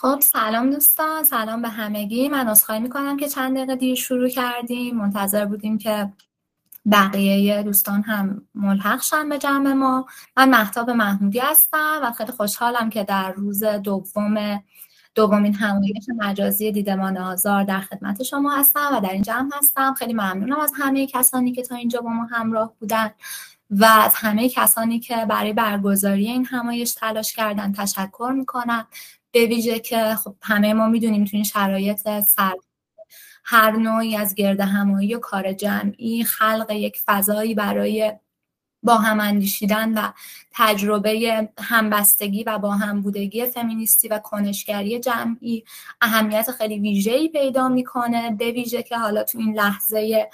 خب سلام دوستان سلام به همگی. من عذرخواهی می‌کنم که چند دقیقه دیر شروع کردیم. منتظر بودیم که بقیه دوستان هم ملحق شن به جمع ما. من محتاب محمودی هستم و خیلی خوشحالم که در روز دوم دومین همایش مجازی دیدمان آزار در خدمت شما هستم و در این جمع هستم. خیلی ممنونم از همه کسانی که تا اینجا با ما همراه بودن و از همه کسانی که برای برگزاری این همایش تلاش کردن تشکر می‌کنم. به ویژه که خب همه ما می‌دونیم تو این شرایط سر هر نوعی از گرد همایی و کار جمعی خلق یک فضایی برای با هم اندیشیدن و تجربه همبستگی و با هم بودگی فمینیستی و کنشگری جمعی اهمیت خیلی ویژه‌ای پیدا می‌کنه به ویژه که حالا تو این لحظه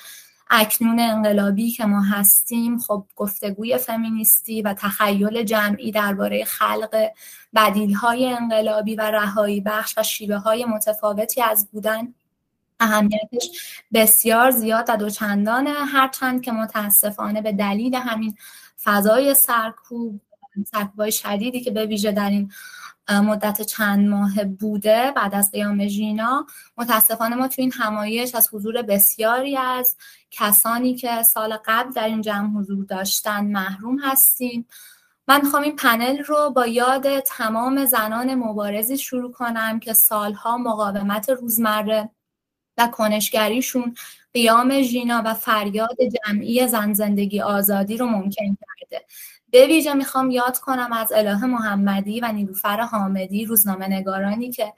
اکنون انقلابی که ما هستیم خب گفتگوی فمینیستی و تخیل جمعی درباره خلق بدیلهای انقلابی و رهایی بخش و شیوه های متفاوتی از بودن اهمیتش بسیار زیاد و دوچندانه. هرچند که متاسفانه به دلیل همین فضای سرکوب سرکوبای شدیدی که به ویژه در این مدت چند ماه بوده بعد از قیام ژینا. متاسفانه ما تو این همایش از حضور بسیاری از کسانی که سال قبل در این جمع حضور داشتن محروم هستیم. من می‌خوام این پنل رو با یاد تمام زنان مبارزی شروع کنم که سالها مقاومت روزمره و کنشگریشون قیام ژینا و فریاد جمعی زن زندگی آزادی رو ممکن کرده. به ویژه می‌خوام یاد کنم از اله محمدی و نیلوفر حامدی روزنامه نگارانی که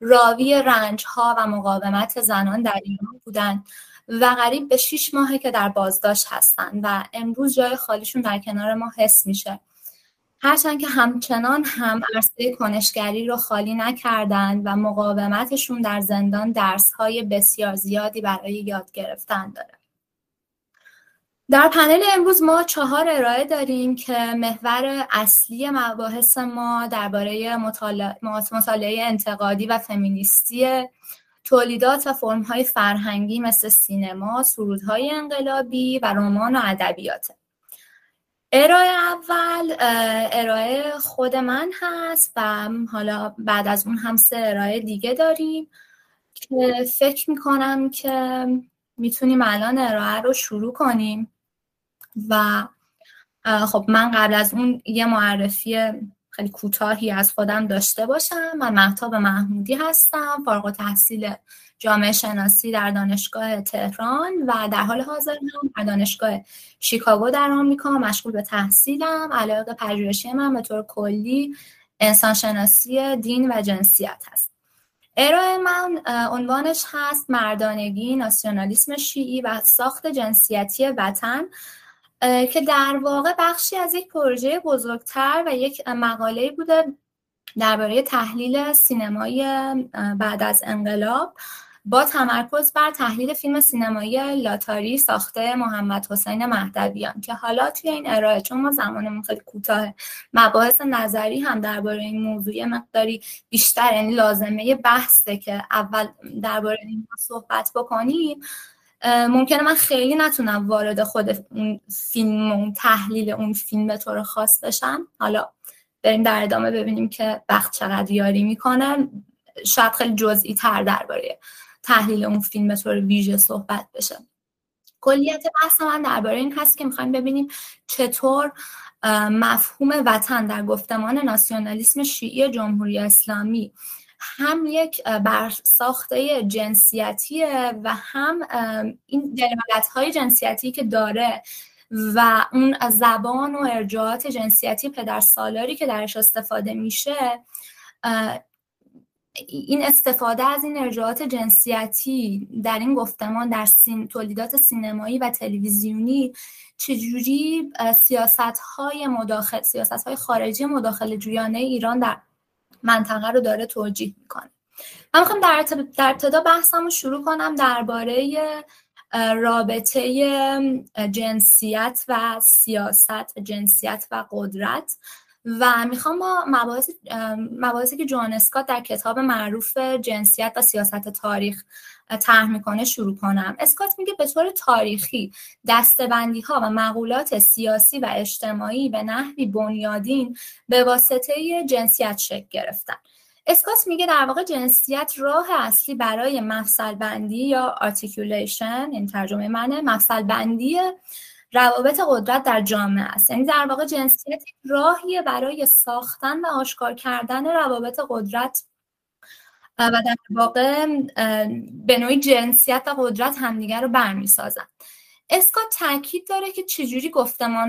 راوی رنج ها و مقاومت زنان در ایران بودند و قریب به شیش ماهه که در بازداشت هستند و امروز جای خالیشون در کنار ما حس میشه. هرچند که همچنان هم عرصه کنشگری رو خالی نکردند و مقاومتشون در زندان درس های بسیار زیادی برای یاد گرفتن داره. در پنل امروز ما چهار ارائه داریم که محور اصلی مباحث ما درباره مطالعه انتقادی و فمینیستی تولیدات و فرمهای فرهنگی مثل سینما، سرودهای انقلابی و رمان و ادبیات. ارائه اول ارائه خود من هست و حالا بعد از اون هم سه ارائه دیگه داریم که فکر می‌کنم که می‌تونیم الان ارائه رو شروع کنیم و خب من قبل از اون یه معرفی خیلی کوتاهی از خودم داشته باشم من محتاب محمودی هستم فارغ تحصیل جامعه شناسی در دانشگاه تهران و در حال حاضر هم در دانشگاه شیکاگو در آمریکا مشغول به تحصیلم. علاقه پژوهشی من به طور کلی انسان شناسی دین و جنسیت هست. ارائه من عنوانش هست مردانگی ناسیونالیسم شیعی و ساخت جنسیتی وطن. که در واقع بخشی از یک پروژه بزرگتر و یک مقاله بوده درباره تحلیل سینمایی بعد از انقلاب با تمرکز بر تحلیل فیلم سینمایی لاتاری ساخته محمد حسین مهدویان که حالا توی این ارائه چون ما زمانمون خیلی کوتاه مباحث نظری هم درباره این موضوع مقداری بیشتر یعنی لازمه بحثه که اول درباره این صحبت بکنیم. ممکنه من خیلی نتونم وارد خود اون فیلم اون تحلیل اون فیلم به طور خاص بشم. حالا بریم در ادامه ببینیم که وقت چقدر یاری می‌کنه. شاید خیلی جزئی تر درباره تحلیل اون فیلم به طور ویژه صحبت بشه. کلیت بحث من درباره این هست که می‌خوایم ببینیم چطور مفهوم وطن در گفتمان ناسیونالیسم شیعی جمهوری اسلامی هم یک برساخته جنسیتیه و هم این دلالت های جنسیتی که داره و اون زبان و ارجاعات جنسیتی پدر سالاری که درش استفاده میشه این استفاده از این ارجاعات جنسیتی در این گفتمان در سین، تولیدات سینمایی و تلویزیونی چجوری سیاست های مداخل سیاست های خارجی مداخل جویانه ایران در منطقه رو داره توجیه می‌کنه. من می‌خوام در, در ابتدا بحثم رو شروع کنم درباره رابطه جنسیت و سیاست جنسیت و قدرت. و می‌خوام با مباحث مباحثی که جوان اسکات در کتاب معروف جنسیت و سیاست تاریخ طرح می‌کنه شروع کنم. اسکات میگه به طور تاریخی دسته‌بندی ها و مقولات سیاسی و اجتماعی به نحوی بنیادین به واسطه جنسیت شکل گرفتن. اسکات میگه در واقع جنسیت راه اصلی برای مفصل بندی یا articulation این ترجمه منه مفصل بندی روابط قدرت در جامعه است. یعنی در واقع جنسیت راهیه برای ساختن و آشکار کردن روابط قدرت و در واقع به نوعی جنسیت و قدرت همدیگر رو برمیسازن. اسکات تاکید داره که چجوری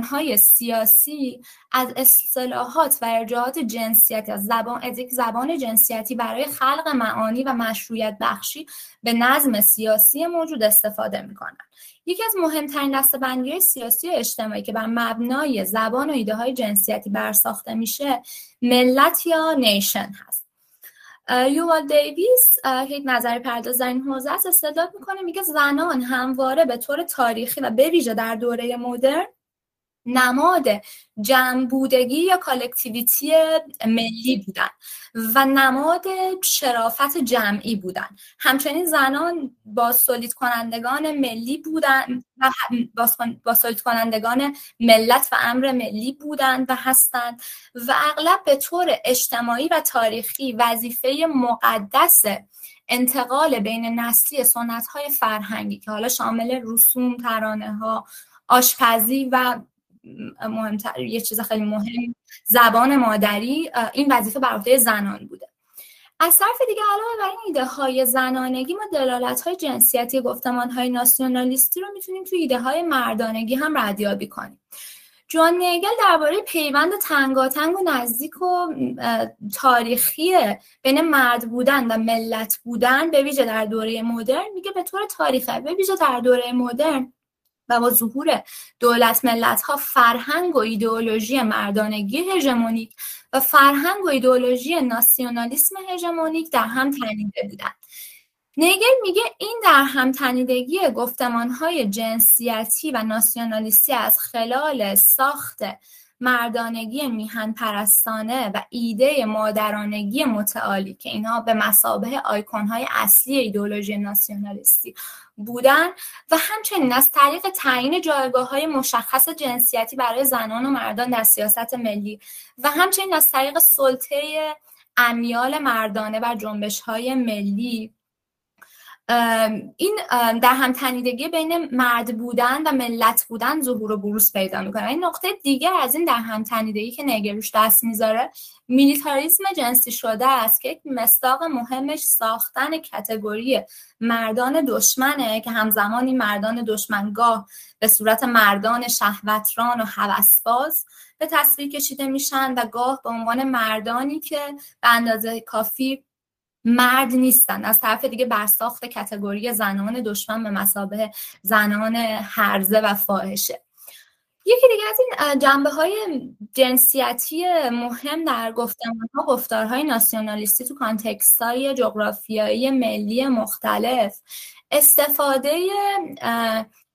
های سیاسی از اصطلاحات و ارجاعات جنسیتی از زبان از یک زبان جنسیتی برای خلق معانی و مشروعیت بخشی به نظم سیاسی موجود استفاده می‌کنن. یکی از مهمترین دسته‌بندی سیاسی و اجتماعی که بر مبنای زبان و ایده های جنسیتی برساخته میشه ملت یا nation هست. یووال دیویس که یک نظریه پرداز در این حوزه است. استدلال می‌کنه میگه زنان همواره به طور تاریخی و به ویژه در دوره مدرن نماد جمع یا collectivity ملی بودن و نماد شرافت جمعی بودن. همچنین زنان با سولید کنندگان ملی بودن و با سولید کنندگان ملت و امر ملی بودند و هستند و اغلب به طور اجتماعی و تاریخی وظیفه مقدس انتقال بین نسلی سنت های فرهنگی که حالا شامل رسوم ترانه ها آشپزی و مهمتر. یه چیز خیلی مهم زبان مادری این وظیفه بر عهده زنان بوده. از طرف دیگه علاوه بر این ایده های زنانگی ما دلالت های جنسیتی گفتمان های ناسیونالیستی رو می‌تونیم توی ایده های مردانگی هم ردیابی کنیم. جوان نیگل درباره پیوند تنگاتنگ و نزدیک و تاریخی بین مرد بودن و ملت بودن به ویژه در دوره مدرن میگه به طور تاریخی به ویژه در دوره مدرن و با ظهور دولت ملت ها فرهنگ و ایدئولوژی مردانگی هژمونیک و فرهنگ و ایدئولوژی ناسیونالیسم هژمونیک در هم تنیده بودند. نیگل میگه این در هم تنیدگی گفتمان های جنسیتی و ناسیونالیستی از خلال ساخت مردانگی میهن پرستانه و ایده مادرانگی متعالی که اینها به مسابه آیکون های اصلی ایدولوژی ناسیونالیستی بودن و همچنین از طریق تعیین جایگاه های مشخص جنسیتی برای زنان و مردان در سیاست ملی و همچنین از طریق سلطه امیال مردانه و جنبش های ملی این در هم تنیدگی بین مرد بودن و ملت بودن ظهور و بروز پیدا می‌کنه. این نقطه دیگر از این در هم تنیدگی که نگروش دست می‌ذاره میلیتاریسم جنسی شده است که یک مستاق مهمش ساختن کتگوری مردان دشمنه که همزمان این مردان دشمنگاه به صورت مردان شهوتران و هوسباز به تصویر کشیده میشن و گاه به عنوان مردانی که به اندازه کافی مرد نیستن. از طرف دیگه برساخت کتگوری زنان دشمن به مسابه زنان هرزه و فاحشه. یکی دیگه از این جنبه های جنسیتی مهم در گفتمان ها گفتارهای ناسیونالیستی تو کانتکست های جغرافیایی ملی مختلف. استفاده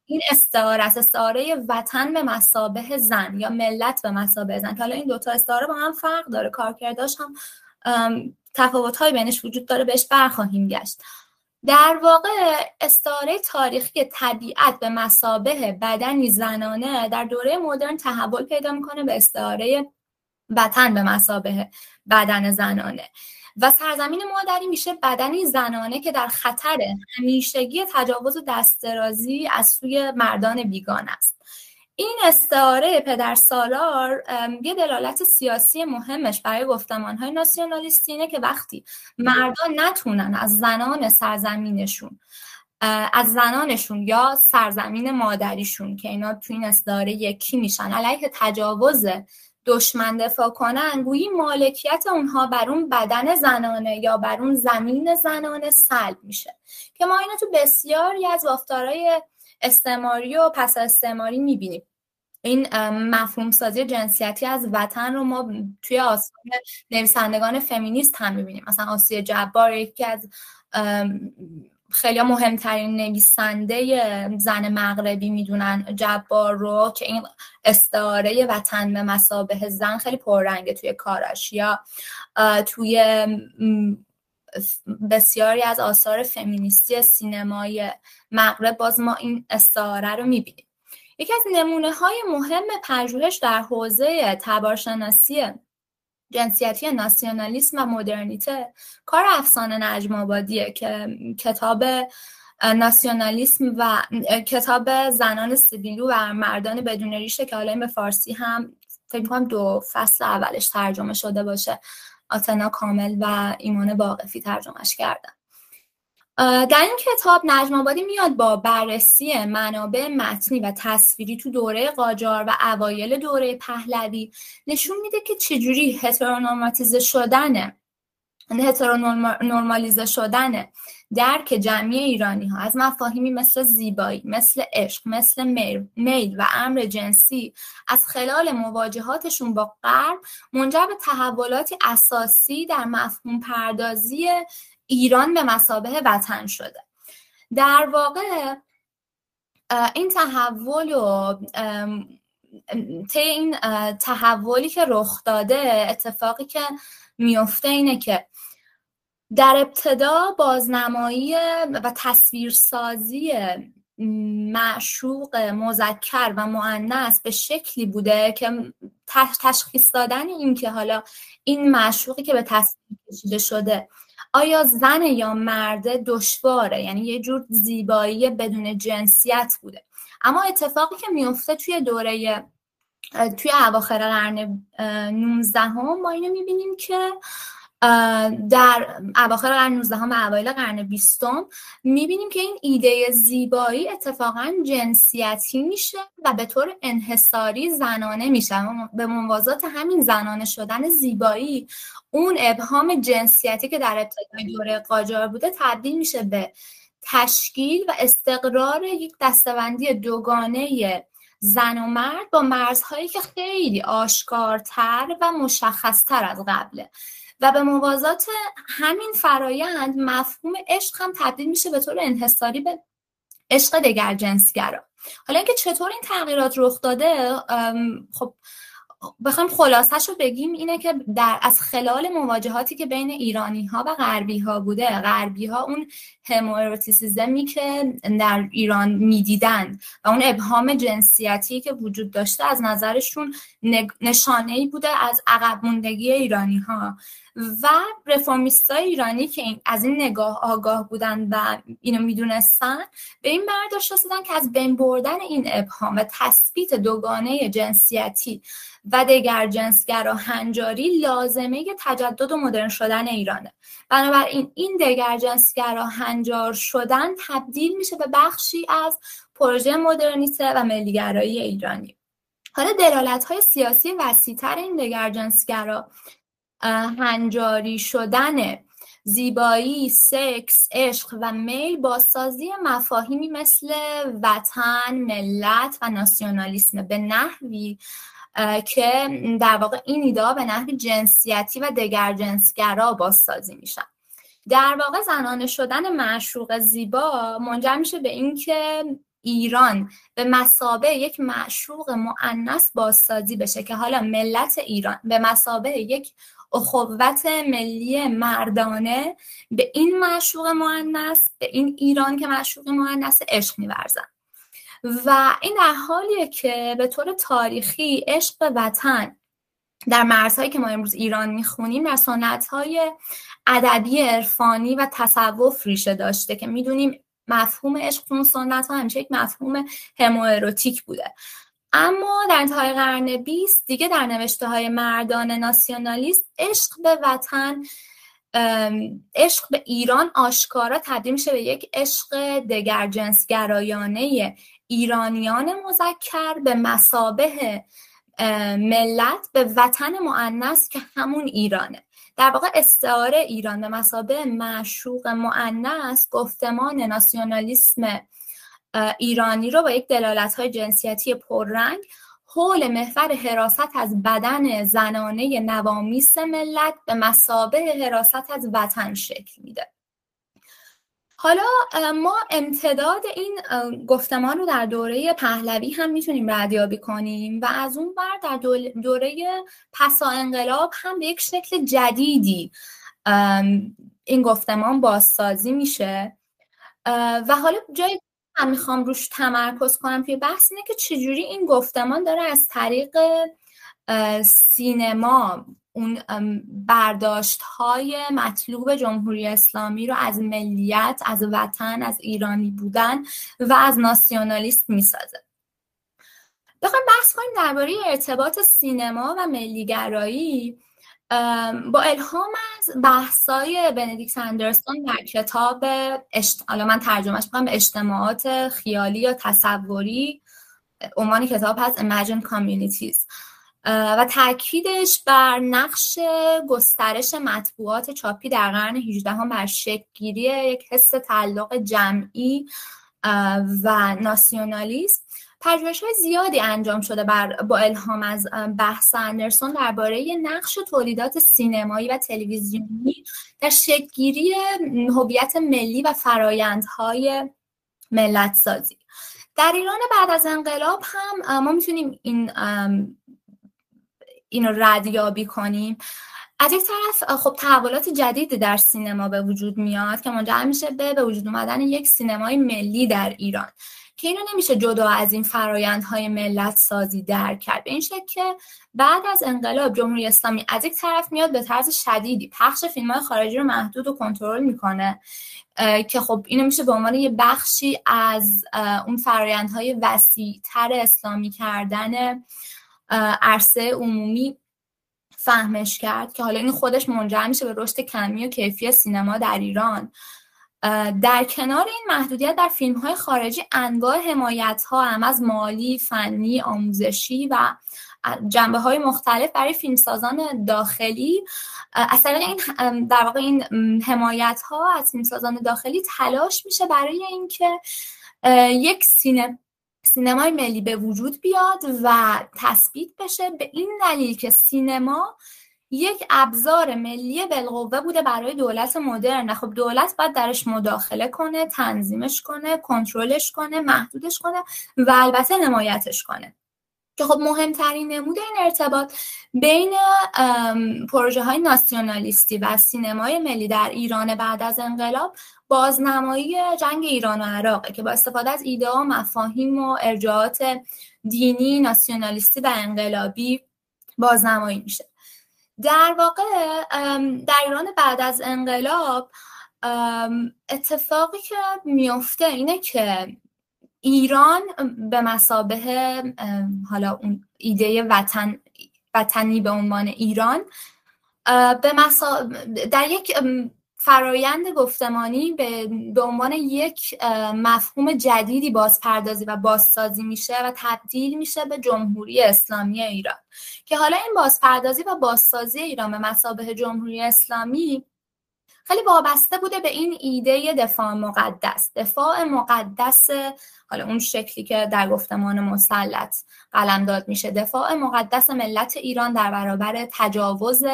این استعاره است استعاره وطن به مسابه زن یا ملت به مسابه زن. حالا این دوتا استعاره با هم فرق داره. کارکرداش هم تفاوت‌های بینش وجود داره بهش برخواهیم گشت. در واقع استعاره تاریخی طبیعت به مسابه بدنی زنانه در دوره مدرن تحول پیدا می‌کنه به استعاره وطن به مسابه بدن زنانه. و سرزمین مادری میشه بدنی زنانه که در خطر همیشگی تجاوز و دسترازی از سوی مردان بیگان است. این استعاره پدر سالار یه دلالت سیاسی مهمش برای گفتمان های ناسیونالیستی اینه که وقتی مردان نتونن از زنان سرزمینشون از زنانشون یا سرزمین مادریشون که اینا تو این استعاره یکی میشن علیه تجاوز دشمن دفاع کنن گویی مالکیت اونها بر اون بدن زنانه یا بر اون زمین زنانه سلب میشه. که ما اینو تو بسیاری از گفتارهای استعماری و پس استعماری می‌بینیم. این مفهوم سازی جنسیتی از وطن رو ما توی آثار نویسندگان فمینیست هم می‌بینیم. مثلا آسیه جبار یکی از خیلی مهمترین نویسنده زن مغربی می‌دونن. جبار رو که این استعاره وطن به مسابه زن خیلی پررنگه توی کاراش یا توی بسیاری از آثار فمینیستی سینمای مغرب باز ما این استعاره رو می‌بینیم. یکی از نمونه های مهم پژوهش در حوزه تبارشناسی جنسیتی ناسیونالیسم و مدرنیته کار افسانه نجم آبادیه که کتاب ناسیونالیسم و کتاب زنان سیبیلو و مردان بدون ریشه که حالا به فارسی هم فکر کنم دو فصل اولش ترجمه شده باشه آتنا کامل و ایمان باقفی ترجمهش کردن در این کتاب نجم آبادی میاد با بررسی منابع متنی و تصویری تو دوره قاجار و اوایل دوره پهلوی نشون میده که چجوری هترونورماتیزه شدنه هترونورمالیزه شدنه. درک جمعی ایرانی ها از مفاهیمی مثل زیبایی، مثل عشق، مثل میل و امر جنسی از خلال مواجهاتشون با غرب منجر به تحولاتی اساسی در مفهوم پردازی ایران به مسابه وطن شده. در واقع این تحول و طی این تحولی که رخ داده اتفاقی که میفته اینه که در ابتدا بازنمایی و تصویرسازی معشوق مذکر و معنس به شکلی بوده که تشخیص دادن این که حالا این معشوقی که به تصویر کشیده شده آیا زن یا مرده دشواره؟ یعنی یه جور زیبایی بدون جنسیت بوده. اما اتفاقی که میفته توی دوره توی اواخر قرن 19 هم ما اینو می‌بینیم که در اواخر قرن 19 و اوایل قرن 20 می‌بینیم که این ایده زیبایی اتفاقا جنسیتی میشه و به طور انحصاری زنانه میشه. به موازات همین زنانه شدن زیبایی اون ابهام جنسیتی که در ابتدای دوره قاجار بوده تبدیل میشه به تشکیل و استقرار یک دستبندی دوگانه زن و مرد با مرزهایی که خیلی آشکارتر و مشخصتر از قبله. و به موازات همین فرایند مفهوم عشق هم تبدیل میشه به طور انحصاری به عشق دگر جنسگرا حالا اینکه چطور این تغییرات رخ داده خب بخوایم خلاصش رو بگیم اینه که در از خلال مواجهاتی که بین ایرانی ها و غربی ها بوده غربی ها اون هموروتیسیزمی که در ایران می‌دیدند و اون ابهام جنسیتی که وجود داشته از نظرشون نشانه ای بوده از عقب موندگی ایرانی ها و رفرمیست ایرانی که از این نگاه آگاه بودن و اینو می‌دونستن به این برداشت رسیدن که از بین بردن این ابهام و تثبیت دوگانه جنسیتی و دگر جنسگرا هنجاری لازمه تجدد و مدرن شدن ایرانه. بنابراین این دگر جنسگرا هنجار شدن تبدیل میشه به بخشی از پروژه مدرنیته و ملیگرایی ایرانی. حالا دلالت های سیاسی وسیعتر این دگر جنسگرا هنجاری شدن زیبایی، سکس، عشق و میل با سازی مفاهیمی مثل وطن، ملت و ناسیونالیسم. به نحوی که در واقع این ایده به نحوی جنسیتی و دگر جنسگرا بازسازی میشن. در واقع زنانه شدن معشوق زیبا منجر میشه به اینکه ایران به مسابه یک معشوق معنس بازسازی بشه که حالا ملت ایران به مسابه یک اخوت ملی مردانه به این معشوق معنس به این ایران که معشوق معنس عشق میورزن. و این در حالیه که به طور تاریخی عشق وطن در مرزهایی که ما امروز ایران می‌خونیم در سنت های ادبی عرفانی و تصوف ریشه داشته که می‌دونیم مفهوم عشق اون سنت ها همیشه یک مفهوم همواروتیک بوده. اما در انتهای قرن 20 دیگه در نوشته های مردان ناسیونالیست عشق به وطن عشق به ایران آشکارا تبدیل میشه به یک عشق دگر جنس گرایانه ایرانیان مذکر به مسابه ملت به وطن معنس که همون ایرانه. در واقع استعاره ایران به مسابه معشوق معنس گفتمان ناسیونالیسم ایرانی رو با یک دلالت های جنسیتی پررنگ حول محور حراست از بدن زنانه نوامیس ملت به مسابه حراست از وطن شکل میده. حالا ما امتداد این گفتمان رو در دوره پهلوی هم می‌تونیم ردیابی کنیم و از اون بر در دوره پسا انقلاب هم به یک شکل جدیدی این گفتمان بازسازی میشه. و حالا جای من می‌خوام روش تمرکز کنم توی بحث اینه که چجوری این گفتمان داره از طریق سینما اون برداشت های مطلوب جمهوری اسلامی رو از ملیت از وطن از ایرانی بودن و از ناسیونالیست می‌سازه. بخوایم بحث کنیم درباره ارتباط سینما و ملیگرایی. با الهام از بحثای بندیکت اندرسون در کتاب اشت... من ترجمهش می‌کنم به اجتماعات خیالی یا تصوری عنوان کتاب هست Imagine Communities. و تاکیدش بر نقش گسترش مطبوعات چاپی در قرن 18 هم بر شکلگیری یک حس تعلق جمعی و ناسیونالیست پژوهش زیادی انجام شده بر با الهام از بحث اندرسون درباره نقش تولیدات سینمایی و تلویزیونی در شکلگیری هویت ملی و فرایندهای ملت سازی در ایران بعد از انقلاب هم ما می‌تونیم این اینو ردیابی کنیم. از یک طرف خب تحولات جدیدی در سینما به وجود میاد که منجر میشه به به وجود اومدن یک سینمای ملی در ایران. که اینو نمیشه جدا از این فرایندهای ملت سازی درک کرد. به این شکل که بعد از انقلاب جمهوری اسلامی از یک طرف میاد به طرز شدیدی پخش فیلم های خارجی رو محدود و کنترل می‌کنه که خب اینو میشه به عنوان یه بخشی از اون فرایندهای وسیعتر اسلامی کردن عرصه عمومی فهمش کرد که حالا این خودش منجر میشه به رشد کمی و کیفی سینما در ایران. در کنار این محدودیت در فیلم های خارجی انواع حمایت ها هم از مالی، فنی، آموزشی و جنبه های مختلف برای فیلمسازان داخلی از این در واقع این حمایت ها از فیلمسازان داخلی تلاش میشه برای اینکه یک سینما سینمای ملی به وجود بیاد و تثبیت بشه. به این دلیل که سینما یک ابزار ملی بالقوه بوده برای دولت مدرن. خب دولت باید درش مداخله کنه تنظیمش کنه کنترلش کنه محدودش کنه و البته حمایتش کنه. که خب مهمترین نمود این ارتباط بین پروژه های ناسیونالیستی و سینمای ملی در ایران بعد از انقلاب بازنمایی جنگ ایران و عراقه که با استفاده از ایده و مفاهیم و ارجاعات دینی ناسیونالیستی و انقلابی بازنمایی میشه. در واقع در ایران بعد از انقلاب اتفاقی که میفته اینه که ایران به مسابه حالا اون ایده وطن وطنی به عنوان ایران به مسا... در یک فرایند گفتمانی به, به عنوان یک مفهوم جدیدی بازپردازی و بازسازی میشه و تبدیل میشه به جمهوری اسلامی ایران. که حالا این بازپردازی و بازسازی ایران به مسابه جمهوری اسلامی خیلی وابسته بوده به این ایده دفاع مقدس. دفاع مقدس حالا اون شکلی که در گفتمان مسلط قلمداد میشه. دفاع مقدس ملت ایران در برابر تجاوز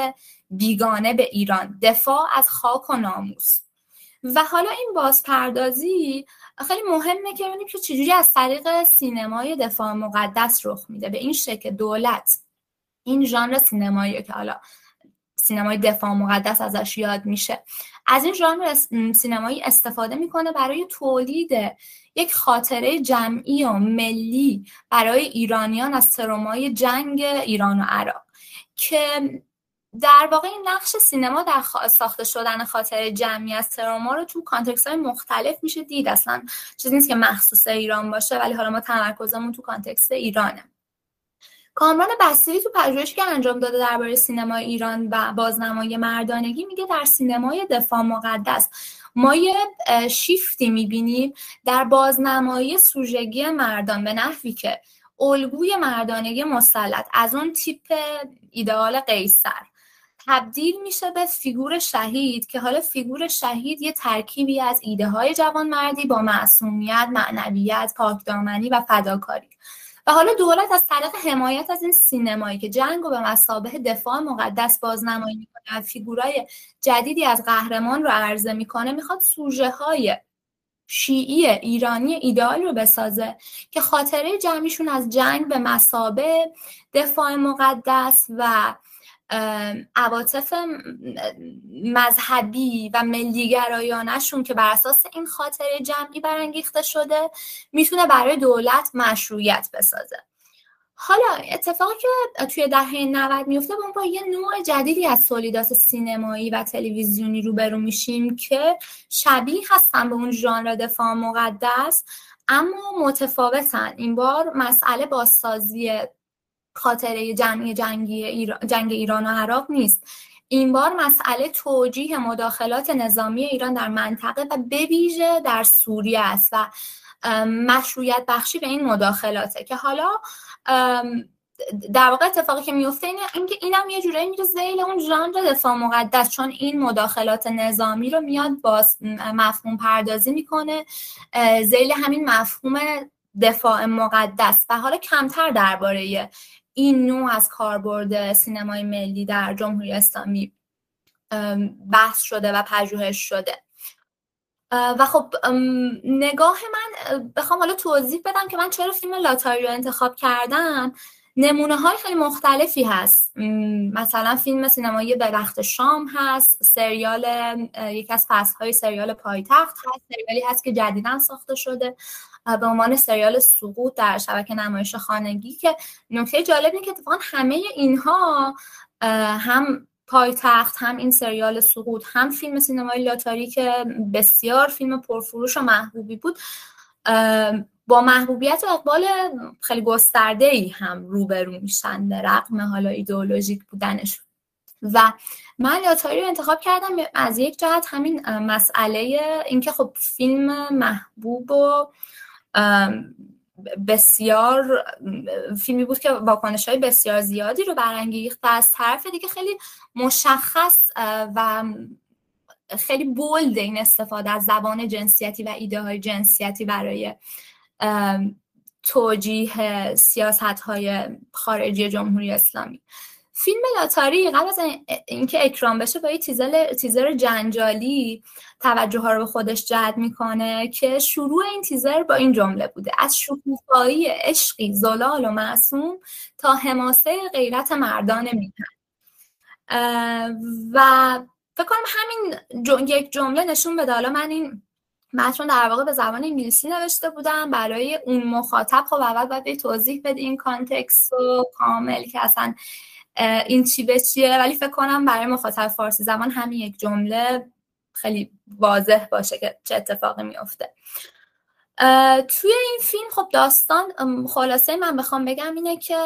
بیگانه به ایران. دفاع از خاک و ناموس. و حالا این بازپردازی خیلی مهمه که ببینیم که چجوری از طریق سینمای دفاع مقدس رخ میده. به این شکل دولت این ژانر سینمایی که حالا سینمای دفاع مقدس ازش یاد میشه از این ژانر سینمایی استفاده می‌کنه برای تولید یک خاطره جمعی و ملی برای ایرانیان از ترومای جنگ ایران و عراق که در واقع این نقش سینما در ساخته شدن خاطره جمعی از تروما رو تو context های مختلف میشه دید. اصلا چیزی نیست که مخصوص ایران باشه ولی حالا ما تمرکزمون تو context ایرانه. کامران بسیری تو پژوهشی که انجام داده درباره سینما ایران و بازنمایی مردانگی میگه در سینمای دفاع مقدس ما یه شیفتی می‌بینیم در بازنمایی سوژگی مردان به نحوی که الگوی مردانگی مسلط از اون تیپ ایدئال قیصر. تبدیل میشه به فیگور شهید که حالا فیگور شهید یه ترکیبی از ایده های جوانمردی با معصومیت، معنویت، پاکدامنی و فداکاری. و حالا دولت از طریق حمایت از این سینمایی که جنگ و به مثابه دفاع مقدس بازنمایی می‌کنه فیگورای جدیدی از قهرمان رو عرضه می‌کنه می‌خواد سوژه های شیعی ایرانی ایدئال رو بسازه که خاطره جمعیشون از جنگ به مسابه دفاع مقدس و عواطف مذهبی و ملیگرایانشون که بر اساس این خاطره جمعی برانگیخته شده می‌تونه برای دولت مشروعیت بسازه. حالا اتفاقی که توی دهه 90 میفته با با یه نوع جدیدی از تولیدات سینمایی و تلویزیونی روبرو میشیم که شبیه هستن به اون ژانر دفاع مقدس اما متفاوتن. این بار مسئله بازسازی خاطره جمعی جنگی ایران، جنگ ایران و عراق نیست. این بار مسئله توجیه مداخلات نظامی ایران در منطقه و به در سوریه است و مشروعیت بخشی به این مداخلاته که حالا در واقع اتفاقی که میفته اینه اینکه اینم یه جورایی میره زیل اون ژانر دفاع مقدس چون این مداخلات نظامی رو میاد با مفهوم پردازی می‌کنه زیل همین مفهوم دفاع مقدس. و حالا کمتر درباره این نوع از کاربرد سینمای ملی در جمهوری اسلامی بحث شده و پژوهش شده. و خب نگاه من بخوام حالا توضیح بدم که من چرا فیلم لاتاری رو انتخاب کردم. نمونه های خیلی مختلفی هست. مثلا فیلم سینمایی به وقت شام هست سریال یکی از فصل های سریال پایتخت هست سریالی هست که جدیدا ساخته شده. به عنوان سریال سقوط در شبکه نمایش خانگی که نکته جالب اینه که اتفاقا همه اینها هم پایتخت هم این سریال سقوط هم فیلم سینمای لاتاری که بسیار فیلم پرفروش و محبوبی بود با محبوبیت و اقبال خیلی گسترده ای هم روبرو میشن در رقم حالا ایدئولوژیک بودنش. و من لاتاری رو انتخاب کردم از یک جهت همین مسئله اینکه خب فیلم محبوب و بسیار فیلمی بود که واکنش های بسیار زیادی رو برانگیخت و از طرف دیگه خیلی مشخص و خیلی بولد این استفاده از زبان جنسیتی و ایده های جنسیتی برای توجیه سیاست های خارجی جمهوری اسلامی. فیلم لاتاری قبل از اینکه اکران بشه با یه تیزر, تیزر جنجالی توجه ها رو به خودش جلب می‌کنه که شروع این تیزر با این جمله بوده. از شکوفایی عشقی زلال و معصوم تا حماسه غیرت مردان میهن. و فکر کنم همین یک جمله نشون بده. حالا من این متن در واقع به زبان انگلیسی نوشته بودم. برای اون مخاطب خب اول باید توضیح بده این context و کامل که اصلا این چی به چیه؟ ولی فکر کنم برای مخاطب فارسی زمان همین یک جمله خیلی واضح باشه که چه اتفاقی میفته توی این فیلم خب داستان خلاصه من بخوام بگم اینه که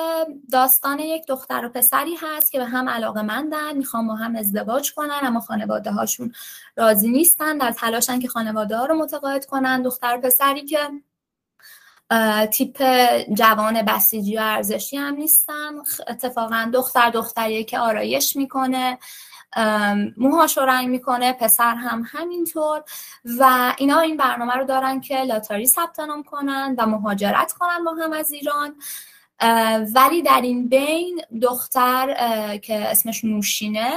داستان یک دختر و پسری هست که به هم علاقه مندن می‌خوام با هم ازدواج کنن اما خانواده هاشون راضی نیستن. در تلاشن که خانواده ها رو متقاعد کنن. دختر و پسری که تیپ جوان بسیجی و ارزشی هم نیستن. اتفاقا دختر دختریه که آرایش می‌کنه موهاش رو رنگ می‌کنه پسر هم همینطور. و اینا این برنامه رو دارن که لاتاری ثبت نام کنن و مهاجرت کنن با هم از ایران. ولی در این بین دختر که اسمش نوشینه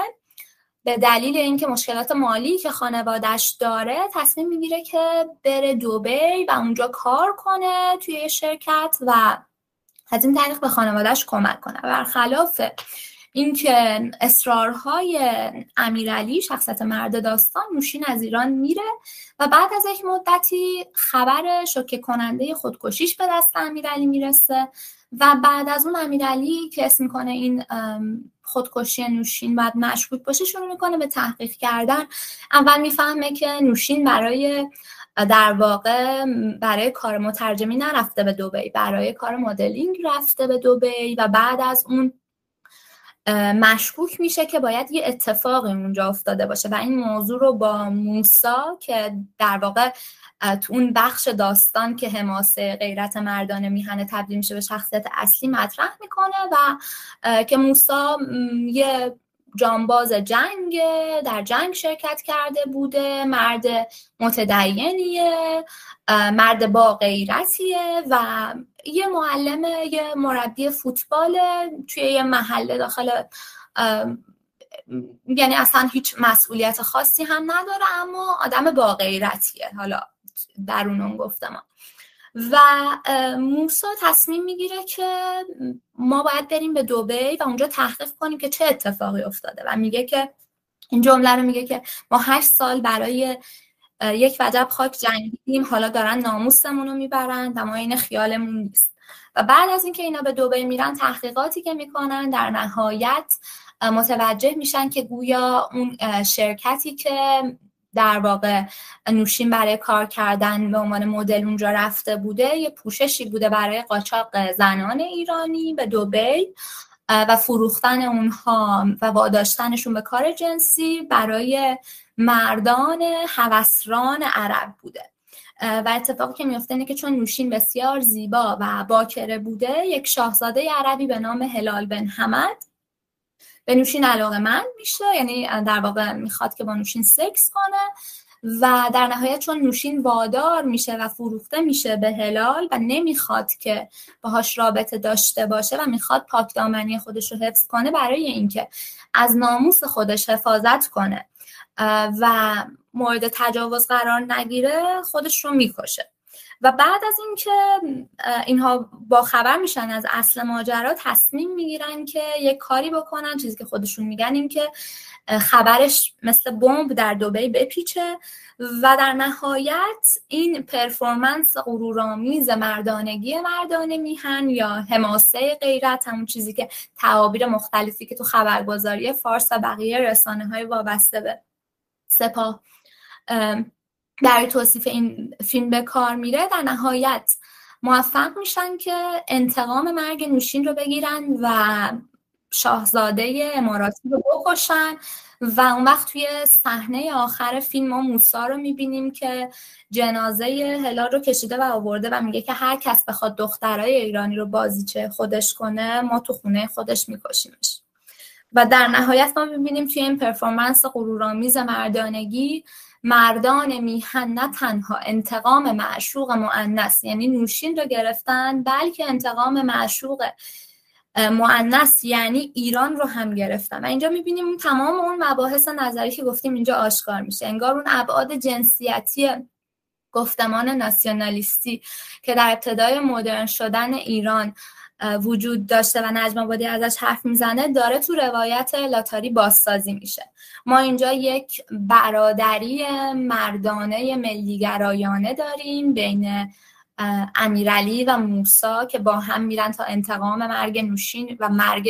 به دلیل اینکه مشکلات مالی که خانوادش داره تصمیم می‌گیره که بره دوبی و اونجا کار کنه توی شرکت و از این طریق به خانوادهش کمک کنه. برخلاف اینکه اصرارهای امیرعلی شخصیت مرد داستان نوشین از ایران میره و بعد از یک مدتی خبر شوکه کننده خودکشیش به دست امیرعلی می‌رسه و بعد از اون امیرعلی که اسم می‌کنه این خودکشی نوشین باید مشکوک باشه شروع می‌کنه به تحقیق کردن. اول می‌فهمه که نوشین برای در واقع برای کار مترجمی نرفته به دوبی برای کار مدلینگ رفته به دوبی و بعد از اون مشکوک میشه که باید یه اتفاقی اونجا افتاده باشه. و این موضوع رو با موسا که در واقع تو اون بخش داستان که حماسه غیرت مردانه میهنه تبدیل میشه به شخصیت اصلی مطرح می‌کنه و که موسا یه جانباز جنگ در جنگ شرکت کرده بوده مرد متدینیه مرد با غیرتیه و یه معلم یه مربی فوتبال توی یه محله داخل یعنی اصلا هیچ مسئولیت خاصی هم نداره اما آدم با غیرتیه. حالا درون اون گفتم. و موسا تصمیم می‌گیره که ما باید بریم به دوبی و اونجا تحقیق کنیم که چه اتفاقی افتاده و میگه که این جمله رو میگه که ما هشت سال برای یک وجب خاک جنگیدیم حالا دارن ناموسمون رو می‌برن و ما این خیالمون نیست. و بعد از اینکه اینا به دوبی میرن تحقیقاتی که می‌کنن در نهایت متوجه میشن که گویا اون شرکتی که در واقع نوشین برای کار کردن به عنوان مدل اونجا رفته بوده یه پوششی بوده برای قاچاق زنان ایرانی به دوبی و فروختن اونها و واداشتنشون به کار جنسی برای مردان هوسران عرب بوده. و اتفاقی که میفته اینه که چون نوشین بسیار زیبا و باکره بوده یک شاهزاده عربی به نام هلال بن حمد به نوشین علاقه من میشه یعنی در واقع می‌خواد که با نوشین سکس کنه و در نهایت چون نوشین وادار میشه و فروخته میشه به هلال و نمی‌خواد که باهاش رابطه داشته باشه و می‌خواد پاک دامنی خودش رو حفظ کنه برای اینکه از ناموس خودش حفاظت کنه و مورد تجاوز قرار نگیره خودش رو می‌کشه. و بعد از اینکه اینها با خبر میشن از اصل ماجرا تصمیم می‌گیرن که یک کاری بکنن. چیزی که خودشون میگن این که خبرش مثل بمب در دوبی بپیچه و در نهایت این پرفورمنس غرورآمیز مردانگی مردانه میهن یا حماسه غیرت همون چیزی که تعابیر مختلفی که تو خبرگزاری فارس و بقیه رسانه های وابسته به سپاه. در توصیف این فیلم به کار میره در نهایت موفق میشن که انتقام مرگ نوشین رو بگیرن و شاهزاده اماراتی رو بکشن و اون وقت توی صحنه آخر فیلم ما موسا رو می‌بینیم که جنازه هلال رو کشیده و آورده و میگه که هر کس بخواد دخترای ایرانی رو بازیچه خودش کنه ما تو خونه خودش میکشیمش. و در نهایت ما می‌بینیم توی این پرفورمنس غرورآمیز مردانگی مردان میهن نه تنها انتقام معشوق معنس یعنی نوشین رو گرفتن بلکه انتقام معشوق معنس یعنی ایران رو هم گرفتن. و اینجا می‌بینیم تمام اون مباحث نظری که گفتیم اینجا آشکار میشه. انگار اون ابعاد جنسیتی گفتمان ناسیونالیستی که در ابتدای مدرن شدن ایران وجود داشته و نجم آبادی ازش حرف می‌زنه داره تو روایت لاتاری بازسازی میشه. ما اینجا یک برادری مردانه ملیگرایانه داریم بین امیرعلی و موسا که با هم میرن تا انتقام مرگ نوشین و مرگ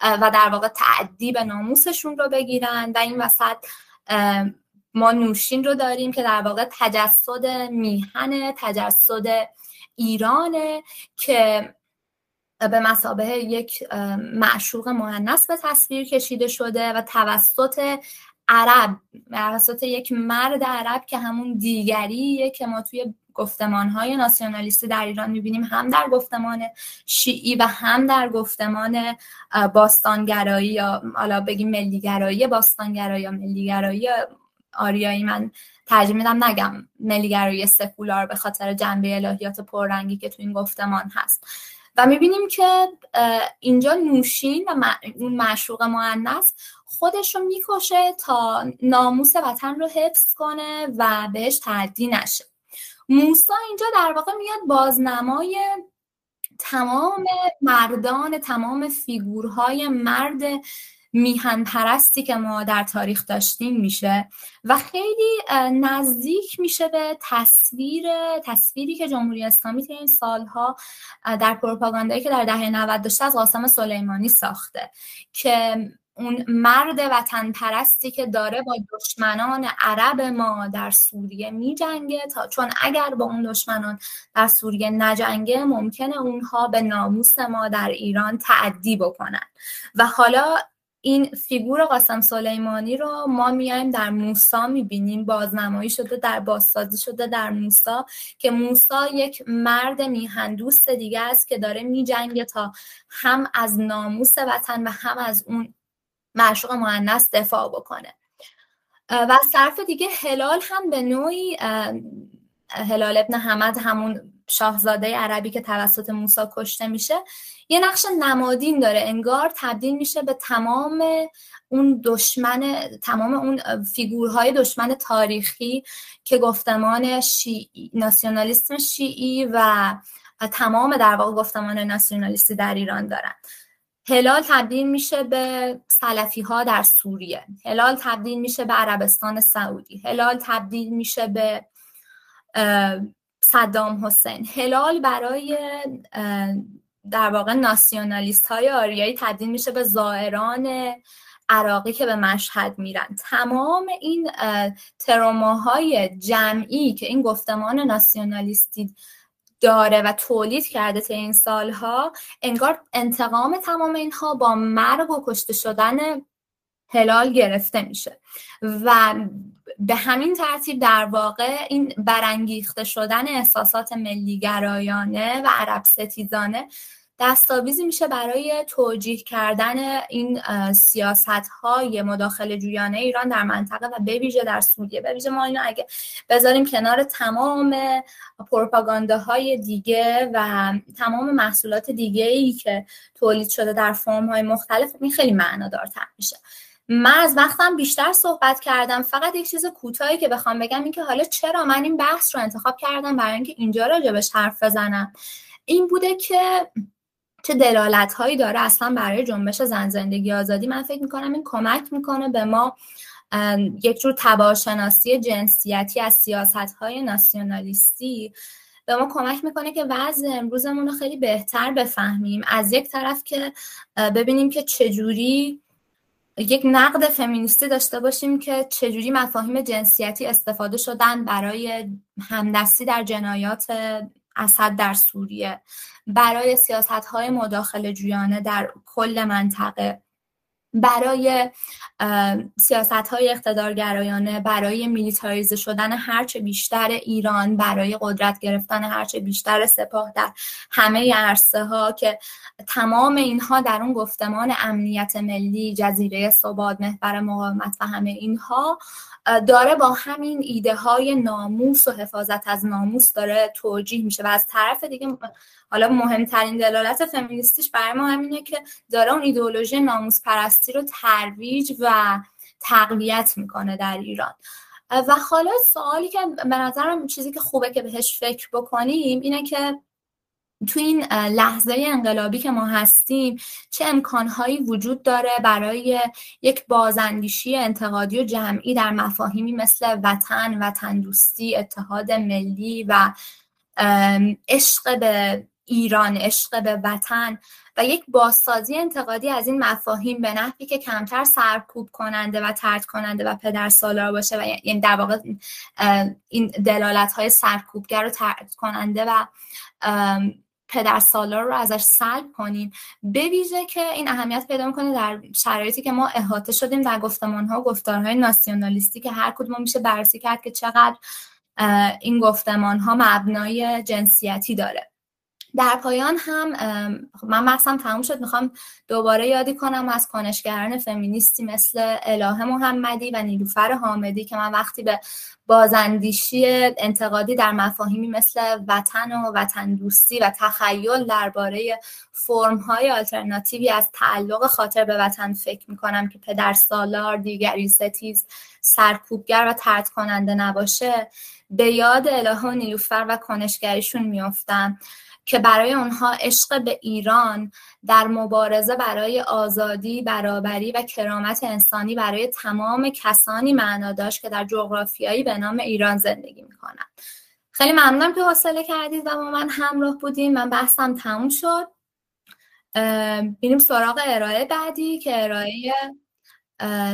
و در واقع تعدی به ناموسشون رو بگیرن و این وسط ما نوشین رو داریم که در واقع تجسد میهن تجسد ایرانه که به مسابه یک معشوق مهنس به تصویر کشیده شده و توسط عرب توسط یک مرد عرب که همون دیگریه که ما توی گفتمان های ناسیونالیستی در ایران می‌بینیم هم در گفتمان شیعی و هم در گفتمان باستانگرایی یا حالا بگیم ملیگرایی باستانگرایی یا ملیگرایی آریایی من ترجیح میدم نگم ملیگرایی سکولار به خاطر جنبه الهیات پررنگی که تو این گفتمان هست. و می‌بینیم که اینجا نوشین و اون معشوق معنس خودش رو می‌کشه تا ناموس وطن رو حفظ کنه و بهش تعدی نشه. موسا اینجا در واقع میاد بازنمای تمام مردان تمام فیگورهای مرد میهن پرستی که ما در تاریخ داشتیم میشه و خیلی نزدیک میشه به تصویر تصویری که جمهوری اسلامی این سالها در پروپاگاندایی که در دهه 90 داشته از قاسم سلیمانی ساخته که اون مرد وطن پرستی که داره با دشمنان عرب ما در سوریه می جنگه تا چون اگر با اون دشمنان در سوریه نجنگه ممکنه اونها به ناموس ما در ایران تعدی بکنن. و حالا این فیگور قاسم سلیمانی رو ما میایم در موسا می‌بینیم. بازنمایی شده در بازسازی شده در موسا که موسا یک مرد میهندوست دیگه است که داره میجنگه تا هم از ناموس وطن و هم از اون معشوق معنس دفاع بکنه. و صرف دیگه هلال هم به نوعی هلال ابن حمد همون شاهزاده عربی که توسط موسا کشته میشه یه نقش نمادین داره. انگار تبدیل میشه به تمام اون دشمن تمام اون فیگورهای دشمن تاریخی که گفتمان شیعی ناسیونالیسم شیعی و تمام در واقع گفتمان ناسیونالیستی در ایران دارن. هلال تبدیل میشه به سلفی ها در سوریه. هلال تبدیل میشه به عربستان سعودی. هلال تبدیل میشه به صدام حسین. هلال برای در واقع ناسیونالیست های آریایی تبدیل میشه به زائران عراقی که به مشهد میرن. تمام این تروماهای جمعی که این گفتمان ناسیونالیستی داره و تولید کرده تا این سالها انگار انتقام تمام اینها با مرگ و کشته شدن هلال گرفته میشه. و به همین ترتیب در واقع این برانگیخته شدن احساسات ملیگرایانه و عرب ستیزانه دستاویزی میشه برای توجیه کردن این سیاست های مداخل جویانه ایران در منطقه و بویژه در سوریه. بویژه ما اینو اگه بذاریم کنار تمام پروپاگانداهای دیگه و تمام محصولات دیگه ای که تولید شده در فرم های مختلف این خیلی معنادارتر میشه. من از وقتم بیشتر صحبت کردم. فقط یک چیز کوتاهی که بخوام بگم این که حالا چرا من این بحث رو انتخاب کردم برای اینکه اینجا راجبش حرف بزنم. این بوده که چه دلالت هایی داره اصلا برای جنبش زن زندگی آزادی. من فکر می‌کنم این کمک می‌کنه به ما یک جور تباشناسی جنسیتی از سیاست های ناسیونالیستی به ما کمک می‌کنه که وضع امروزمون رو خیلی بهتر بفهمیم. از یک طرف که ببینیم که چجوری یک نقد فمینیستی داشته باشیم که چجوری مفاهیم جنسیتی استفاده شدن برای همدستی در جنایات اسد در سوریه برای سیاست های مداخله جویانه در کل منطقه. برای سیاست های اقتدارگرایانه برای میلیتاریزه شدن هرچه بیشتر ایران برای قدرت گرفتن هرچه بیشتر سپاه در همه عرصه ها که تمام اینها در اون گفتمان امنیت ملی جزیره ثبات محور مقاومت و همه اینها داره با همین ایده های ناموس و حفاظت از ناموس داره توجیه میشه و از طرف دیگه حالا مهمترین دلالت فمینیستیش برای ما همینه که داره اون ایدئولوژی ناموس پرستی رو ترویج و تقویت می‌کنه در ایران. و حالا سوالی که به نظرم چیزی که خوبه که بهش فکر بکنیم اینه که تو این لحظه انقلابی که ما هستیم چه امکانهایی وجود داره برای یک بازاندیشی انتقادی و جمعی در مفاهیمی مثل وطن وطن دوستی اتحاد ملی و عشق به ایران عشق به وطن و یک بازسازی انتقادی از این مفاهیم به نحوی که کمتر سرکوب کننده و ترد کننده و پدر سالار باشه و یعنی در واقع این دلالت های سرکوبگر و ترد کننده و پدر سالار رو ازش سلب کنیم. به ویژه که این اهمیت پیدا می‌کنه در شرایطی که ما احاطه شدیم در گفتمان ها و گفتارهای ناسیونالیستی که هر کدوم میشه بررسی کرد که چقدر این گفتمان ها مبنای جنسیتی داره. در پایان هم من بحثم تموم شد. می‌خوام دوباره یادی کنم از کنشگران فمینیستی مثل الهه محمدی و نیلوفر حامدی که من وقتی به بازاندیشی انتقادی در مفاهیمی مثل وطن و وطن دوستی و تخیل درباره فرم های آلترناتیوی از تعلق خاطر به وطن فکر می‌کنم که پدر سالار دیگری ستیز سرکوبگر و ترد کننده نباشه به یاد الهه و نیلوفر و کنشگریشون میافتم. که برای اونها عشق به ایران در مبارزه برای آزادی، برابری و کرامت انسانی برای تمام کسانی معنا داشت که در جغرافیایی به نام ایران زندگی می‌کنن. خیلی ممنونم که حوصله کردید و با من همراه بودیم من بحثم تموم شد. بینیم سراغ ارائه بعدی که ارائه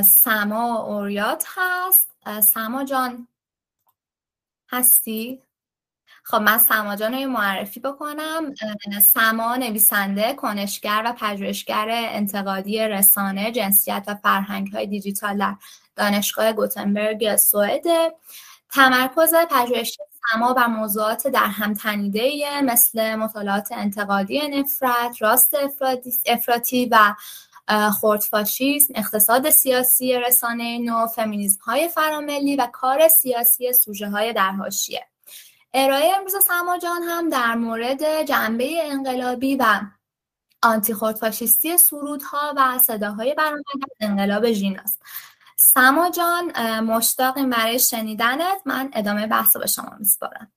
سما اوریات هست. سما جان هستی؟ خب من سما جان رو معرفی بکنم. سما نویسنده کنشگر و پژوهشگر انتقادی رسانه جنسیت و فرهنگ های دیجیتال در دانشگاه گوتنبرگ سوئد. تمرکز پژوهش سما بر موضوعات در هم تنیده مثل مطالعات انتقادی نفرت راست افراطی و خردفاشیسم اقتصاد سیاسی رسانه نو فمینیسم های فراملی و کار سیاسی سوژه های در حاشیه ارائه امروز سما جان هم در مورد جنبه انقلابی و آنتی خودفاشیستی سرودها و صداهای برآمده از انقلاب ژیناست سما جان مشتاقیم برای شنیدنت. من ادامه بحث به شما میسپارم.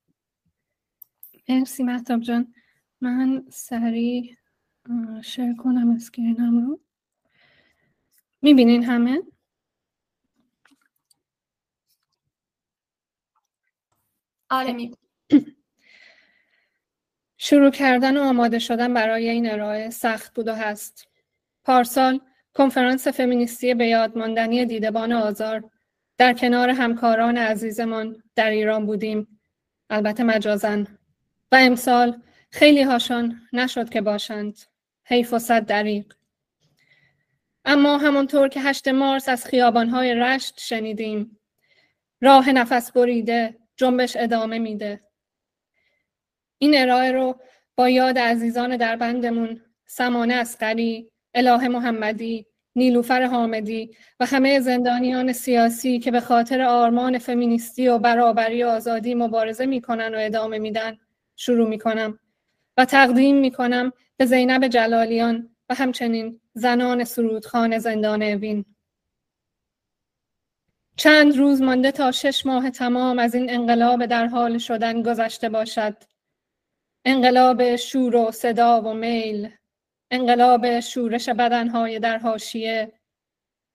مرسی محتاب جان. من سریع شیر کنم اسکرینم رو. می‌بینین همه؟ آره می شروع کردن و آماده شدن برای این ارائه سخت بود و هست. پارسال کنفرانس فمینیستی به یاد ماندنی دیدبان آزار در کنار همکاران عزیزمان در ایران بودیم. البته مجازن و امسال خیلی هاشان نشد که باشند. حیف و صد دریق اما همانطور که هشت مارس از خیابانهای رشت شنیدیم راه نفس بریده جنبش ادامه میده. این ارائه رو با یاد عزیزان در بندمون سمانه اسقری اله محمدی نیلوفر حامدی و همه زندانیان سیاسی که به خاطر آرمان فمینیستی و برابری و آزادی مبارزه می‌کنن و ادامه میدن شروع می‌کنم و تقدیم می‌کنم به زینب جلالیان و همچنین زنان سرودخان زندان اوین. چند روز مانده تا شش ماه تمام از این انقلاب در حال شدن گذشته باشد. انقلاب شور و صدا و میل انقلاب شورش بدنهای در حاشیه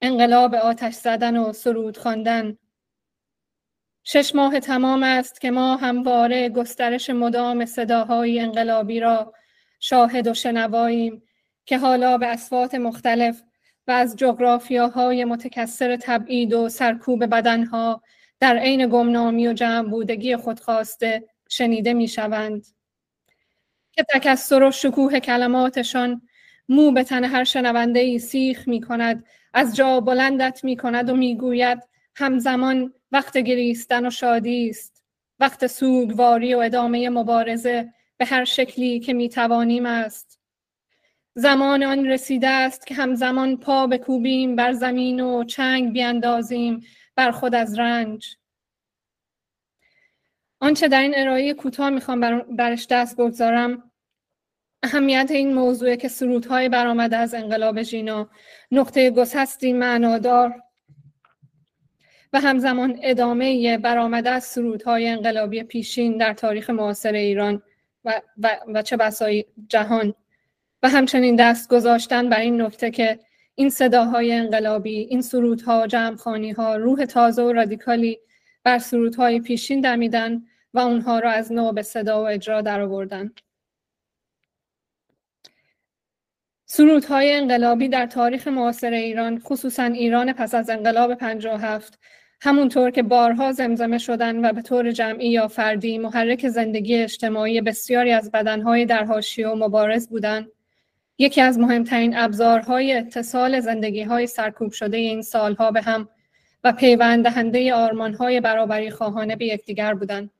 انقلاب آتش زدن و سرود خواندن شش ماه تمام است که ما همواره گسترش مدام صداهای انقلابی را شاهد و شنواییم که حالا به اسوات مختلف و از جغرافیاهای متکثر تبعید و سرکوب بدنها در عین گمنامی و جمع بودگی خودخواسته شنیده می شوند. که تکسر و شکوه کلماتشان مو به تن هر شنونده ای سیخ می کند از جا بلندت می کند و می گوید همزمان وقت گریستن و شادی است. وقت سوگواری و ادامه مبارزه به هر شکلی که می توانیم است. زمان آن رسیده است که همزمان پا بکوبیم بر زمین و چنگ بیاندازیم بر خود از رنج. آنچه در این ارائه کوتاه می‌خوام برش دست بگذارم اهمیت این موضوع که سرودهای برآمده از انقلاب ژینا. نقطه گسستی معنادار و همزمان ادامه برآمده از سرودهای انقلابی پیشین در تاریخ معاصر ایران و, و, و چه بسای جهان. و همچنین دست گذاشتن بر این نکته که این صداهای انقلابی این سرودها جمعخانی ها روح تازه و رادیکالی بر سرودهای پیشین دمیدن و اونها را از نو به صدا و اجرا درآوردن. سرودهای انقلابی در تاریخ معاصر ایران خصوصا ایران پس از انقلاب 57 همونطور که بارها زمزمه شدن و به طور جمعی یا فردی محرک زندگی اجتماعی بسیاری از بدنهای در حاشیه و مبارز بودند یکی از مهمترین ابزارهای اتصال زندگی های سرکوب شده این سالها به هم و پیوند دهنده آرمانهای برابری خواهانه به یکدیگر بودند.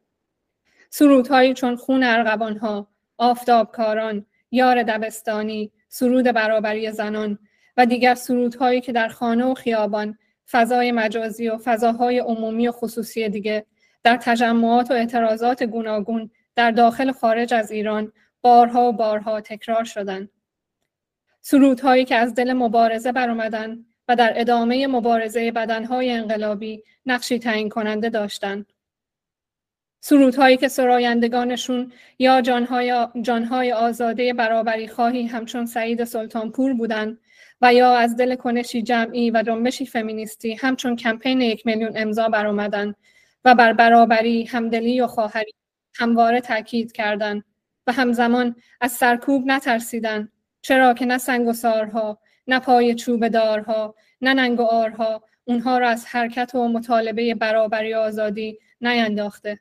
سرودهایی چون خون ارغوانها، آفتابکاران، یار دبستانی، سرود برابری زنان و دیگر سرودهایی که در خانه و خیابان، فضای مجازی و فضاهای عمومی و خصوصی دیگه در تجمعات و اعتراضات گوناگون در داخل و خارج از ایران بارها و بارها تکرار شدند. سرودهایی که از دل مبارزه برآمدند و در ادامه مبارزه بدنهای انقلابی نقشی تعیین کننده داشتند. سرودهایی که سرایندگانشون یا جانهای, جانهای آزاده برابری خواهی همچون سعید سلطانپور بودند و یا از دل کنشی جمعی و جنبشی فمینیستی همچون کمپین یک میلیون امضا برآمدند و بر برابری، همدلی و خواهری همواره تاکید کردند و همزمان از سرکوب نترسیدند چرا که نه سنگ و سارها نه پای چوب دارها نه ننگ و آرها اونها را از حرکت و مطالبه برابری آزادی نینداخته.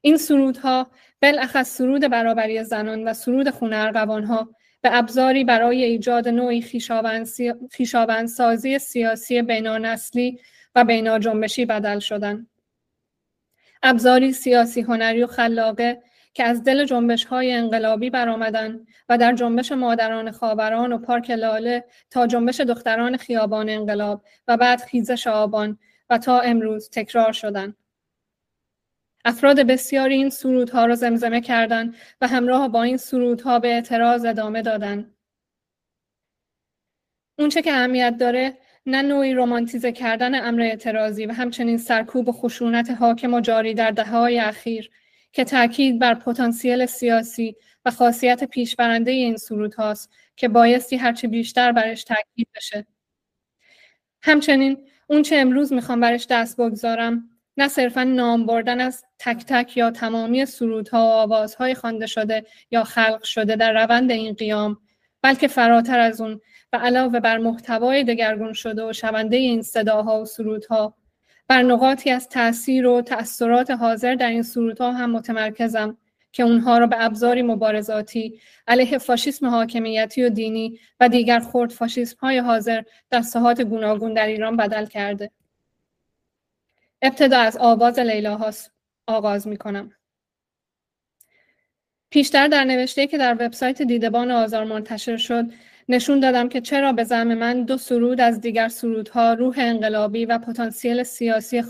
این سرودها بالاخص سرود برابری زنان و سرود خونه ارغوانها به ابزاری برای ایجاد نوعی خیشابندسازی سیاسی بینانسلی و بینا جنبشی بدل شدن. ابزاری سیاسی هنری و خلاقه که از دل جنبش های انقلابی برآمدند و در جنبش مادران خاوران و پارک لاله تا جنبش دختران خیابان انقلاب و بعد خیزش آبان و تا امروز تکرار شدند. افراد بسیاری این سرودها را زمزمه کردند و همراه با این سرودها به اعتراض ادامه دادند. اونچه که اهمیت داره نه نوعی رومانتیزه کردن امر اعتراضی و همچنین سرکوب و خشونت حاکم و جاری در دههای اخیر که تاکید بر پتانسیل سیاسی و خاصیت پیشبرنده این سرود هاست که بایستی هرچه بیشتر برش تاکید بشه. همچنین اون چه امروز می‌خوام برش دست بگذارم نه صرفا نام بردن از تک تک یا تمامی سرودها و آوازهای خوانده شده یا خلق شده در روند این قیام بلکه فراتر از اون و علاوه بر محتوای دگرگون شده و شونده این صداها و سرودها بر نقاطی از تاثیر و تأثیرات حاضر در این سرودها هم متمرکزم که اونها را به ابزاری مبارزاتی علیه فاشیسم حاکمیتی و دینی و دیگر خورد فاشیسم های حاضر در ساحات گوناگون در ایران بدل کرده. ابتدا از آواز لیلا آغاز می کنم. پیشتر در نوشته که در وبسایت دیدبان آزار منتشر شد نشون دادم که چرا به زعم من دو سرود از دیگر سرودها روح انقلابی و پتانسیل سیاسی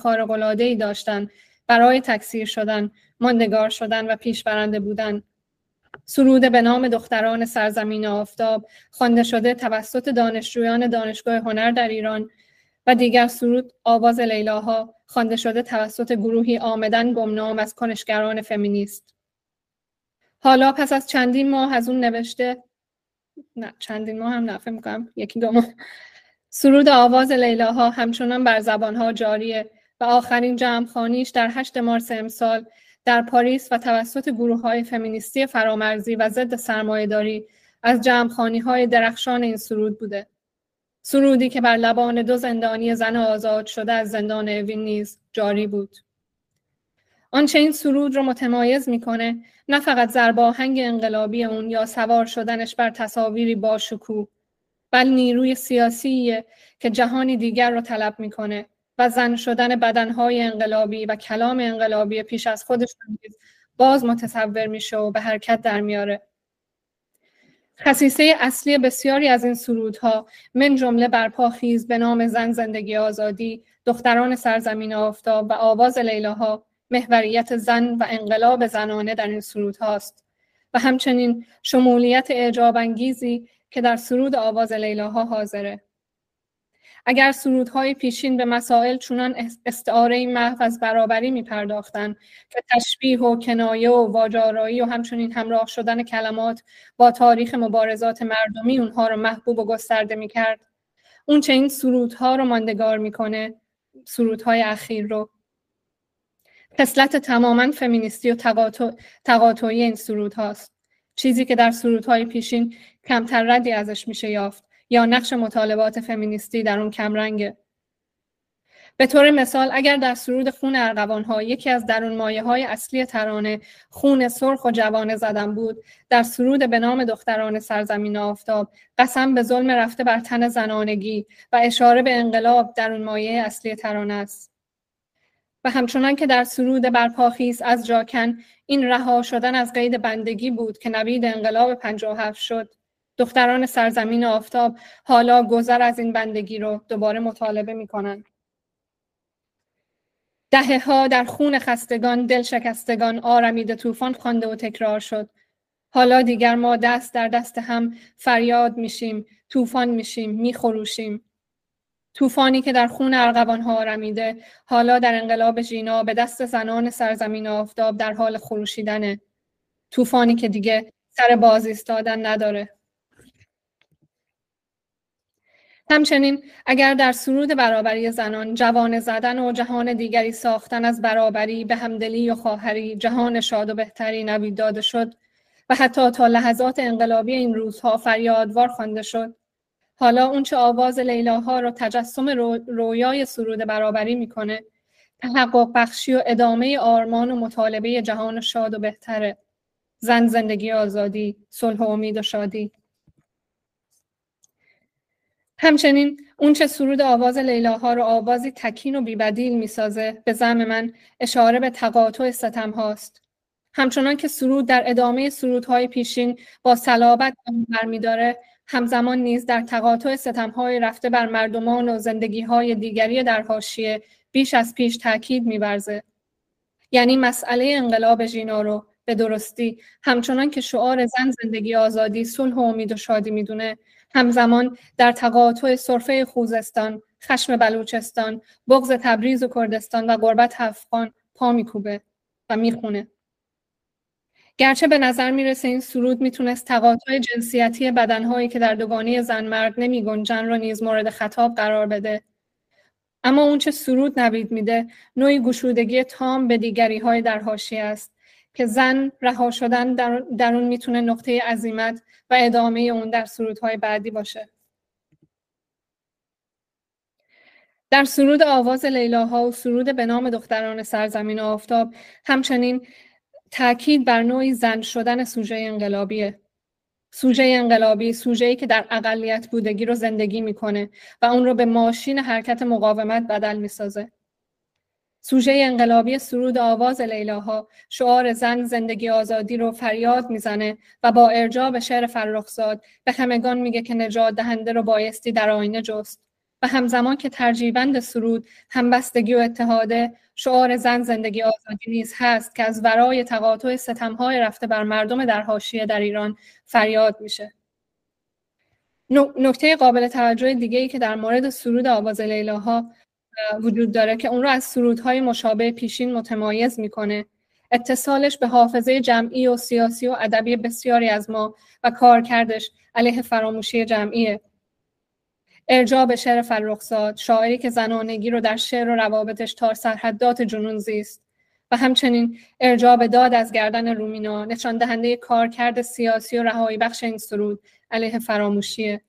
ای داشتند برای تکثیر شدن، ماندگار شدن و پیشبرنده بودن. سرود به نام دختران سرزمین آفتاب خوانده شده توسط دانشجویان دانشگاه هنر در ایران و دیگر سرود آواز لیلاها خوانده شده توسط گروهی آمدن گمنام از کنشگران فمینیست. حالا پس از چندین ماه از اون نوشته نه چندین ماه هم نفه می‌کنم یکی دو ماه سرود آواز لیلاها همچنان بر زبانها جاریه و آخرین جمعخانیش در 8 مارس امسال در پاریس و توسط گروه های فمینیستی فرامرزی و ضد سرمایهداری از جمعخانی های درخشان این سرود بوده. سرودی که بر لبان دو زندانی زن آزاد شده از زندان اوین نیز جاری بود. آنچه این سرود رو متمایز می‌کنه نه فقط زرباهنگ انقلابی اون یا سوار شدنش بر تصاویری با شکوه بل نیروی سیاسیه که جهانی دیگر رو طلب می‌کنه و زن شدن بدنهای انقلابی و کلام انقلابی پیش از خودش باز متصور میشه و به حرکت در میاره خصیصه اصلی بسیاری از این سرودها من جمله برپاخیز به نام زن زندگی آزادی دختران سرزمین آفتاب و آواز لیلاها محوریت زن و انقلاب زنانه در این سرود هاست و همچنین شمولیت اعجاب انگیزی که در سرود آواز لیلاها حاضره. اگر سرودهای پیشین به مسائل چونان استعاره محو از برابری می پرداختن که تشبیه و کنایه و واجارایی و همچنین همراه شدن کلمات با تاریخ مبارزات مردمی اونها رو محبوب و گسترده می کرد اون چه این سرودها رو ماندگار می‌کنه سرودهای اخیر رو. خصلت تماما فمینیستی و تقاطعی این سرود هاست چیزی که در سرودهای پیشین کمتر ردی ازش میشه یافت. یا نقش مطالبات فمینیستی در اون کمرنگه. به طور مثال اگر در سرود خون ارغوان ها یکی از درون مایه های اصلی ترانه خون سرخ و جوانه زدن بود در سرود به نام دختران سرزمین آفتاب قسم به ظلم رفته بر تن زنانگی و اشاره به انقلاب درون مایه اصلی ترانه است. و همچنان که در سرود برپاخیز از جاکن این رها شدن از قید بندگی بود که نوید انقلاب 57 شد. دختران سرزمین آفتاب حالا گذر از این بندگی رو دوباره مطالبه می کنند. دهه ها در خون خستگان دل شکستگان آرمید طوفان خوانده و تکرار شد. حالا دیگر ما دست در دست هم فریاد میشیم طوفان میشیم میخروشیم. طوفانی که در خون ارغوان ها رمیده حالا در انقلاب ژینا به دست زنان سرزمین آفتاب در حال خروشیدنه. طوفانی که دیگه سر باز ایستادن نداره. همچنین اگر در سرود برابری زنان جوان زدن و جهان دیگری ساختن از برابری به همدلی و خواهری جهان شاد و بهتری نوید داده شد و حتی تا لحظات انقلابی این روزها فریادوار خوانده شد. حالا اونچه آواز لیلاها رو تجسم رویای سرود برابری می‌کنه تحقق بخشی و ادامه آرمان و مطالبه جهان شاد و بهتره. زن زندگی آزادی صلح و امید و شادی. همچنین اونچه سرود آواز لیلاها رو آوازی تکین و بیبدیل می‌سازه به زم من اشاره به تقاطع ستم هاست. همچنان که سرود در ادامه سرودهای پیشین با صلابت برمیداره همزمان نیز در تقاطع ستمهای رفته بر مردمان و زندگیهای دیگری در حاشیه بیش از پیش تاکید می‌ورزه. یعنی مسئله انقلاب ژینا رو به درستی همچنان که شعار زن زندگی آزادی صلح و امید و شادی می‌دونه همزمان در تقاطع صرفه خوزستان خشم بلوچستان بغض تبریز و کردستان و غربت افغان پا میکوبه و می‌خونه. گرچه به نظر می‌رسه این سرود می‌تونست تقاطع جنسیتی بدنهایی که در دوگانه زن مرد نمی گنجن رو نیز مورد خطاب قرار بده. اما اون چه سرود نوید میده نوعی گشودگی تام به دیگری های در حاشیه است. که زن رها شدن در, در اون می‌تونه نقطه عظیمت و ادامه اون در سرودهای بعدی باشه. در سرود آواز لیلاها و سرود به نام دختران سرزمین آفتاب همچنین تاکید بر نوعی زن شدن سوژه انقلابیه. سوژه انقلابی سوژه‌ای که در اقلیت بودگی رو زندگی می‌کنه و اون رو به ماشین حرکت مقاومت بدل می‌سازه. سوژه انقلابی سرود آواز لیلاها شعار زن زندگی آزادی رو فریاد می‌زنه و با ارجاع به شعر فرخزاد به همگان میگه که نجات دهنده رو بایستی در آینه جست. و همزمان که ترجیبند سرود همبستگی و اتحاده شعار زن زندگی آزادی نیز هست که از ورای تقاطع ستمهای رفته بر مردم در حاشیه در ایران فریاد میشه. نکته قابل توجه دیگه ای که در مورد سرود آواز لیلاها وجود داره که اون رو از سرودهای مشابه پیشین متمایز می‌کنه. اتصالش به حافظه جمعی و سیاسی و ادبی بسیاری از ما و کارکردش علیه فراموشی جمعیه. ارجاع به شعر فرخزاد شاعری که زنانگی رو در شعر و روابطش تا سرحدات جنون زیست. و همچنین ارجاع به داد از گردن رومینا نشان دهنده کارکرد سیاسی و رهایی بخش این سرود علیه فراموشیه.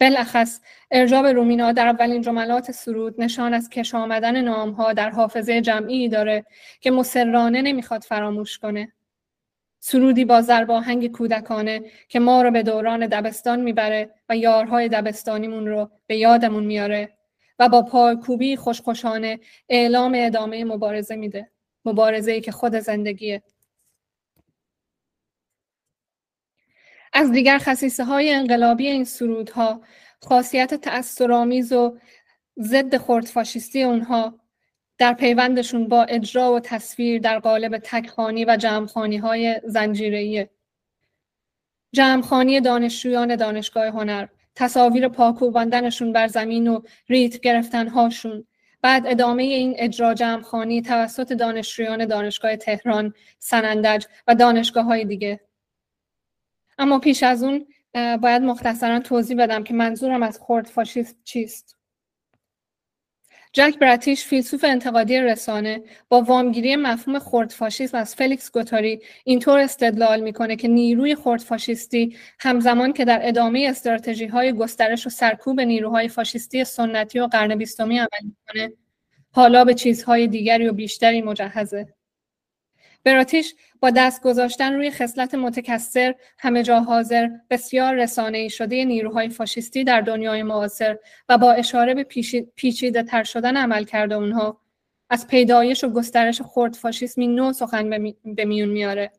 بالاخص ارجاع به رومینا در اولین جملات سرود نشان از کش آمدن نامها در حافظه جمعی داره که مسررانه نمی‌خواد فراموش کنه. سرودی با زرباهنگ کودکانه که ما رو به دوران دبستان می‌بره و یارهای دبستانیمون رو به یادمون میاره و با پایکوبی خوشخوشانه اعلام ادامه مبارزه میده. مبارزه ای که خود زندگیه از دیگر خصیصه های انقلابی این سرودها خاصیت تأثرآمیز و ضد خردفاشیستی اونها در پیوندشون با اجرا و تصویر در قالب تکخانی و جمعخانی های زنجیره‌ای. جمعخانی دانشجویان دانشگاه هنر تصاویر پا کوباندنشون بر زمین و ریتم گرفتنهاشون. بعد ادامه این اجرا جمعخوانی توسط دانشجویان دانشگاه تهران، سنندج و دانشگاه های دیگه. اما پیش از اون باید مختصرا توضیح بدم که منظورم از خرد فاشیسم چیست. جک براتیش فیلسوف انتقادی رسانه با وامگیری مفهوم خرد فاشیسم از فلیکس گوتاری اینطور استدلال می‌کنه که نیروی خرد فاشیستی همزمان که در ادامه استراتژی های گسترش و سرکوب نیروهای فاشیستی سنتی و قرن بیستمی عمل می‌کنه حالا به چیزهای دیگری و بیشتری مجهزه. براتیش با دست گذاشتن روی خصلت متکثر همه جا حاضر بسیار رسانه ای شده نیروهای فاشیستی در دنیای معاصر و با اشاره به پیچیده تر شدن عمل کرده اونها از پیدایش و گسترش خورد فاشیسمی نو سخن به میون میاره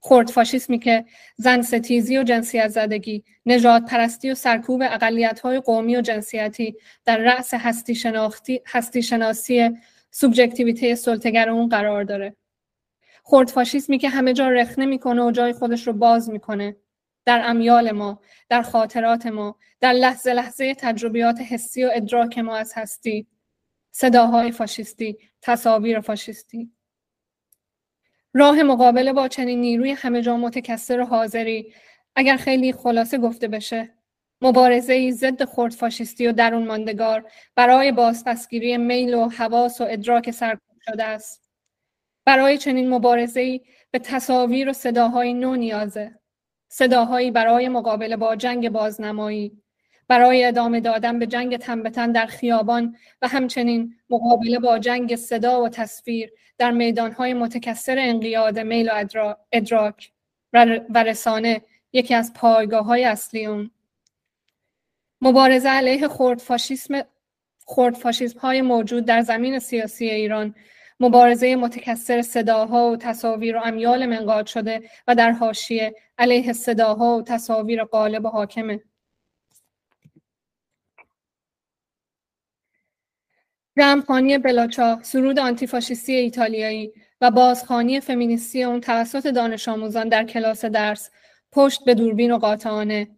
خورد فاشیسمی که زن ستیزی و جنسیت زدگی، نجات پرستی و سرکوب اقلیت های قومی و جنسیتی در رأس هستی, شناختی، هستی شناسی سوبژکتیویته سلطگر اون قرار داره. خورد فاشیسمی که همه جا رخنه می‌کنه و جای خودش رو باز می‌کنه. در امیال ما در خاطرات ما در لحظه لحظه تجربیات حسی و ادراک ما از هستی. صداهای فاشیستی تصاویر فاشیستی. راه مقابله با چنین نیروی همه جا متکثر و حاضری. اگر خیلی خلاصه گفته بشه مبارزه ای ضد خورد فاشیستی و درون ماندگار برای بازپسگیری میل و حواس و ادراک سرکوب شده است. برای چنین مبارزه‌ای به تصاویر و صداهای نو نیازه. صداهایی برای مقابله با جنگ بازنمایی، برای ادامه دادن به جنگ تنبتن در خیابان و همچنین مقابله با جنگ صدا و تصویر در میدانهای متکثر انقیاد میل و ادراک و رسانه یکی از پایگاه های اصلی اون. مبارزه علیه خورد فاشیسم خورد فاشیسم های موجود در زمین سیاسی ایران مبارزه متکثر صداها و تصاویر و امیال منقاد شده و در حاشیه علیه صداها و تصاویر قالب و حاکمه. رمخانی بلاچا سرود آنتیفاشیستی ایتالیایی و بازخانی فمینیستی اون توسط دانش آموزان در کلاس درس پشت به دوربین و قاطعانه.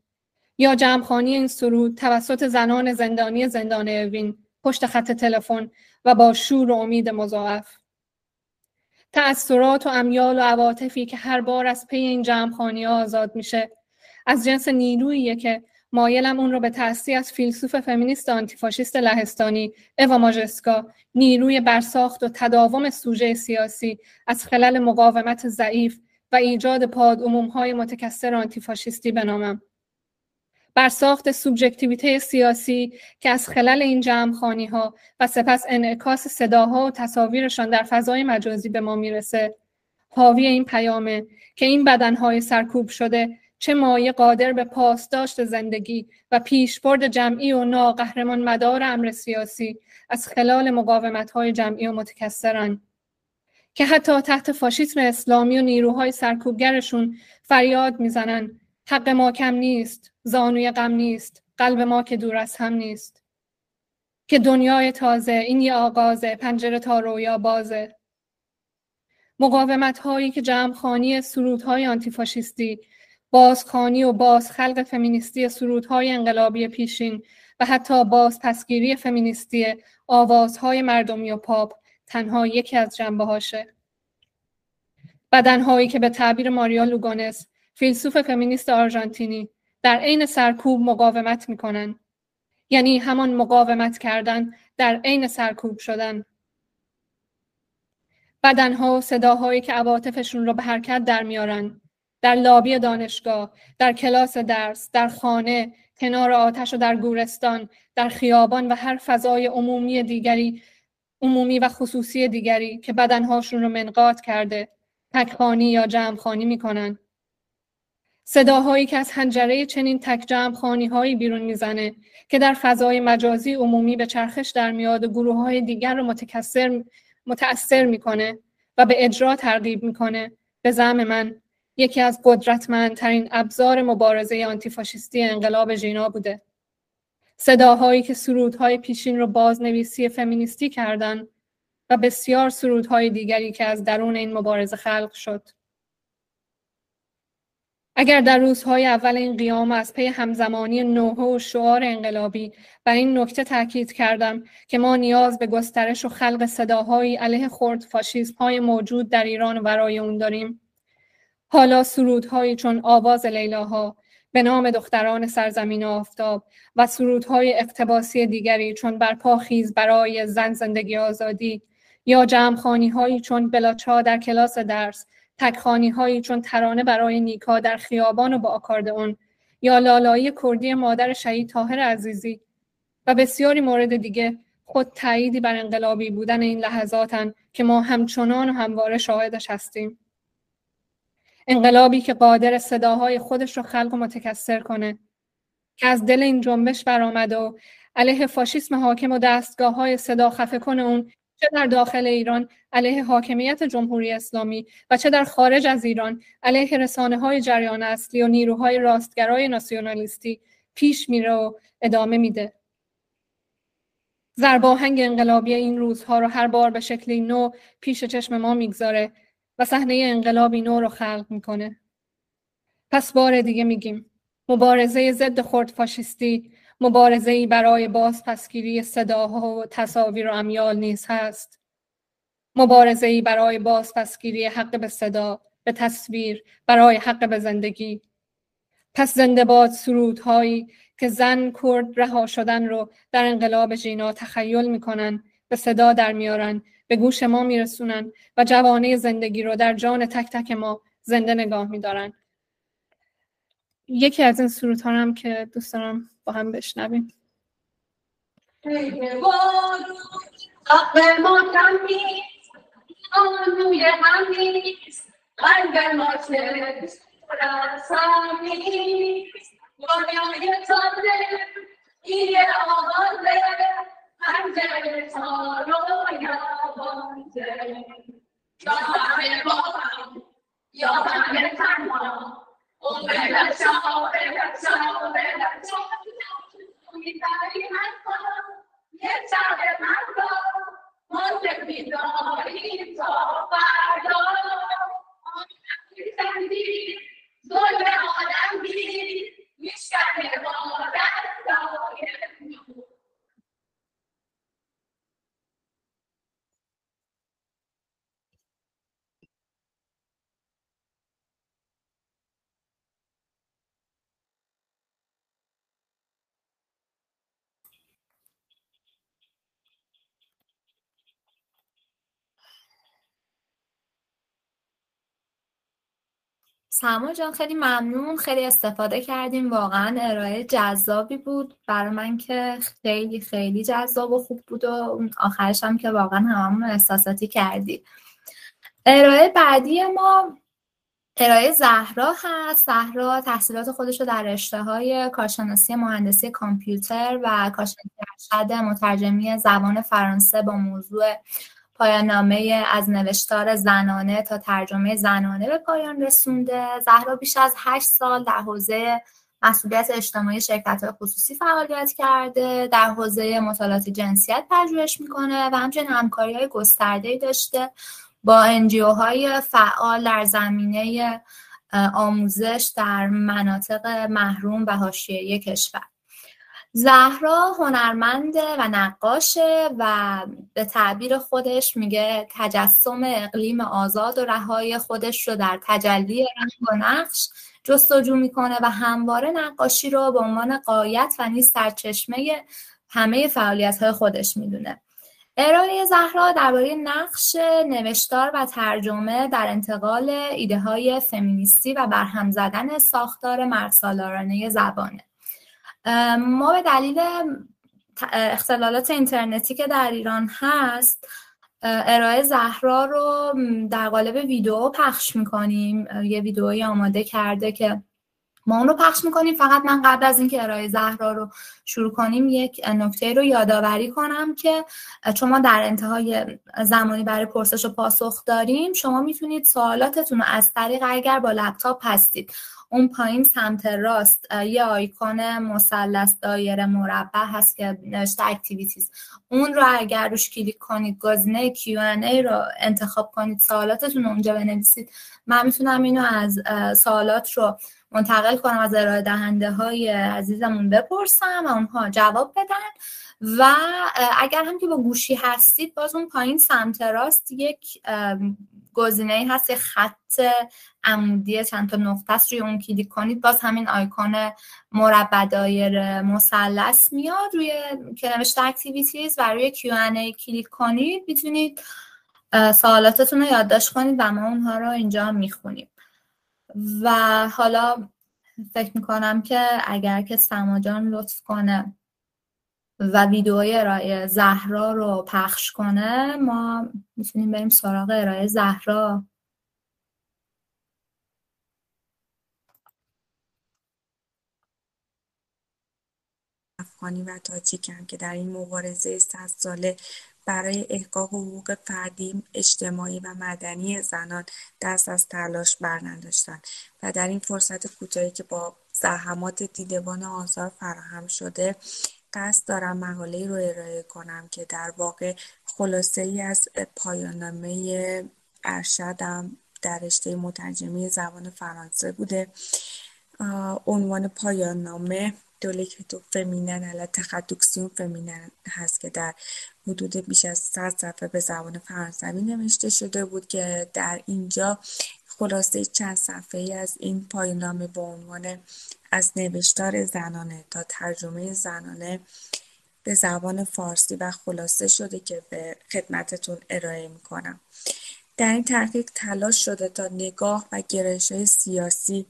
یا جمعخانی این سرود توسط زنان زندانی زندان اوین پشت خط تلفن و با شور و امید مضاعف. تأثیرات و امیال و عواطفی که هر بار از پی این جمعخانی آزاد میشه از جنس نیروییه که مایلم اون رو به تأثیر از فیلسوف فمینیست آنتیفاشیست لهستانی اوا ماژسکا نیروی برساخت و تداوم سوژه سیاسی از خلال مقاومت ضعیف و ایجاد پاد های متکثر آنتیفاشیستی بنامم برساخت سوبژکتیویته سیاسی که از خلال این جمع ها و سپس انعکاس صداها و تصاویرشان در فضای مجازی به ما می‌رسه. حاوی این پیامه که این بدنهای سرکوب شده چه مایه قادر به پاسداشت زندگی و پیشبرد جمعی و ناقهرمان مدار امر سیاسی از خلال مقاومت های جمعی و متکثرن که حتی تحت فاشیسم اسلامی و نیروهای سرکوبگرشون فریاد می‌زنن حق ما کم نیست. زانوی غم نیست قلب ما که دور از هم نیست که دنیای تازه این یه آغازه پنجره تا رویا بازه مقاومت هایی که جمعخانی سرودهای آنتیفاشیستی بازخانی و بازخلق فمینیستی سرودهای انقلابی پیشین و حتی باز پسگیری فمینیستی آوازهای مردمی و پاپ تنها یکی از جنبه هاشه. بدنهایی که به تعبیر ماریا لوگانس فیلسوف فمینیست آرژانتینی در عین سرکوب مقاومت می‌کنن. یعنی همان مقاومت کردن در عین سرکوب شدن. بدنها و صداهایی که عواطفشون رو به حرکت در میارن. در لابی دانشگاه در کلاس درس در خانه کنار آتش و در گورستان در خیابان و هر فضای عمومی دیگری عمومی و خصوصی دیگری که بدنهاشون رو منقاط کرده تکخانی یا جمعخانی می‌کنن. صداهایی که از هنجره چنین تک جمع هایی بیرون می‌زنه که در فضای مجازی عمومی به چرخش در میاد و گروه های دیگر رو متکثر متأثر می‌کنه و به اجرا ترغیب می‌کنه. به زعم من یکی از قدرتمندترین ابزار مبارزه آنتیفاشیستی انقلاب ژینا بوده. صداهایی که سرودهای پیشین رو بازنویسی فمینیستی کردن و بسیار سرودهای دیگری که از درون این مبارزه خلق شد. اگر در روزهای اول این قیام از پی همزمانی نوحه و شعار انقلابی بر این نکته تاکید کردم که ما نیاز به گسترش و خلق صداهایی علیه خرد فاشیسم های موجود در ایران و برای اون داریم. حالا سرودهایی چون آواز لیلاها به نام دختران سرزمین آفتاب و سرودهای اقتباسی دیگری چون برپا خیز برای زن زندگی آزادی یا جمعخانی هایی چون بلاچا در کلاس درس تکخانی هایی چون ترانه برای نیکا در خیابان و با آکاردئون یا لالایی کردی مادر شهید تاهر عزیزی و بسیاری مورد دیگه خود تاییدی بر انقلابی بودن این لحظاتن که ما همچنان و همواره شاهدش هستیم. انقلابی که قادر صداهای خودش رو خلق و متکثر کنه که از دل این جنبش برآمد و علیه فاشیسم حاکم و دستگاه های صدا خفه کن اون چه در داخل ایران علیه حاکمیت جمهوری اسلامی و چه در خارج از ایران علیه رسانه های جریان اصلی و نیروهای راستگرای ناسیونالیستی پیش میره و ادامه میده. زرباهنگ انقلابی این روزها رو هر بار به شکلی نو پیش چشم ما می‌گذاره و صحنه انقلابی نو رو خلق می‌کنه. پس بار دیگه میگیم. مبارزه ضد خرد فاشیستی مبارزه برای بازپسگیری صداها و تصاویر و امیال نیز هست. مبارزه برای بازپسگیری حق به صدا به تصویر برای حق به زندگی. پس زنده باد سرودهایی که زن کرد رها شدن رو در انقلاب ژینا تخیل می‌کنن به صدا در میارن به گوش ما میرسونن و جوانه زندگی رو در جان تک تک ما زنده نگاه میدارن. یکی از این سرودها هم که دوست دارم با هم بشنویم. یا همه تنها Oh, bella ciao, bella ciao, bella ciao, unitari manco, niente manco, monte midori, parlo, senti, dove ho l'ambi, mi scambierò tanto, سما جان خیلی ممنون. خیلی استفاده کردیم. واقعا ارائه جذابی بود. برای من که خیلی خیلی جذاب و خوب بود و آخرش هم که واقعا هممون احساساتی کردی ارائه بعدی ما ارائه زهرا هست. زهرا تحصیلات خودش رو در رشته های کارشناسی مهندسی کامپیوتر و کارشناسی ارشد مترجمی زبان فرانسه با موضوع پایان نامه از نوشتار زنانه تا ترجمه زنانه به پایان رسونده. زهرا بیش از هشت سال در حوزه مسئولیت اجتماعی شرکت های خصوصی فعالیت کرده در حوزه مطالعات جنسیت پژوهش می‌کنه و همچنین همکاری های گسترده داشته. با انجیو های فعال در زمینه آموزش در مناطق محروم و حاشیه کشور. زهرا هنرمنده و نقاشه و به تعبیر خودش میگه تجسم اقلیم آزاد و رهای خودش رو در تجلی رنگ و نقش جستجو می‌کنه و همواره نقاشی رو به عنوان قایت و نیز سرچشمه همه فعالیت های خودش می‌دونه. ارائه زهرا درباره نقش نوشتار و ترجمه در انتقال ایده های فمینیستی و برهم زدن ساختار مردسالارانه زبانه. ما به دلیل اختلالات اینترنتی که در ایران هست ارائه زهرا رو در قالب ویدیو پخش می‌کنیم. یه ویدئویی آماده کرده که ما اون رو پخش می‌کنیم. فقط من قبل از اینکه ارائه زهرا رو شروع کنیم یک نکته رو یادآوری کنم که چون ما در انتهای زمانی برای پرسش و پاسخ داریم شما می‌تونید سوالاتتون رو از طریق اگر با لپتاپ هستید اون پایین سمت راست یه آیکون مثلث دایره مربع هست که نوشته activities اون رو اگر روش کلیک کنید گزینه Q&A رو انتخاب کنید سوالاتتون اونجا بنویسید. من می‌تونم اینو از سوالات رو منتقل کنم از ارائه دهنده های عزیزمون بپرسم و اونها جواب بدن. و اگر هم که با گوشی هستید باز اون پایین سمت راست یک گزینه هست یه خط عمودی چند تا نقطه است روی اون کلیک کنید. باز همین آیکون مربع دایره مثلث میاد روی که نوشته activities و روی Q&A کلیک کنید. می‌تونید سوالاتتون رو یادداشت کنید و ما اونها رو اینجا می‌خونیم. و حالا فکر می‌کنم که اگر که سما جان لطف کنه. و ویدیوی ارائه زهرا رو پخش کنه ما می‌تونیم بریم سراغ ارائه زهرا. افغانی و تاجیکم که در این مبارزه صد ساله برای احقاق حقوق فردی، اجتماعی و مدنی زنان دست از تلاش برنداشتند و در این فرصت کوتاهی که با زحمات دیدبان آزار فراهم شده قصد دارم مقاله رو ارائه کنم که در واقع خلاصه ای از پایاننامه ارشدم در رشته مترجمی زبان فرانسه بوده. عنوان پایان نامه تو فمینن علا تخدکسیون فمینن هست که در حدود بیش از 100 صفحه به زبان فرانسوی نوشته شده بود که در اینجا خلاصه چند صفحه ای از این پایانامه با عنوان از نوشتار زنانه تا ترجمه زنانه به زبان فارسی و خلاصه شده که به خدمتتون ارائه می‌کنم. در این تحقیق تلاش شده تا نگاه و گرایش سیاسی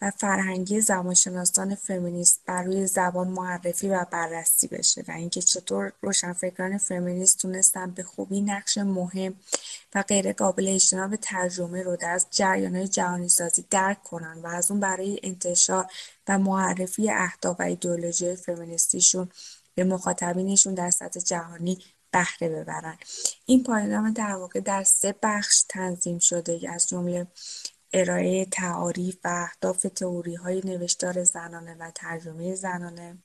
و فرهنگی زبانشناسان فمینیست بر روی زبان معرفی و بررسی بشه و اینکه چطور روشنفکران فمینیست تونستن به خوبی نقش مهم و غیر قابل اجتناب ترجمه رو در از جریان جهانی سازی درک کنن و از اون برای انتشار و معرفی اهداف و ایدئولوژی فمینیستیشون به مخاطبینشون در سطح جهانی بهره ببرن. این پایانامه در واقع در سه بخش تنظیم شده از جمله ارائه تعاریف و اهداف های نوشتار زنانه و ترجمه زنانه.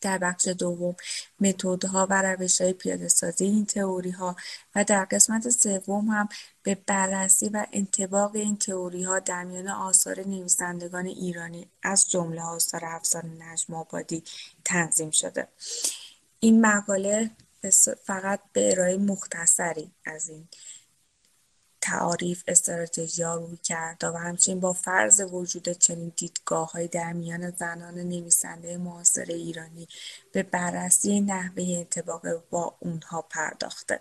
در بخش دوم متدها و پیاده سازی این ها و در قسمت سوم هم به بررسی و انطباق این ها در میان آثار نویسندگان ایرانی از جمله آثار افسانه نجم آبادی تنظیم شده. این مقاله فقط به ارائه مختصری از این تعاریف ها روی کرد و همچنین با فرض وجود چنین های در میان زنان نویسنده معاصر ایرانی به بررسی نحوه انطباق با اونها پرداخته.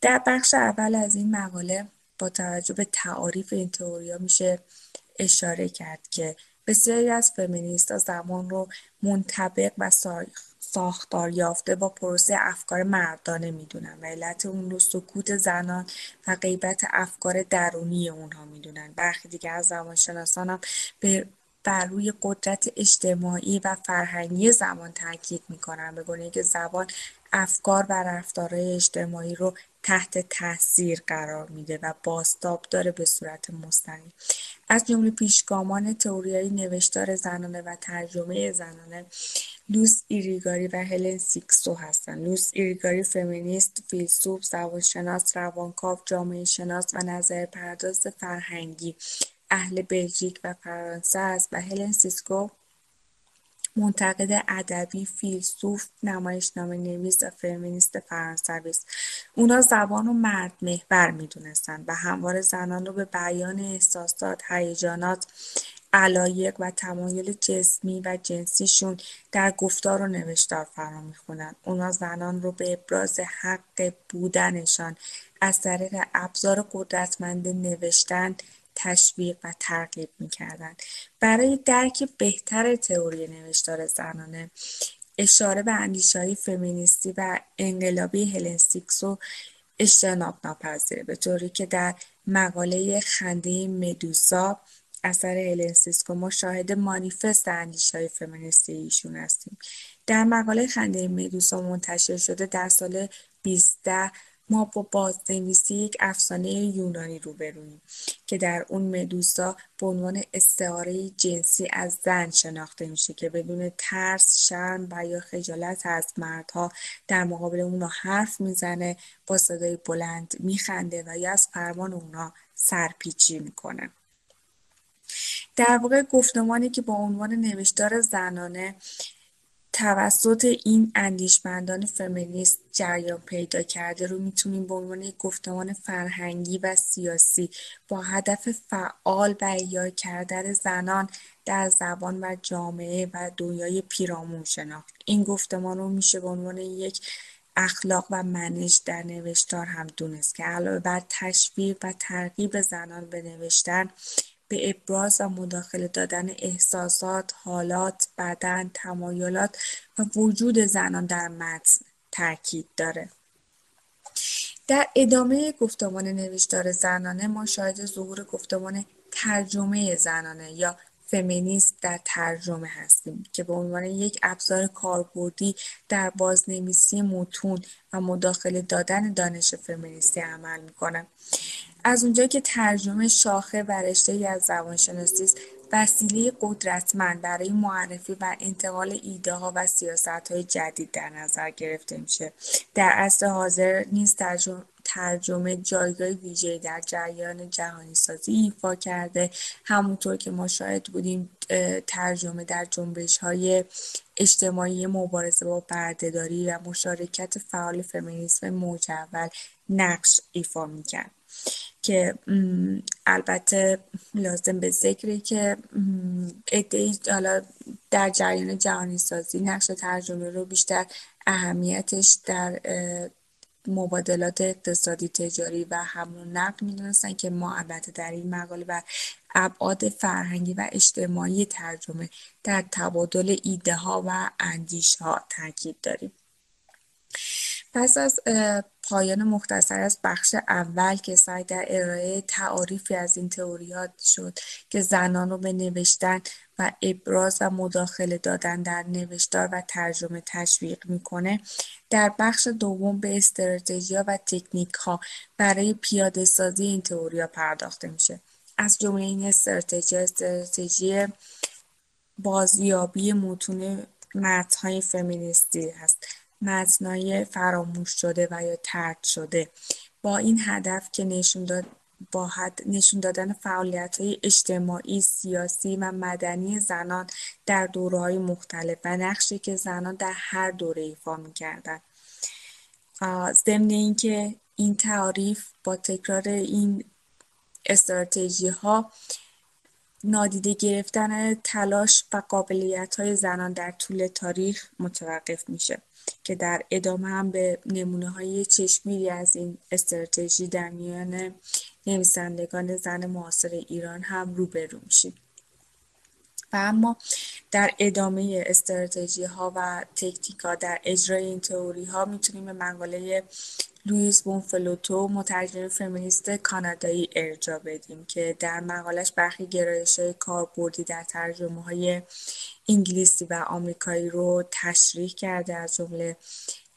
در بخش اول از این مقاله با توجه به تعاریف این تئوریا میشه اشاره کرد که بسیاری از فمینیست زمان رو منطبق و ساختار یافته با پروسه افکار مردانه می‌دونن. و علت اون رو سکوت زنان و غیبت افکار درونی اونها می‌دونن. برخی دیگه از زبانشناسان هم به بر روی قدرت اجتماعی و فرهنگی زبان تاکید می‌کنن. به گونه که زبان افکار و رفتارهای اجتماعی رو تحت تاثیر قرار میده و بازتاب داره به صورت مستقیم. از جمله پیشگامان تئوریای نوشتار زنانه و ترجمه زنانه لوس ایریگاری و هلن سیکسو هستند. لوس ایریگاری فمینیست، فیلسوف، زبانشناس، روانکاو، جامعه شناس و نظریه پرداز فرهنگی اهل بلژیک و فرانسه است و هلن سیسکو منتقد ادبی، فیلسوف، نویسنده و فمینیست فرانسوی است. اونا زبان رو مرد محور می‌دونستند و همواره زنان رو به بیان احساسات، هیجانات، علایق و تمایل جسمی و جنسیشون در گفتار و نوشتار فرا می‌خونن. اونا زنان رو به ابراز حق بودنشان از طریق ابزار قدرتمند نوشتن تشویق و ترغیب می‌کردند برای درک بهتر تئوری نوشتار زنانه اشاره به های فمینیستی و انقلابی هلنسیکسو اجتناب ناپذیره به طوری که در مقاله خنده مدوسا اثر ما شاهد مانیفست های فمینیستی ایشون هستیم. در مقاله خنده مدوسا منتشر شده در سال 2010 ما با بازنویسی یک افسانه یونانی روبرویم که در اون مدوسا به عنوان استعاره جنسی از زن شناخته میشه که بدون ترس شرم و یا خجالت از مردها در مقابل اونا حرف می‌زنه با صدای بلند میخنده و یا از فرمان اونا سرپیچی می‌کنه. در واقع گفتمانی که با عنوان نوشتار زنانه توسط این اندیشمندان فمینیست جریان پیدا کرده رو می‌تونیم به عنوان یک گفتمان فرهنگی و سیاسی با هدف فعال و احیا کردن زنان در زبان و جامعه و دنیای پیرامون شناخت. این گفتمان رو میشه به عنوان یک اخلاق و منش در نوشتار هم دونست که علاوه بر تشویق و ترغیب زنان به نوشتن به ابراز و مداخله دادن احساسات، حالات، بدن، تمایلات و وجود زنان در متن تاکید داره. در ادامه گفتمان نوشتار زنانه ما شاهد ظهور گفتمان ترجمه زنانه یا فمینیست در ترجمه هستیم که به عنوان یک ابزار کاربردی در بازنویسی متون و مداخله دادن دانش فمینیستی عمل می‌کنه از اونجایی که ترجمه شاخه و ای از زبانشناسی است وسیله قدرتمند برای معرفی و انتقال ها و های جدید در نظر گرفته میشه. در عصر حاضر نیز ترجمه جایگاه ویژه در جریان جهانی سازی ایفا کرده. همونطور که ما شاهد بودیم ترجمه در جنبش های اجتماعی مبارزه با بردهداری و مشارکت فعال فمینیسم موج نقش ایفا می‌کرد. که البته لازم به ذکری که ادهی حالا در جریان جهانی سازی نقش ترجمه رو بیشتر اهمیتش در مبادلات اقتصادی تجاری و حمل نقل می‌دونستن که ما البته در این مقاله و ابعاد فرهنگی و اجتماعی ترجمه در تبادل ایده ها و اندیش ها تاکید داریم. پس از پایان مختصر از بخش اول که سعی در ارائه تعاریفی از این تئوریات شد که زنان رو به نوشتن و ابراز و مداخله دادن در نوشتار و ترجمه تشویق می‌کنه در بخش دوم به استراتژی و تکنیک ها برای پیاده سازی این تئوریا پرداخته میشه. از جمله این استراتژی استراتژی بازیابی متون متنهای فمینیستی هست. متنای فراموش شده و یا ترک شده. با این هدف که نشون داد با نشون دادن فعالیت های اجتماعی، سیاسی و مدنی زنان در دوره های مختلف و نقشی که زنان در هر دوره ایفا می‌کردن ضمن اینکه این تعریف با تکرار این استراتژی ها نادیده گرفتن تلاش و قابلیت زنان در طول تاریخ متوقف میشه که در ادامه هم به نمونه های چشمیری از این استراتژی در میان نویسندگان زن معاصر ایران هم روبرو میشیم. و اما در ادامه استراتژی ها و تکنیک ها در اجرای این تئوری ها می‌تونیم به مقاله لویس بونفلوتو مترجم فمینیست کانادایی ارجا بدیم که در مقالش برخی گرایش های کاربردی در ترجمه های انگلیسی و آمریکایی رو تشریح کرده از جمله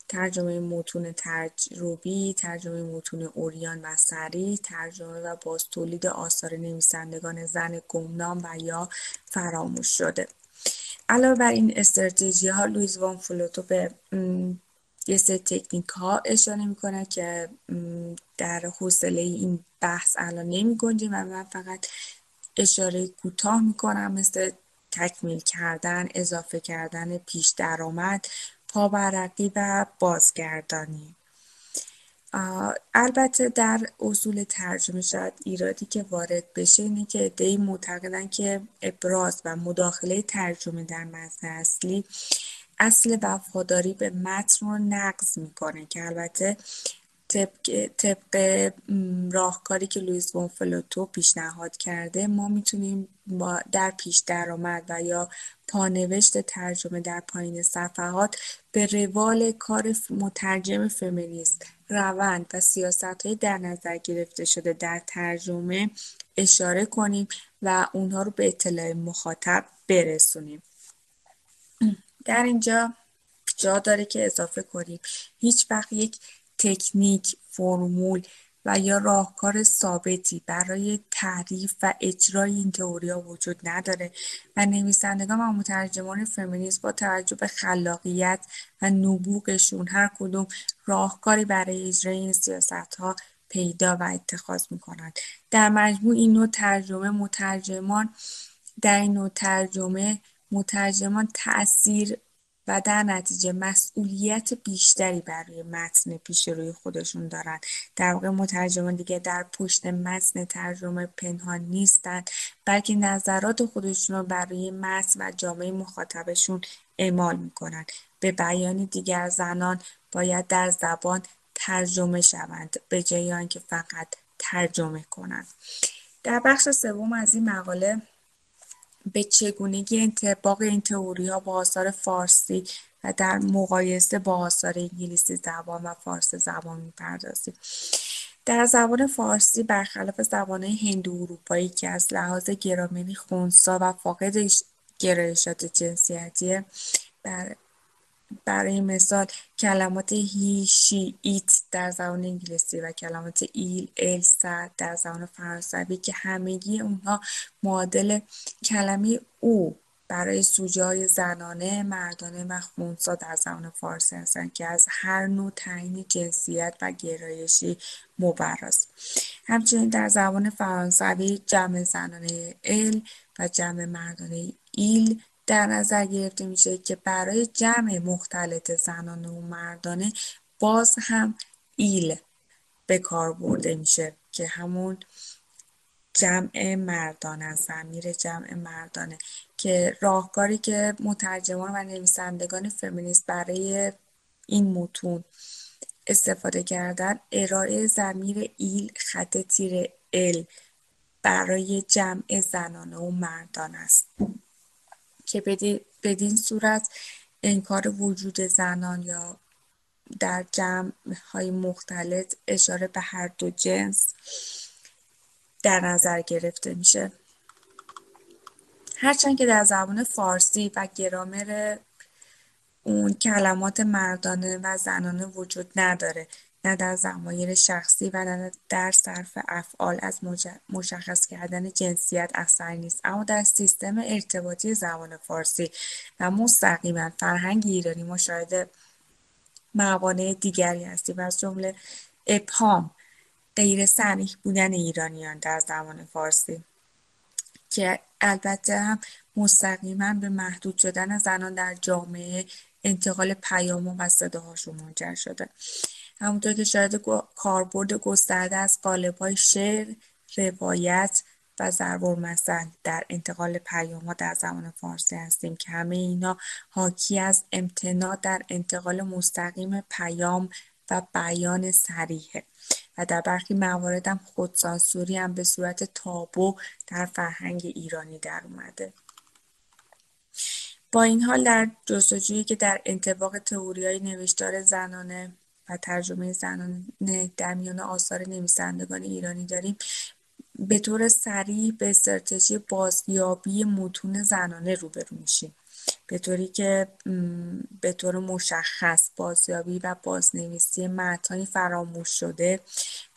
ترجمه متون تجربی، ترجمه متون اوریان و سری، ترجمه و باز تولید آثار نویسندگان زن گمنام و یا فراموش شده. علاوه بر این استراتژی ها لویز وان فلوتو به یه سه تکنیک ها اشاره می‌کنه که در حوصله این بحث الان نمی و من فقط اشاره کوتاه می‌کنم مثل تکمیل کردن اضافه کردن پیش درآمد پابرقی و بازگردانی. البته در اصول ترجمه شاید ایرادی که وارد بشه اینه که ادهی معتقدن که ابراز و مداخله ترجمه در متن اصلی اصل وفاداری به متن رو نقض می‌کنه که البته طبق, راهکاری که لویز فلوتو پیشنهاد کرده ما می‌تونیم در پیش درآمد و یا پانوشت ترجمه در پایین صفحات به روال کار مترجم فمینیست روند و سیاست های در نظر گرفته شده در ترجمه اشاره کنیم و اونها رو به اطلاع مخاطب برسونیم. در اینجا جا داره که اضافه کنیم. هیچ وقت یک تکنیک، فرمول و یا راهکار ثابتی برای تعریف و اجرای این تئوریا وجود نداره و نویسندگان و مترجمان فمینیست با توجه به خلاقیت و نبوغشون هر کدوم راهکاری برای اجرای این سیاست ها پیدا و اتخاذ می‌کنند. در مجموع این نوع ترجمه مترجمان در این نوع ترجمه مترجمان تاثیر و در نتیجه مسئولیت بیشتری برای متن پیش روی خودشون دارن. در واقع مترجمان دیگه در پشت متن ترجمه پنهان نیستند بلکه نظرات خودشون رو برای متن و جامعه مخاطبشون اعمال می‌کنن. به بیان دیگر زنان باید در زبان ترجمه شوند به جای آنکه فقط ترجمه کنند. در بخش سوم از این مقاله به چگونگی انطباق این ها با آثار فارسی و در مقایسه با آثار انگلیسی زبان و فارسی زبان می‌پردازیم. در زبان فارسی برخلاف زبان هندو اروپایی که از لحاظ گرامری خونسا و فاقد گرایشات جنسیتی بر برای مثال کلمات هی شی ایت در زبان انگلیسی و کلمات ایل ال در زبان فرانسوی که همگی اونها معادل کلمه او برای سوژه های زنانه، مردانه و خونسا در زبان فارسی هستند که از هر نوع تعیین جنسیت و گرایشی مبراست. همچنین در زبان فرانسوی جمع زنانه ال و جمع مردانه ایل در نظر گرفته میشه که برای جمع مختلط زنانه و مردانه باز هم ایل به کار برده میشه که همون جمع مردان از زمیر جمع مردانه که راهکاری که مترجمان و نویسندگان فمینیست برای این متون استفاده کردن ارائه زمیر ایل خط تیر ال برای جمع زنانه و مردان است. که بدین صورت انکار وجود زنان یا در جمع های مختلط اشاره به هر دو جنس در نظر گرفته میشه. هرچند که در زبان فارسی و گرامر اون کلمات مردانه و زنانه وجود نداره. نه در زمایر شخصی و نه در صرف افعال از مشخص کردن جنسیت اثر نیست. اما در سیستم ارتباطی زبان فارسی و مستقیما فرهنگ ایرانی مشاهده موانع دیگری هستیم. از جمله ابهام غیر صریح بودن ایرانیان در زبان فارسی که البته هم مستقیما به محدود شدن زنان در جامعه انتقال پیام و صداهاشون منجر شده. همونطور که شاید کاربرد گسترده از های شعر، روایت و ضرب المثل در انتقال پیام در زبان فارسی هستیم که همه اینا حاکی از امتناع در انتقال مستقیم پیام و بیان سریحه و در برخی موارد هم خودسانسوری هم به صورت تابو در فرهنگ ایرانی در اومده. با این حال در جستجویی که در انطباق های نوشتار زنانه و ترجمه زنانه در میان آثار نویسندگان ایرانی داریم به طور سریع به استراتژی بازیابی متون زنانه روبرو میشیم. به طوری که به طور مشخص بازیابی و بازنویسی متنی فراموش شده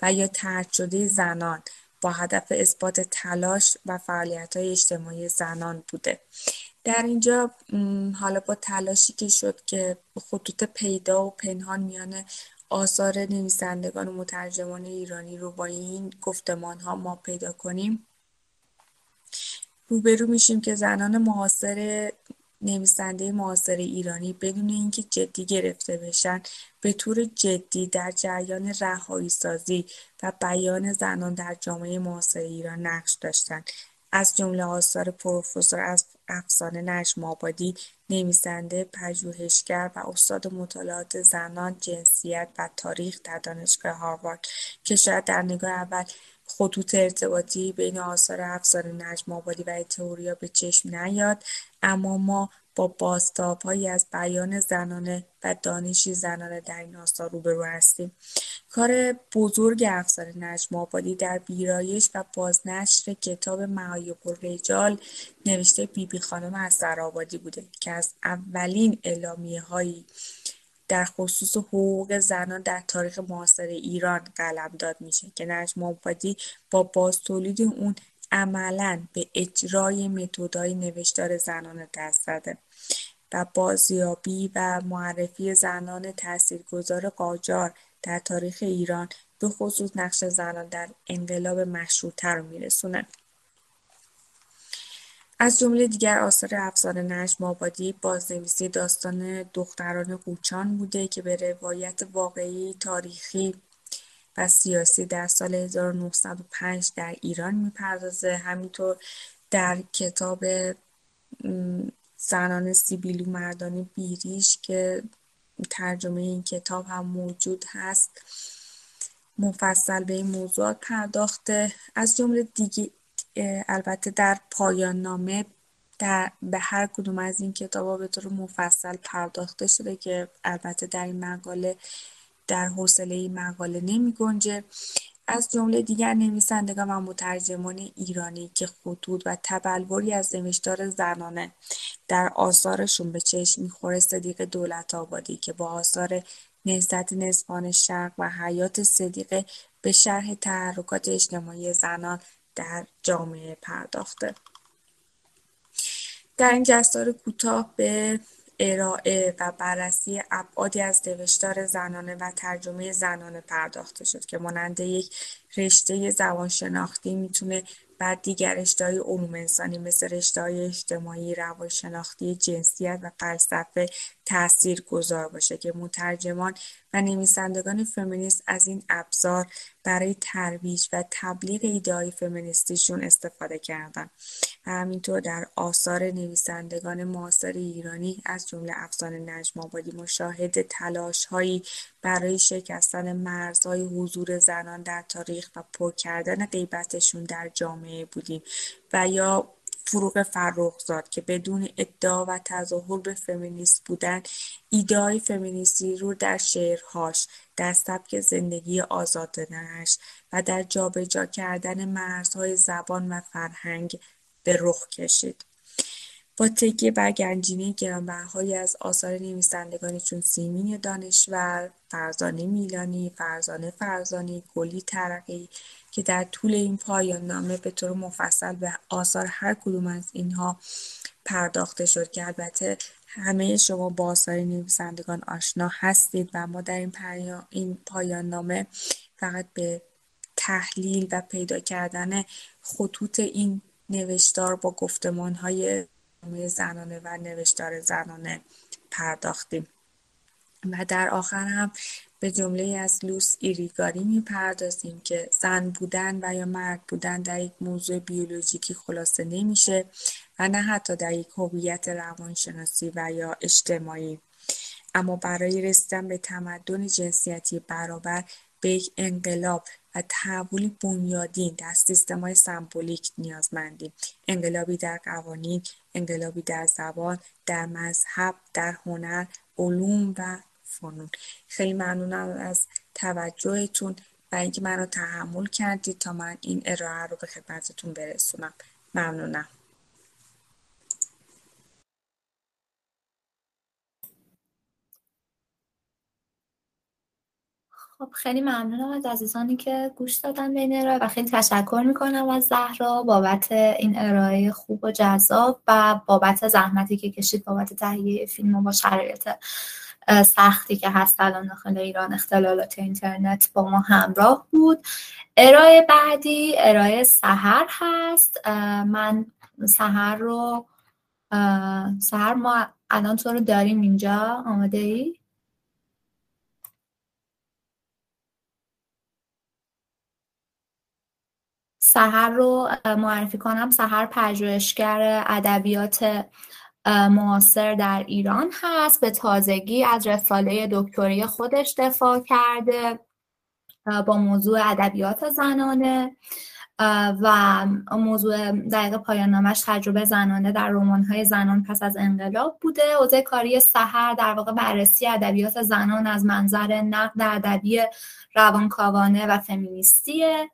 و یا ترد شده زنان با هدف اثبات تلاش و فعالیت های اجتماعی زنان بوده. در اینجا حالا با تلاشی که شد که خطوط پیدا و پنهان میان آثار نویسندگان و مترجمان ایرانی رو با این گفتمان ها ما پیدا کنیم روبرو میشیم که زنان معاصر نویسنده معاصر ایرانی بدون اینکه جدی گرفته بشن به طور جدی در جریان رهایی سازی و بیان زنان در جامعه معاصر ایران نقش داشتند از جمله آثار پروفسور افسانه نجم آبادی نویسنده پژوهشگر و استاد مطالعات زنان جنسیت و تاریخ در دانشگاه هاروارد. که شاید در نگاه اول خطوط ارتباطی بین آثار افسانه نجم آبادی و تئوریا به چشم نیاد اما ما با بازتابهایی از بیان زنانه و دانشی زنانه در این آثار روبرو هستیم. کار بزرگ افسر نجم آبادی در ویرایش و بازنشر کتاب معایب رجال نوشته بیبی بی خانم از آبادی بوده که از اولین اعلامیه هایی در خصوص حقوق زنان در تاریخ معاصر ایران داد میشه که نجم آبادی با تولید اون عملا به اجرای متدای نوشتار زنان دست زده و بازیابی و معرفی زنان تاثیرگذار قاجار در تاریخ ایران به خصوص نقش زنان در انقلاب مشروطه رو میرسونه از جمله دیگر آثار افسانه نجم آبادی بازنویسی داستان دختران قوچان بوده که به روایت واقعی تاریخی و سیاسی در سال 1905 در ایران می‌پردازه. همینطور در کتاب زنان سیبیلو مردان بیریش که ترجمه این کتاب هم موجود هست. مفصل به این موضوعات پرداخته. از جمله دیگه البته در پایان نامه در به هر کدوم از این کتاب به طور مفصل پرداخته شده که البته در این مقاله در حوصله این مقاله نمی گنجه. از جمله دیگر نویسندگان و مترجمان ایرانی که خطوط و تبلوری از نوشتار زنانه در آثارشون به چشم می‌خوره صدیق دولت آبادی که با آثار نهضت نسبان شرق و حیات صدیقه به شرح تحرکات اجتماعی زنان در جامعه پرداخته. در این جستار کوتاه به ارائه و بررسی ابعادی از نوشتار زنانه و ترجمه زنانه پرداخته شد که مانند یک رشته زبانشناختی می‌تونه بعد دیگر رشته‌های علوم انسانی مثل رشته‌های اجتماعی، روانشناختی، جنسیت و فلسفه تأثیر گذار باشه که مترجمان و نویسندگان فمینیست از این ابزار برای ترویج و تبلیغ ایده‌های فمینیستیشون استفاده کردن. و همینطور در آثار نویسندگان معاصر ایرانی از جمله افسانه نجم آبادی مشاهد تلاشهایی برای شکستن مرزهای حضور زنان در تاریخ و پر کردن غیبتشون در جامعه بودیم. و یا فروغ فرخزاد که بدون ادعا و تظاهر به فمینیست بودن ایدهای فمینیستی رو در شعرهاش در سبک زندگی آزادانش و در جابجا کردن مرزهای زبان و فرهنگ به رخ کشید. با تکیه بر گنجینه گرانبهاهایی از آثار نویسندگانی چون سیمین دانشور فرزانه میلانی فرزانه فرزانی گلی ترقی که در طول این پایان نامه به طور مفصل به آثار هر کدوم از اینها پرداخته شد که البته همه شما با آثار نویسندگان آشنا هستید و ما در این, این پایان نامه فقط به تحلیل و پیدا کردن خطوط این نوشتار با گفتمان های زنانه و نوشتار زنانه پرداختیم. و در آخر هم به جمله از لوس ایریگاری می‌پردازیم که زن بودن و یا مرد بودن در یک موضوع بیولوژیکی خلاصه نمیشه و نه حتی در یک هویت روانشناسی و یا اجتماعی. اما برای رسیدن به تمدن جنسیتی برابر به یک انقلاب و تحول بنیادین در های سمبولیک نیازمندیم. انقلابی در قوانین انقلابی در زبان در مذهب در هنر علوم و فنون. خیلی ممنونم از توجهتون و اینکه من رو تحمل کردید تا من این ارائه رو به خدمتتون برسونم. ممنونم. خب خیلی ممنونم از عزیزانی که گوش دادن به این ارائه و خیلی تشکر می‌کنم از زهرا بابت این ارائه خوب و جذاب و بابت زحمتی که کشید بابت تهیه فیلم و با شرایط سختی که هست الان داخل ایران اختلالات اینترنت با ما همراه بود. ارائه بعدی ارائه سهر هست. من سهر رو سهر ما الان تو رو داریم اینجا. آماده ای؟ سهر رو معرفی کنم. سهر پژوهشگر ادبیات معاصر در ایران هست. به تازگی از رساله دکتری خودش دفاع کرده با موضوع ادبیات زنانه و موضوع دقیق پایان نامش تجربه زنانه در های زنان پس از انقلاب بوده. حوزه کاری سحر در واقع بررسی ادبیات زنان از منظر نقد ادبی روانکاوانه و فمینیستیه.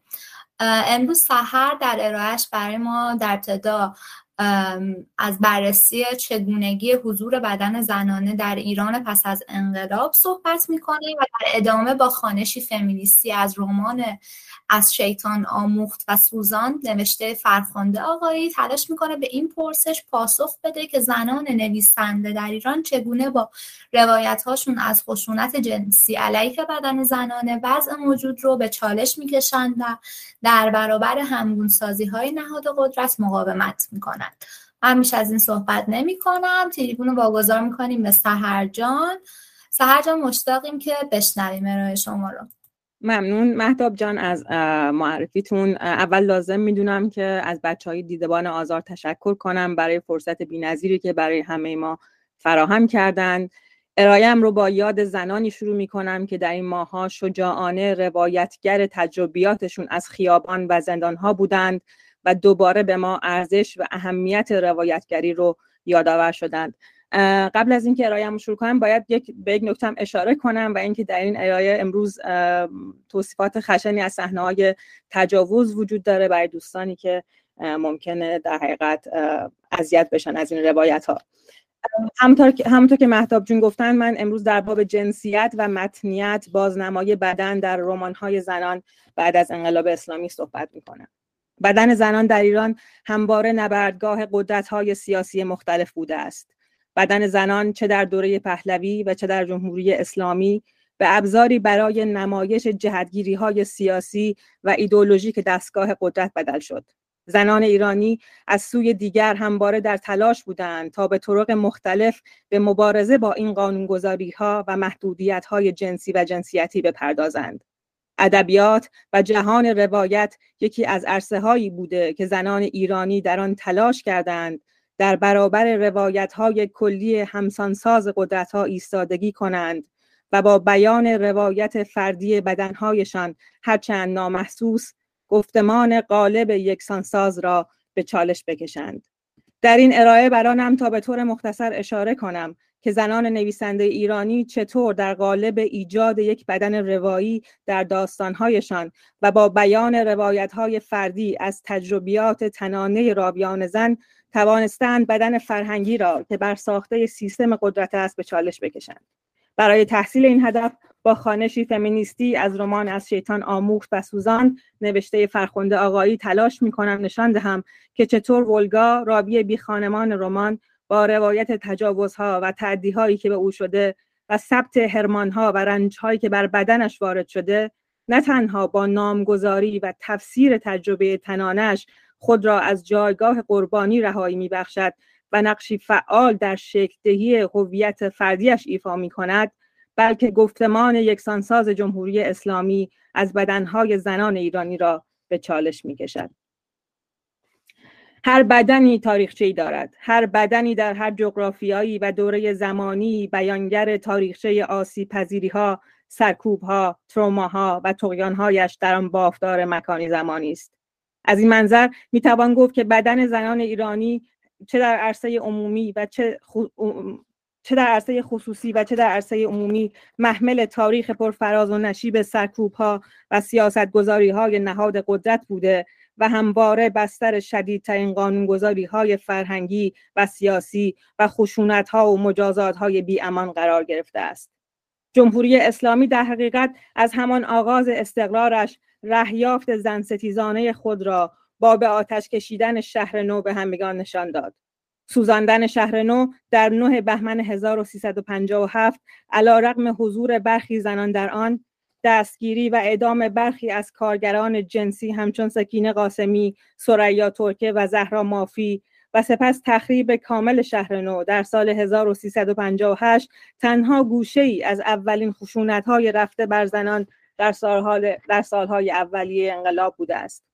امروز سحر در ارائهش برای ما در ابتدا از بررسی چگونگی حضور بدن زنانه در ایران پس از انقلاب صحبت می‌کنه و در ادامه با خانشی فمینیستی از رمان از شیطان آموخت و سوزان نوشته فرخنده آقایی تلاش می‌کنه به این پرسش پاسخ بده که زنان نویسنده در ایران چگونه با روایت هاشون از خشونت جنسی علیه بدن زنانه وضع موجود رو به چالش می‌کشند و در برابر همگونسازی های نهاد قدرت مقاومت می‌کنند. من میشه از این صحبت نمی کنم تریبون رو واگذار می‌کنیم به سهر جان سهر جان مشتاقیم که بشنویم ارائه شما رو. ممنون. مهداب جان از معرفیتون اول لازم می‌دونم که از بچه های دیدبان آزار تشکر کنم برای فرصت بینظیری که برای همه ما فراهم کردند. ارایم رو با یاد زنانی شروع می کنم که در این ماها شجاعانه روایتگر تجربیاتشون از خیابان و زندانها بودند و دوباره به ما ارزش و اهمیت روایتگری رو یادآور شدند. قبل از اینکه ارائه شروع کنم باید یک به یک نکته اشاره کنم و اینکه در این ارائه امروز توصیفات خشنی از صحنه های تجاوز وجود داره برای دوستانی که ممکنه در حقیقت اذیت بشن از این روایت ها همونطور که همونطور که مهتاب جون گفتن من امروز در باب جنسیت و متنیت بازنمای بدن در رمان های زنان بعد از انقلاب اسلامی صحبت می‌کنم. بدن زنان در ایران همواره نبردگاه قدرت های سیاسی مختلف بوده است. بدن زنان چه در دوره پهلوی و چه در جمهوری اسلامی به ابزاری برای نمایش جهتگیری های سیاسی و ایدولوژیک دستگاه قدرت بدل شد. زنان ایرانی از سوی دیگر همواره در تلاش بودند تا به طرق مختلف به مبارزه با این قانونگذاری ها و محدودیت های جنسی و جنسیتی بپردازند. ادبیات و جهان روایت یکی از عرصه هایی بوده که زنان ایرانی در آن تلاش کردند در برابر روایت های کلی همسانساز قدرت ها ایستادگی کنند و با بیان روایت فردی بدنهایشان هرچند نامحسوس گفتمان قالب یکسانساز را به چالش بکشند. در این ارائه برانم تا به طور مختصر اشاره کنم که زنان نویسنده ایرانی چطور در قالب ایجاد یک بدن روایی در داستانهایشان و با بیان روایتهای فردی از تجربیات تنانه راویان زن توانستند بدن فرهنگی را که بر ساخته سیستم قدرت است به چالش بکشند. برای تحصیل این هدف با خانشی فمینیستی از رمان از شیطان آموخت و سوزان نوشته فرخنده آقایی تلاش می کنم نشان دهم که چطور ولگا راوی بی خانمان رمان با روایت تجاوزها و تعدیهایی که به او شده و ثبت هرمانها و رنجهایی که بر بدنش وارد شده نه تنها با نامگذاری و تفسیر تجربه تنانش خود را از جایگاه قربانی رهایی میبخشد و نقشی فعال در شکل دهی هویت فردیش ایفا می کند بلکه گفتمان یکسانساز جمهوری اسلامی از بدنهای زنان ایرانی را به چالش می کشد. هر بدنی تاریخچه‌ای دارد هر بدنی در هر جغرافیایی و دوره زمانی بیانگر تاریخچه آسیب پذیری ها سرکوب ها تروماها و هایش در آن بافتار مکانی زمانی است از این منظر می‌توان گفت که بدن زنان ایرانی چه در عرصه عمومی و چه, چه در عرصه خصوصی و چه در عرصه عمومی محمل تاریخ پرفراز و نشیب سرکوب ها و سیاست گذاری های نهاد قدرت بوده و همواره بستر شدیدترین قانونگذاری های فرهنگی و سیاسی و خشونت ها و مجازات های بی امان قرار گرفته است. جمهوری اسلامی در حقیقت از همان آغاز استقرارش رهیافت زن ستیزانه خود را با به آتش کشیدن شهر نو به همگان نشان داد. سوزاندن شهر نو در 9 بهمن 1357 علا رقم حضور برخی زنان در آن دستگیری و اعدام برخی از کارگران جنسی همچون سکین قاسمی، سریا ترکه و زهرا مافی و سپس تخریب کامل شهر نو در سال 1358 تنها گوشه ای از اولین خشونت های رفته بر زنان در, در سالهای اولیه انقلاب بوده است.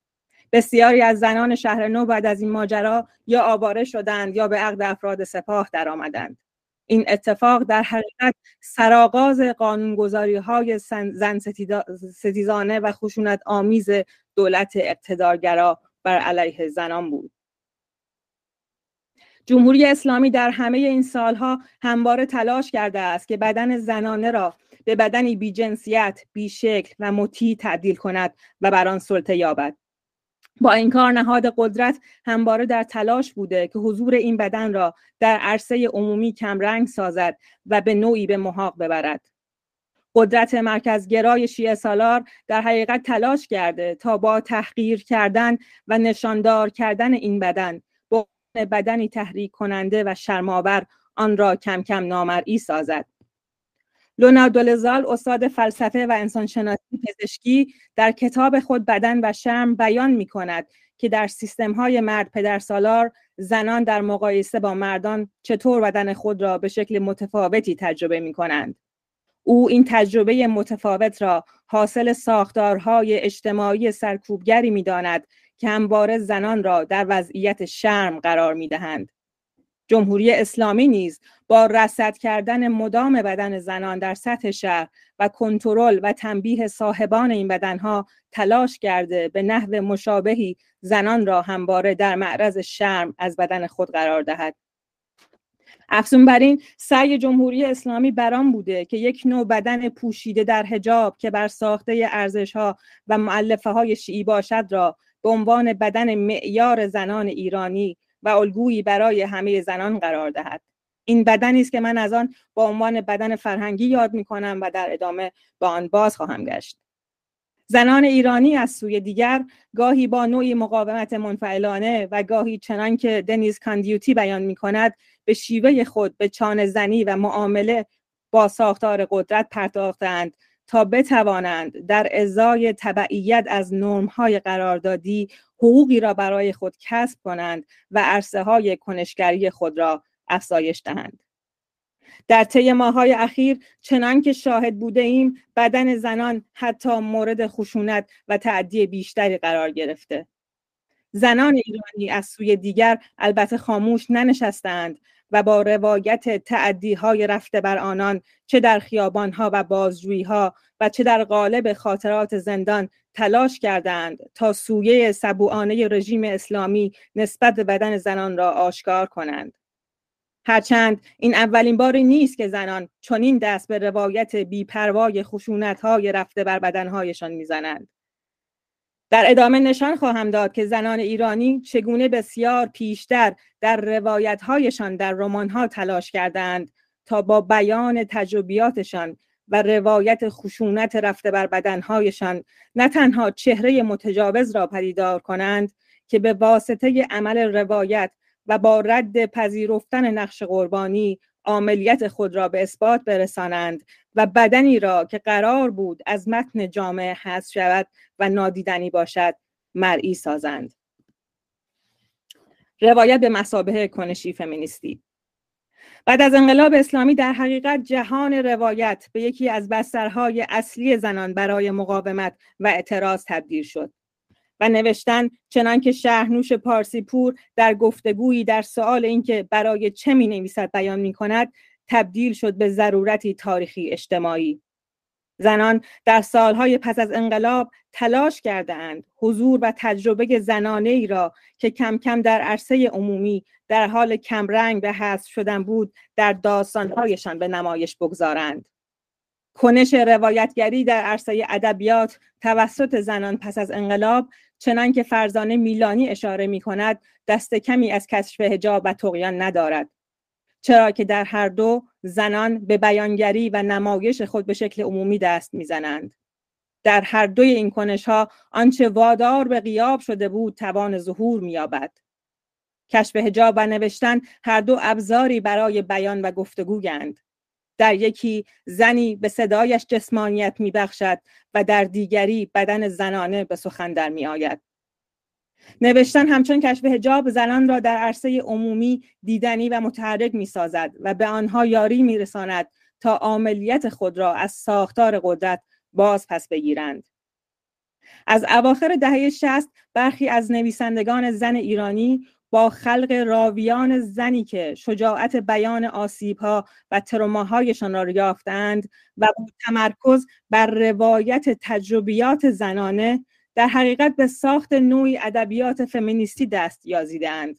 بسیاری از زنان شهر نو بعد از این ماجرا یا آواره شدند یا به عقد افراد سپاه درآمدند. این اتفاق در حقیقت سرآغاز قانونگذاری های زن ستیزانه و خشونت آمیز دولت اقتدارگرا بر علیه زنان بود. جمهوری اسلامی در همه این سالها همواره تلاش کرده است که بدن زنانه را به بدنی بی جنسیت، بی شکل و مطیع تبدیل کند و بر آن سلطه یابد. با این کار نهاد قدرت همواره در تلاش بوده که حضور این بدن را در عرصه عمومی کمرنگ سازد و به نوعی به محاق ببرد. قدرت مرکزگرای شیعه سالار در حقیقت تلاش کرده تا با تحقیر کردن و نشاندار کردن این بدن با بدنی تحریک کننده و شرماور آن را کم کم نامرئی سازد. لوناردو لزال استاد فلسفه و انسانشناسی پزشکی در کتاب خود بدن و شرم بیان می کند که در سیستم های مرد پدرسالار زنان در مقایسه با مردان چطور بدن خود را به شکل متفاوتی تجربه می کنند. او این تجربه متفاوت را حاصل ساختارهای اجتماعی سرکوبگری می داند که همواره زنان را در وضعیت شرم قرار می دهند. جمهوری اسلامی نیز با رصد کردن مدام بدن زنان در سطح شهر و کنترل و تنبیه صاحبان این بدنها تلاش کرده به نحو مشابهی زنان را همواره در معرض شرم از بدن خود قرار دهد. افزون بر این سعی جمهوری اسلامی بران بوده که یک نوع بدن پوشیده در حجاب که بر ساخته ارزش ها و معلفه های شیعی باشد را به عنوان بدن معیار زنان ایرانی و الگویی برای همه زنان قرار دهد. این بدنی است که من از آن با عنوان بدن فرهنگی یاد می کنم و در ادامه با آن باز خواهم گشت. زنان ایرانی از سوی دیگر گاهی با نوعی مقاومت منفعلانه و گاهی چنان که دنیز کاندیوتی بیان می کند به شیوه خود به چان زنی و معامله با ساختار قدرت پرداختند تا بتوانند در ازای تبعیت از نرمهای قراردادی حقوقی را برای خود کسب کنند و عرصه های کنشگری خود را افزایش دهند. در طی ماهای اخیر چنان که شاهد بوده ایم بدن زنان حتی مورد خشونت و تعدی بیشتری قرار گرفته. زنان ایرانی از سوی دیگر البته خاموش ننشستند و با روایت تعدی های رفته بر آنان چه در خیابان ها و بازجویی ها و چه در قالب خاطرات زندان تلاش کردند تا سویه سبوانه رژیم اسلامی نسبت بدن زنان را آشکار کنند. هرچند این اولین باری نیست که زنان چنین دست به روایت بیپروای خشونت های رفته بر بدنهایشان می‌زنند. در ادامه نشان خواهم داد که زنان ایرانی چگونه بسیار پیشتر در روایتهایشان در رمانها تلاش کردند تا با بیان تجربیاتشان و روایت خشونت رفته بر بدنهایشان نه تنها چهره متجاوز را پدیدار کنند که به واسطه عمل روایت و با رد پذیرفتن نقش قربانی عملیت خود را به اثبات برسانند و بدنی را که قرار بود از متن جامعه حذف شود و نادیدنی باشد مرئی سازند. روایت به مسابه کنشی فمینیستی. بعد از انقلاب اسلامی در حقیقت جهان روایت به یکی از بسترهای اصلی زنان برای مقاومت و اعتراض تبدیل شد. و نوشتن چنان که شهرنوش پارسی پور در گفتگویی در سوال اینکه برای چه می نویسد بیان می کند تبدیل شد به ضرورتی تاریخی اجتماعی. زنان در سالهای پس از انقلاب تلاش کردهاند حضور و تجربه زنانه ای را که کم کم در عرصه عمومی در حال کمرنگ و حذف شدن بود در داستانهایشان به نمایش بگذارند. کنش روایتگری در عرصه ادبیات توسط زنان پس از انقلاب چنان که فرزانه میلانی اشاره می کند دست کمی از کشف هجاب و تقیان ندارد. چرا که در هر دو زنان به بیانگری و نمایش خود به شکل عمومی دست می‌زنند. در هر دوی این کنش ها آنچه وادار به غیاب شده بود توان ظهور مییابد. کشف هجاب و نوشتن هر دو ابزاری برای بیان و گفتگویند. در یکی زنی به صدایش جسمانیت میبخشد و در دیگری بدن زنانه به سخن در میآید نوشتن همچون کشف هجاب زنان را در عرصه عمومی دیدنی و متحرک می سازد و به آنها یاری می رساند تا عملیت خود را از ساختار قدرت باز پس بگیرند. از اواخر دهه شست برخی از نویسندگان زن ایرانی با خلق راویان زنی که شجاعت بیان آسیبها و تروماهایشان را یافتند و با تمرکز بر روایت تجربیات زنانه در حقیقت به ساخت نوعی ادبیات فمینیستی دست یازیدهاند.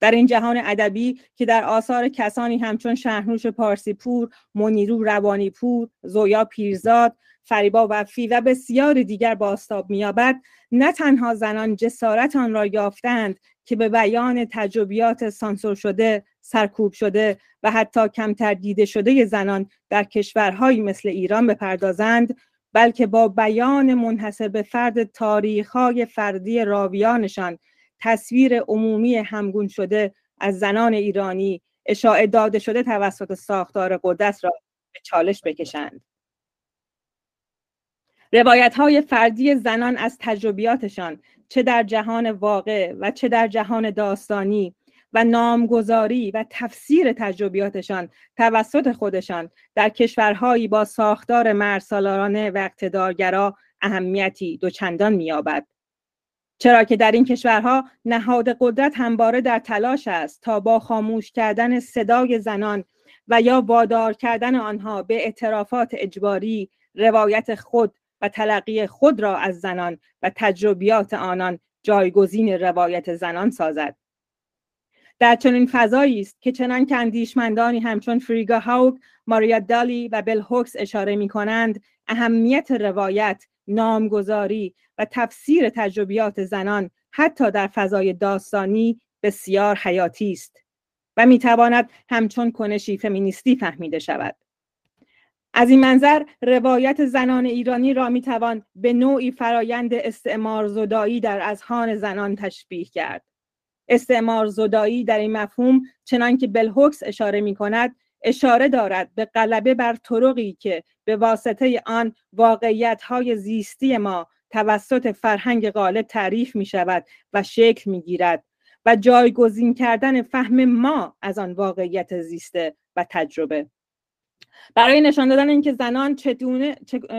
در این جهان ادبی که در آثار کسانی همچون شهرنوش پارسی پور، منیرو روانی پور، زویا پیرزاد، فریبا وفی و بسیار دیگر باستاب مییابد نه تنها زنان جسارت آن را یافتند که به بیان تجربیات سانسور شده، سرکوب شده و حتی کمتر دیده شده زنان در کشورهایی مثل ایران بپردازند بلکه با بیان منحصر به فرد تاریخهای فردی راویانشان تصویر عمومی همگون شده از زنان ایرانی اشاعه داده شده توسط ساختار قدس را به چالش بکشند. روایت های فردی زنان از تجربیاتشان چه در جهان واقع و چه در جهان داستانی و نامگذاری و تفسیر تجربیاتشان توسط خودشان در کشورهایی با ساختار مرسالارانه و اقتدارگرا اهمیتی دوچندان مییابد. چرا که در این کشورها نهاد قدرت همواره در تلاش است تا با خاموش کردن صدای زنان و یا وادار کردن آنها به اعترافات اجباری روایت خود و تلقی خود را از زنان و تجربیات آنان جایگزین روایت زنان سازد در چنین فضایی است که چنان که اندیشمندانی همچون فریگا هاوگ، ماریا دالی و بل هوکس اشاره می کنند اهمیت روایت، نامگذاری و تفسیر تجربیات زنان حتی در فضای داستانی بسیار حیاتی است و می تواند همچون کنشی فمینیستی فهمیده شود. از این منظر روایت زنان ایرانی را می توان به نوعی فرایند استعمار زدایی در اذهان زنان تشبیه کرد. استعمار زدایی در این مفهوم چنان که بلهوکس اشاره می کند اشاره دارد به غلبه بر طرقی که به واسطه آن واقعیت های زیستی ما توسط فرهنگ غالب تعریف می شود و شکل می گیرد و جایگزین کردن فهم ما از آن واقعیت زیسته و تجربه برای نشان دادن اینکه زنان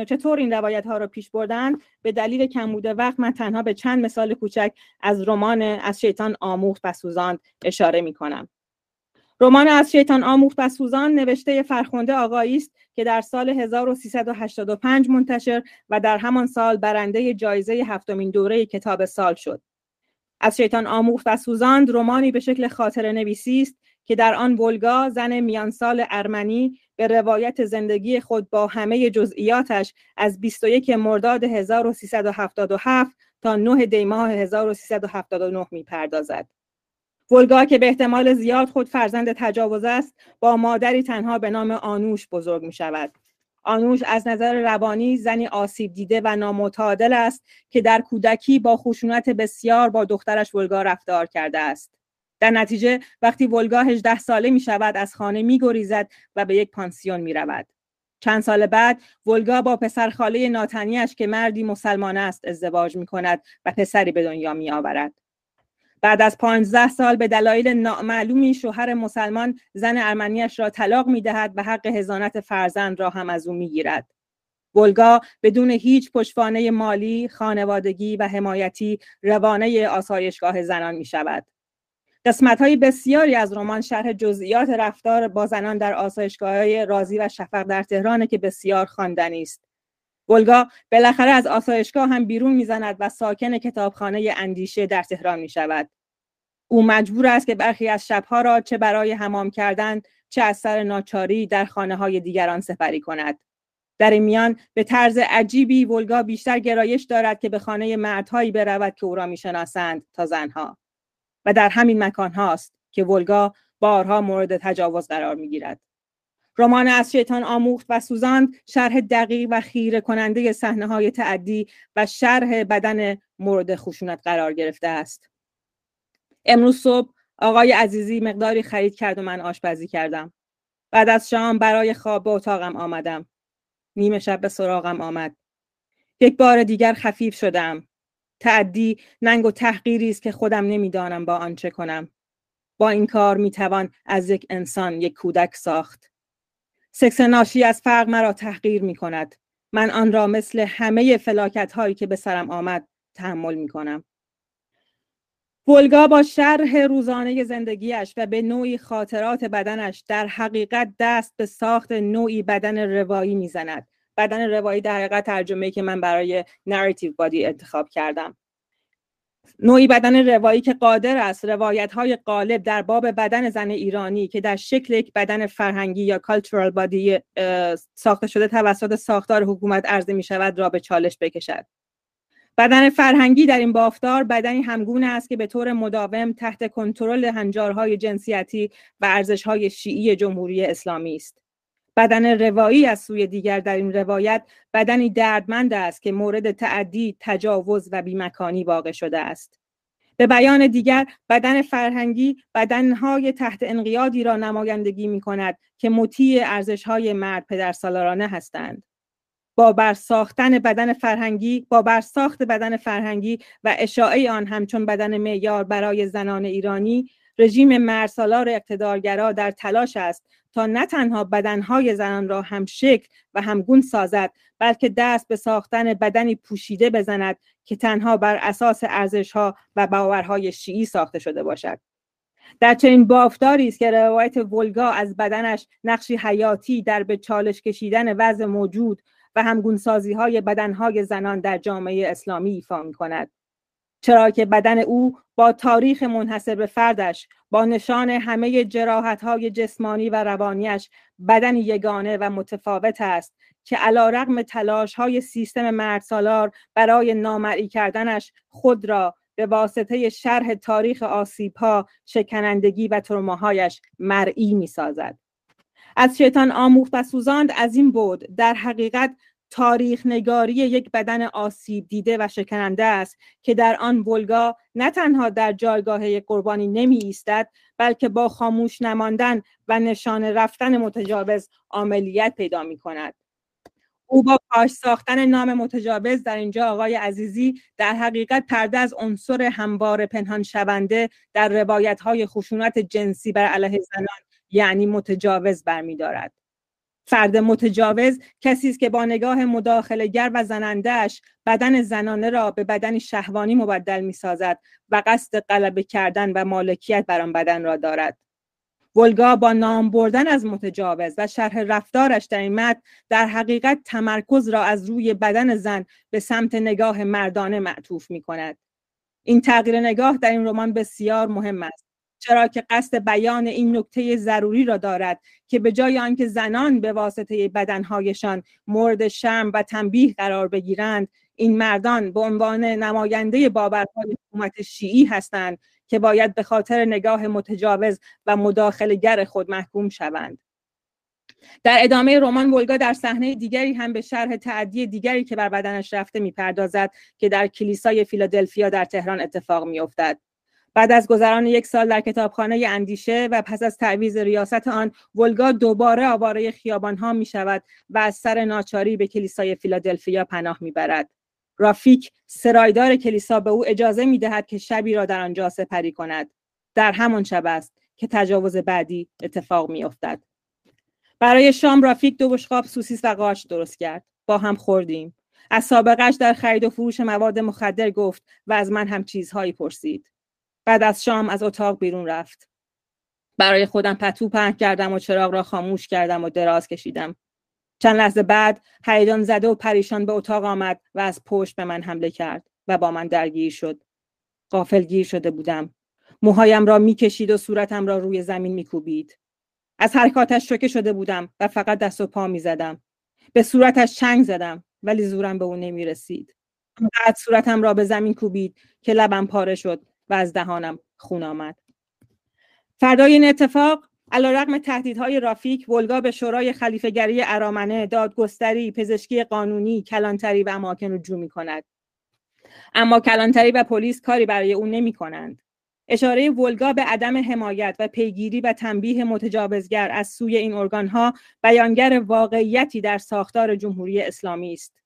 چطور این روایت ها را پیش بردن به دلیل کمبود وقت من تنها به چند مثال کوچک از رمان از شیطان آموخت و سوزاند اشاره می کنم رمان از شیطان آموخت و سوزان نوشته فرخنده آقایی است که در سال 1385 منتشر و در همان سال برنده جایزه هفتمین دوره کتاب سال شد. از شیطان آموخت و سوزاند رومانی به شکل خاطر نویسی است که در آن ولگا زن میانسال ارمنی به روایت زندگی خود با همه جزئیاتش از 21 مرداد 1377 تا 9 دیماه 1379 می‌پردازد. ولگا که به احتمال زیاد خود فرزند تجاوز است با مادری تنها به نام آنوش بزرگ می شود. آنوش از نظر روانی زنی آسیب دیده و نامتعادل است که در کودکی با خشونت بسیار با دخترش ولگا رفتار کرده است. در نتیجه وقتی ولگا 18 ساله می شود از خانه می گریزد و به یک پانسیون می رود. چند سال بعد ولگا با پسر خاله ناتنیش که مردی مسلمان است ازدواج می کند و پسری به دنیا می آورد. بعد از پانزده سال به دلایل نامعلومی شوهر مسلمان زن ارمنیش را طلاق می دهد و حق هزانت فرزند را هم از او می گیرد. ولگا بدون هیچ پشتوانه مالی، خانوادگی و حمایتی روانه آسایشگاه زنان می شود. قسمت های بسیاری از رمان شرح جزئیات رفتار با زنان در آسایشگاه های رازی و شفق در تهران که بسیار خواندنی است. ولگا بالاخره از آسایشگاه هم بیرون می‌زند و ساکن کتابخانه اندیشه در تهران می شود. او مجبور است که برخی از شبها را چه برای حمام کردن چه از سر ناچاری در خانه های دیگران سپری کند. در این میان به طرز عجیبی ولگا بیشتر گرایش دارد که به خانه مردهایی برود که او را می‌شناسند تا زنها در همین مکان هاست که ولگا بارها مورد تجاوز قرار می گیرد. رمان از شیطان آموخت و سوزاند شرح دقیق و خیره کننده صحنه های تعدی و شرح بدن مورد خشونت قرار گرفته است. امروز صبح آقای عزیزی مقداری خرید کرد و من آشپزی کردم. بعد از شام برای خواب به اتاقم آمدم. نیمه شب به سراغم آمد. یک بار دیگر خفیف شدم. تعدی ننگ و تحقیری است که خودم نمی‌دانم با آن چه کنم. با این کار می‌توان از یک انسان یک کودک ساخت. سکس ناشی از فرق مرا تحقیر می کند. من آن را مثل همه فلاکت هایی که به سرم آمد تحمل می کنم. ولگا با شرح روزانه زندگیش و به نوعی خاطرات بدنش در حقیقت دست به ساخت نوعی بدن روایی می‌زند بدن روایی در حقیقت ترجمه که من برای narrative body انتخاب کردم نوعی بدن روایی که قادر است روایت های غالب در باب بدن زن ایرانی که در شکل یک بدن فرهنگی یا cultural body ساخته شده توسط ساختار حکومت عرضه می شود را به چالش بکشد بدن فرهنگی در این بافتار بدنی همگونه است که به طور مداوم تحت کنترل هنجارهای جنسیتی و ارزشهای شیعی جمهوری اسلامی است. بدن روایی از سوی دیگر در این روایت بدنی دردمند است که مورد تعدی، تجاوز و بیمکانی واقع شده است. به بیان دیگر بدن فرهنگی بدنهای تحت انقیادی را نمایندگی می کند که مطیع ارزشهای مرد پدرسالارانه هستند. با برساختن بدن فرهنگی با برساخت بدن فرهنگی و اشاعه آن همچون بدن معیار برای زنان ایرانی رژیم مرسالار اقتدارگرا در تلاش است تا نه تنها بدنهای زنان را هم شکل و همگون سازد بلکه دست به ساختن بدنی پوشیده بزند که تنها بر اساس ارزشها و باورهای شیعی ساخته شده باشد در چنین بافتاری است که روایت ولگا از بدنش نقشی حیاتی در به چالش کشیدن وضع موجود و همگونسازی های بدن های زنان در جامعه اسلامی ایفا می کند. چرا که بدن او با تاریخ منحصر به فردش با نشان همه جراحت های جسمانی و روانیش بدن یگانه و متفاوت است که علا رغم تلاش های سیستم مردسالار برای نامرئی کردنش خود را به واسطه شرح تاریخ آسیب ها، شکنندگی و ترماهایش مرئی می سازد. از شیطان آموخت و سوزاند از این بود در حقیقت تاریخ نگاری یک بدن آسیب دیده و شکننده است که در آن ولگا نه تنها در جایگاه قربانی نمی ایستد بلکه با خاموش نماندن و نشان رفتن متجاوز عملیت پیدا می کند. او با پاش ساختن نام متجاوز در اینجا آقای عزیزی در حقیقت پرده از عنصر هموار پنهان شونده در روایت های خشونت جنسی بر علیه زنان یعنی متجاوز برمیدارد فرد متجاوز کسی است که با نگاه مداخلهگر و زنندهش بدن زنانه را به بدنی شهوانی مبدل می سازد و قصد غلبه کردن و مالکیت بر آن بدن را دارد. ولگا با نام بردن از متجاوز و شرح رفتارش در این متن در حقیقت تمرکز را از روی بدن زن به سمت نگاه مردانه معطوف می کند. این تغییر نگاه در این رمان بسیار مهم است. چرا که قصد بیان این نکته ضروری را دارد که به جای آنکه زنان به واسطه بدنهایشان مورد شرم و تنبیه قرار بگیرند این مردان به عنوان نماینده باورهای حکومت شیعی هستند که باید به خاطر نگاه متجاوز و مداخلگر خود محکوم شوند. در ادامه رمان ولگا در صحنه دیگری هم به شرح تعدی دیگری که بر بدنش رفته می‌پردازد که در کلیسای فیلادلفیا در تهران اتفاق میافتد. بعد از گذران یک سال در کتابخانه اندیشه و پس از تعویز ریاست آن ولگا دوباره آواره خیابان ها می شود و از سر ناچاری به کلیسای فیلادلفیا پناه می برد. رافیک سرایدار کلیسا به او اجازه می دهد که شبی را در آنجا سپری کند. در همان شب است که تجاوز بعدی اتفاق می افتد. برای شام رافیک دو بشقاب سوسیس و قارچ درست کرد. با هم خوردیم از سابقش در خرید و فروش مواد مخدر گفت و از من هم چیزهایی پرسید بعد از شام از اتاق بیرون رفت. برای خودم پتو پهن کردم و چراغ را خاموش کردم و دراز کشیدم. چند لحظه بعد هیجان زده و پریشان به اتاق آمد و از پشت به من حمله کرد و با من درگیر شد. قافل گیر شده بودم. موهایم را می‌کشید و صورتم را روی زمین میکوبید. از حرکاتش شوکه شده بودم و فقط دست و پا می‌زدم. به صورتش چنگ زدم ولی زورم به او نمی‌رسید. بعد صورتم را به زمین کوبید که لبم پاره شد. و از دهانم خون آمد. فردای این اتفاق علیرغم تهدیدهای رافیک ولگا به شورای خلیفهگری ارامنه دادگستری پزشکی قانونی کلانتری و اماکن رجوع می کند اما کلانتری و پلیس کاری برای او نمی کنند اشاره ولگا به عدم حمایت و پیگیری و تنبیه متجاوزگر از سوی این ارگانها بیانگر واقعیتی در ساختار جمهوری اسلامی است.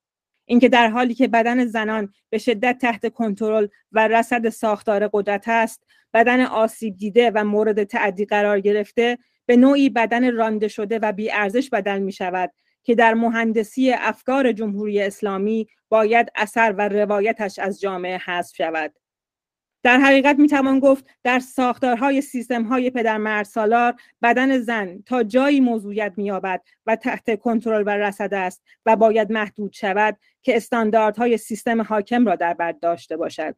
اینکه در حالی که بدن زنان به شدت تحت کنترل و رصد ساختار قدرت است بدن آسیب دیده و مورد تعدی قرار گرفته به نوعی بدن رانده شده و بیارزش بدل می شود که در مهندسی افکار جمهوری اسلامی باید اثر و روایتش از جامعه حذف شود. در حقیقت می توان گفت در ساختارهای سیستم های پدر سالار بدن زن تا جایی موضوعیت مییابد و تحت کنترل و رسد است و باید محدود شود که استانداردهای سیستم حاکم را در بر داشته باشد.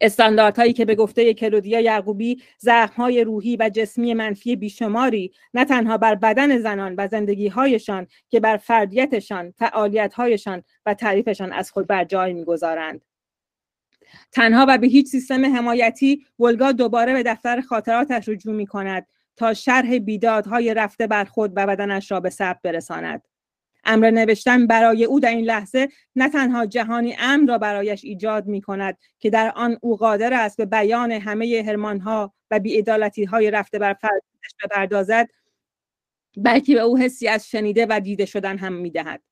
استانداردهایی که به گفته کلودیا یعقوبی زخمهای روحی و جسمی منفی بیشماری نه تنها بر بدن زنان و زندگیهایشان که بر فردیتشان فعالیتهایشان و تعریفشان از خود بر جای می‌گذارند. تنها و به هیچ سیستم حمایتی ولگا دوباره به دفتر خاطراتش رجوع می کند تا شرح بیدادهای رفته بر خود و بدنش را به ثبت برساند امر نوشتن برای او در این لحظه نه تنها جهانی امن را برایش ایجاد می کند که در آن او قادر است به بیان همه هرمانها و بیعدالتی های رفته بر فرزندش بپردازد بلکه به او حسی از شنیده و دیده شدن هم می دهد.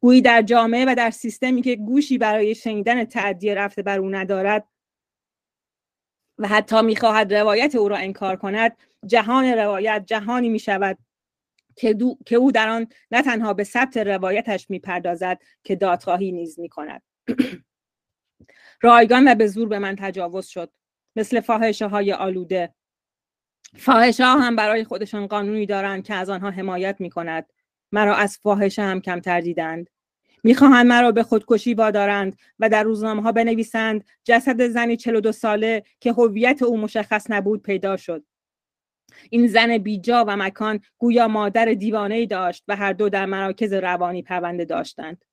گویی در جامعه و در سیستمی که گوشی برای شنیدن تعدی رفته بر او ندارد و حتی می‌خواهد روایت او را انکار کند جهان روایت جهانی می شود که, که او در آن نه تنها به ثبت روایتش می‌پردازد که دادخواهی نیز می کند رایگان و به زور به من تجاوز شد. مثل فاحشه های آلوده. فاحشه ها هم برای خودشان قانونی دارند که از آنها حمایت می کند مرا از فاحشه هم کمتر دیدند. می‌خواهند مرا به خودکشی وادارند و در روزنامه ها بنویسند جسد زنی 42 ساله که هویت او مشخص نبود پیدا شد. این زن بیجا و مکان گویا مادر دیوانه ای داشت و هر دو در مراکز روانی پرونده داشتند.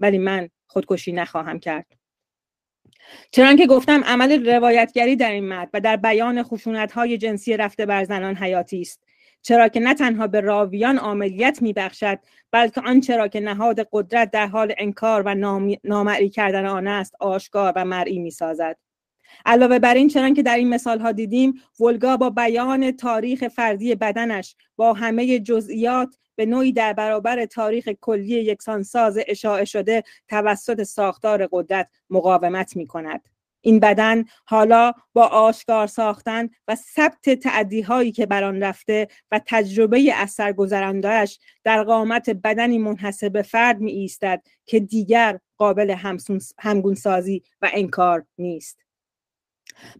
ولی من خودکشی نخواهم کرد. چرا که گفتم عمل روایتگری در این متن و در بیان خشونت های جنسی رفته بر زنان حیاتی است. چرا که نه تنها به راویان عملیت میبخشد بلکه آنچه را که نهاد قدرت در حال انکار و نامعی کردن آن است آشکار و مرئی می‌سازد علاوه بر این چنان که در این مثال ها دیدیم ولگا با بیان تاریخ فردی بدنش با همه جزئیات به نوعی در برابر تاریخ کلی یکسانساز اشاعه شده توسط ساختار قدرت مقاومت می کند. این بدن حالا با آشکار ساختن و ثبت تعدی هایی که بر آن رفته و تجربه اثر گذراندهش در قامت بدنی منحصر فرد می ایستد که دیگر قابل همگونسازی و انکار نیست.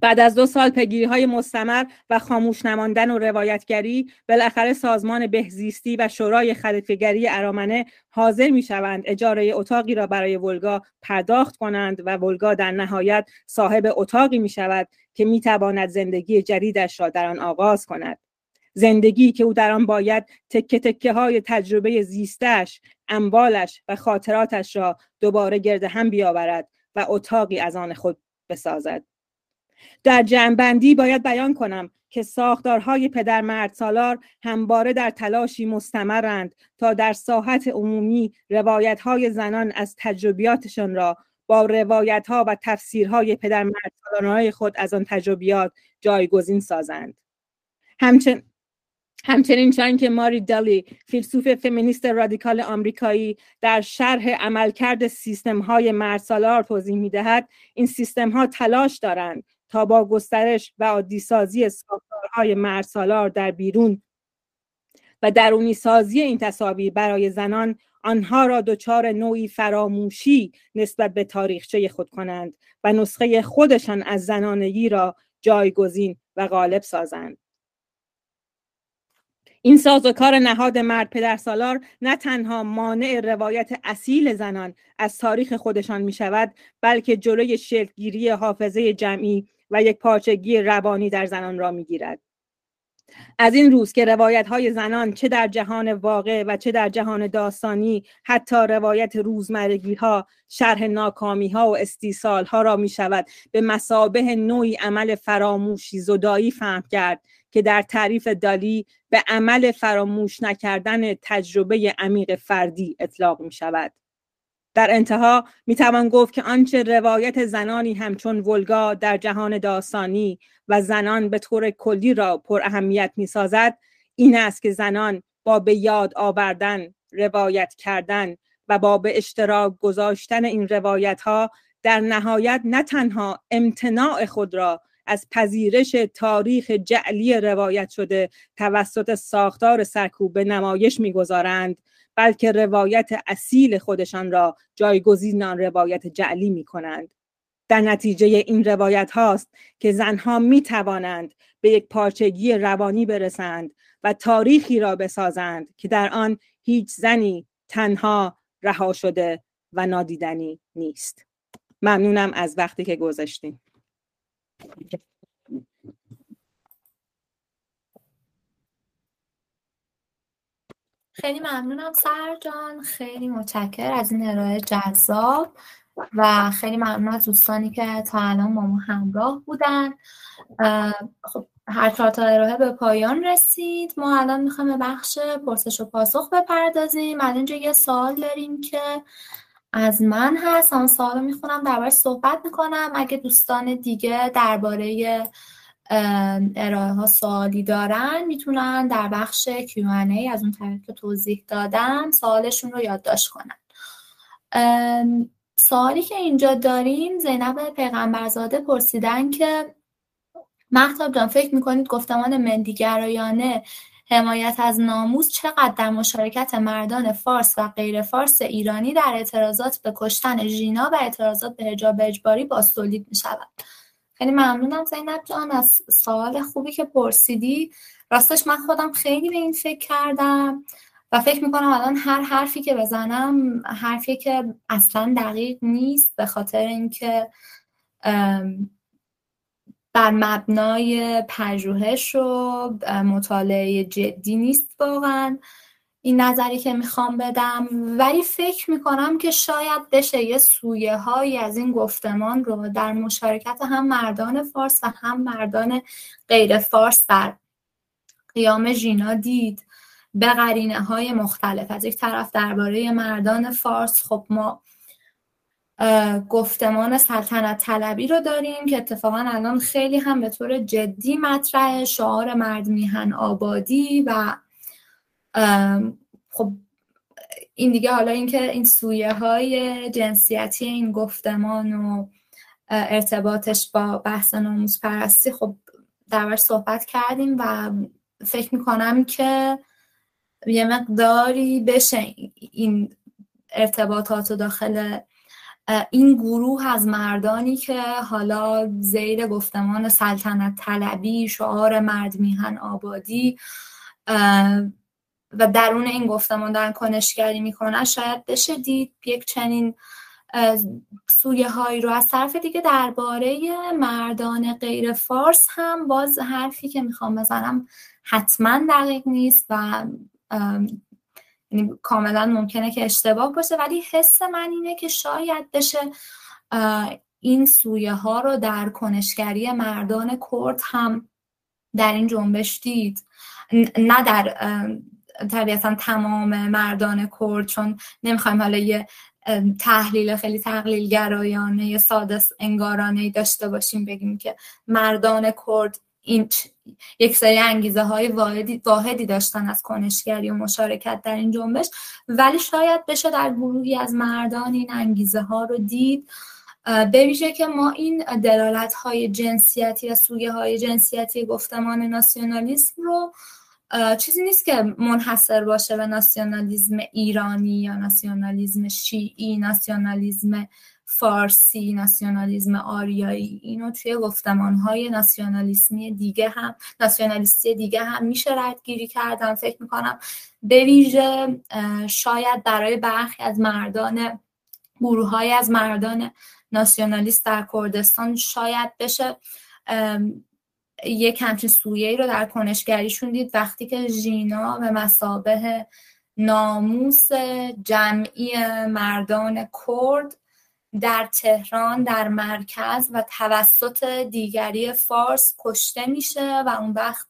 بعد از دو سال پیگیری های مستمر و خاموش نماندن و روایتگری بالاخره سازمان بهزیستی و شورای خلیفگری ارامنه حاضر می شوند اجاره اتاقی را برای ولگا پرداخت کنند و ولگا در نهایت صاحب اتاقی می شود که می تواند زندگی جدیدش را در آن آغاز کند. زندگی که او در آن باید تکه تکه های تجربه زیستش اموالش و خاطراتش را دوباره گرد هم بیاورد و اتاقی از آن خود بسازد. در جمعبندی باید بیان کنم که ساختارهای پدر مرد سالار همواره در تلاشی مستمرند تا در ساحت عمومی روایتهای زنان از تجربیاتشان را با روایتها و تفسیرهای پدر مرد خود از آن تجربیات جایگزین سازند. همچنین همچنین چون که ماری دالی فیلسوف فمینیست رادیکال آمریکایی در شرح عملکرد سیستم های مرسالار توضیح می دهد این سیستم ها تلاش دارند تا با گسترش و عادیسازی ساختارهای مرسالار در بیرون و درونی سازی این تصاویر برای زنان آنها را دچار نوعی فراموشی نسبت به تاریخچه خود کنند و نسخه خودشان از زنانگی را جایگزین و غالب سازند. این سازوکار نهاد مرد پدر سالار نه تنها مانع روایت اصیل زنان از تاریخ خودشان می شود بلکه جلوی شکلگیری حافظه جمعی و یک پارچگی روانی در زنان را می گیرد. از این روز که روایت های زنان چه در جهان واقع و چه در جهان داستانی حتی روایت روزمرگی ها شرح ناکامی ها و استیصال ها را می شود به مسابه نوعی عمل فراموشی زدایی فهم کرد که در تعریف دالی به عمل فراموش نکردن تجربه عمیق فردی اطلاق می شود. در انتها می توان گفت که آنچه روایت زنانی همچون ولگا در جهان داستانی و زنان به طور کلی را پر اهمیت می سازد این است که زنان با به یاد آوردن روایت کردن و با به اشتراک گذاشتن این روایت ها در نهایت نه تنها امتناع خود را از پذیرش تاریخ جعلی روایت شده توسط ساختار سرکوب به نمایش می‌گذارند بلکه روایت اصیل خودشان را جایگزین آن روایت جعلی می کنند. در نتیجه این روایت هاست که زنها می توانند به یک پارچگی روانی برسند و تاریخی را بسازند که در آن هیچ زنی تنها رها شده و نادیدنی نیست. ممنونم از وقتی که گذاشتیم. خیلی ممنونم جان خیلی متشکر از این ارائه جذاب و خیلی ممنون از دوستانی که تا الان با ما همراه بودن. خب هر چهار تا ارائه به پایان رسید. ما الان می‌خوایم به بخش پرسش و پاسخ بپردازیم. الان اینجا یه سوال داریم که از من هست. اون سوال رو می‌خونم درباره صحبت می‌کنم. اگه دوستان دیگه درباره ارائه ها سوالی دارن می‌تونن در بخش Q&A از اون طریق که توضیح دادم سوالشون رو یادداشت کنن. سوالی که اینجا داریم زینب پیغمبرزاده پرسیدن که محتاب جان فکر می‌کنید گفتمان مندیگرایانه حمایت از ناموس چقدر در مشارکت مردان فارس و غیر فارس ایرانی در اعتراضات به کشتن ژینا و اعتراضات به حجاب اجباری باستولید می شود خیلی ممنونم زینب جان از سوال خوبی که پرسیدی. راستش من خودم خیلی به این فکر کردم و فکر می‌کنم الان هر حرفی که بزنم حرفی که اصلا دقیق نیست به خاطر اینکه بر مبنای پژوهش و مطالعه جدی نیست واقعا. این نظری که می‌خوام بدم. ولی فکر می‌کنم که شاید بشه یه سویه هایی از این گفتمان رو در مشارکت هم مردان فارس و هم مردان غیر فارس در قیام ژینا دید. به قرینه های مختلف. از یک طرف درباره مردان فارس. خب ما گفتمان سلطنت طلبی رو داریم که اتفاقا الان خیلی هم به طور جدی مطرح شعار مرد میهن آبادی و خب این دیگه حالا اینکه این سویه های جنسیتی این گفتمان و ارتباطش با بحث ناموز پرستی خب در صحبت کردیم و فکر می‌کنم که یه مقداری بشه این ارتباطات و داخل این گروه از مردانی که حالا زیر گفتمان سلطنت طلبی شعار مرد میهن آبادی و درون این گفتمان دارن کنشگری می‌کنن شاید بشه دید یک چنین سویه هایی رو از طرف دیگه درباره مردان غیر فارس هم باز حرفی که می‌خوام بزنم حتما دقیق نیست و یعنی کاملا ممکنه که اشتباه باشه ولی حس من اینه که شاید بشه این سویه ها رو در کنشگری مردان کرد هم در این جنبش دید نه در طبیعتا تمام مردان کرد چون نمی‌خوایم حالا یه تحلیل خیلی تقلیل گرایانه ساده انگارانه داشته باشیم بگیم که مردان کرد این یک سری انگیزه های واحدی, واحدی داشتن از کنشگری و مشارکت در این جنبش. ولی شاید بشه در گروهی از مردان این انگیزه ها رو دید. به که ما این دلالت های جنسیتی و سویه های جنسیتی گفتمان ناسیونالیسم رو چیزی نیست که منحصر باشه به ناسیونالیزم ایرانی یا ناسیونالیزم شیعی ناسیونالیزم فارسی ناسیونالیزم آریایی. اینو توی گفتمان های ناسیونالیسمی دیگه هم ناسیونالیستی دیگه هم میشه ردگیری کردن. فکر می‌کنم به ویژه شاید برای برخی از مردان گروه های از مردان ناسیونالیست در کردستان شاید بشه یک همچین سویه ای رو در کنشگریشون دید. وقتی که ژینا به مسابه ناموس جمعی مردان کرد در تهران در مرکز و توسط دیگری فارس کشته میشه و اون وقت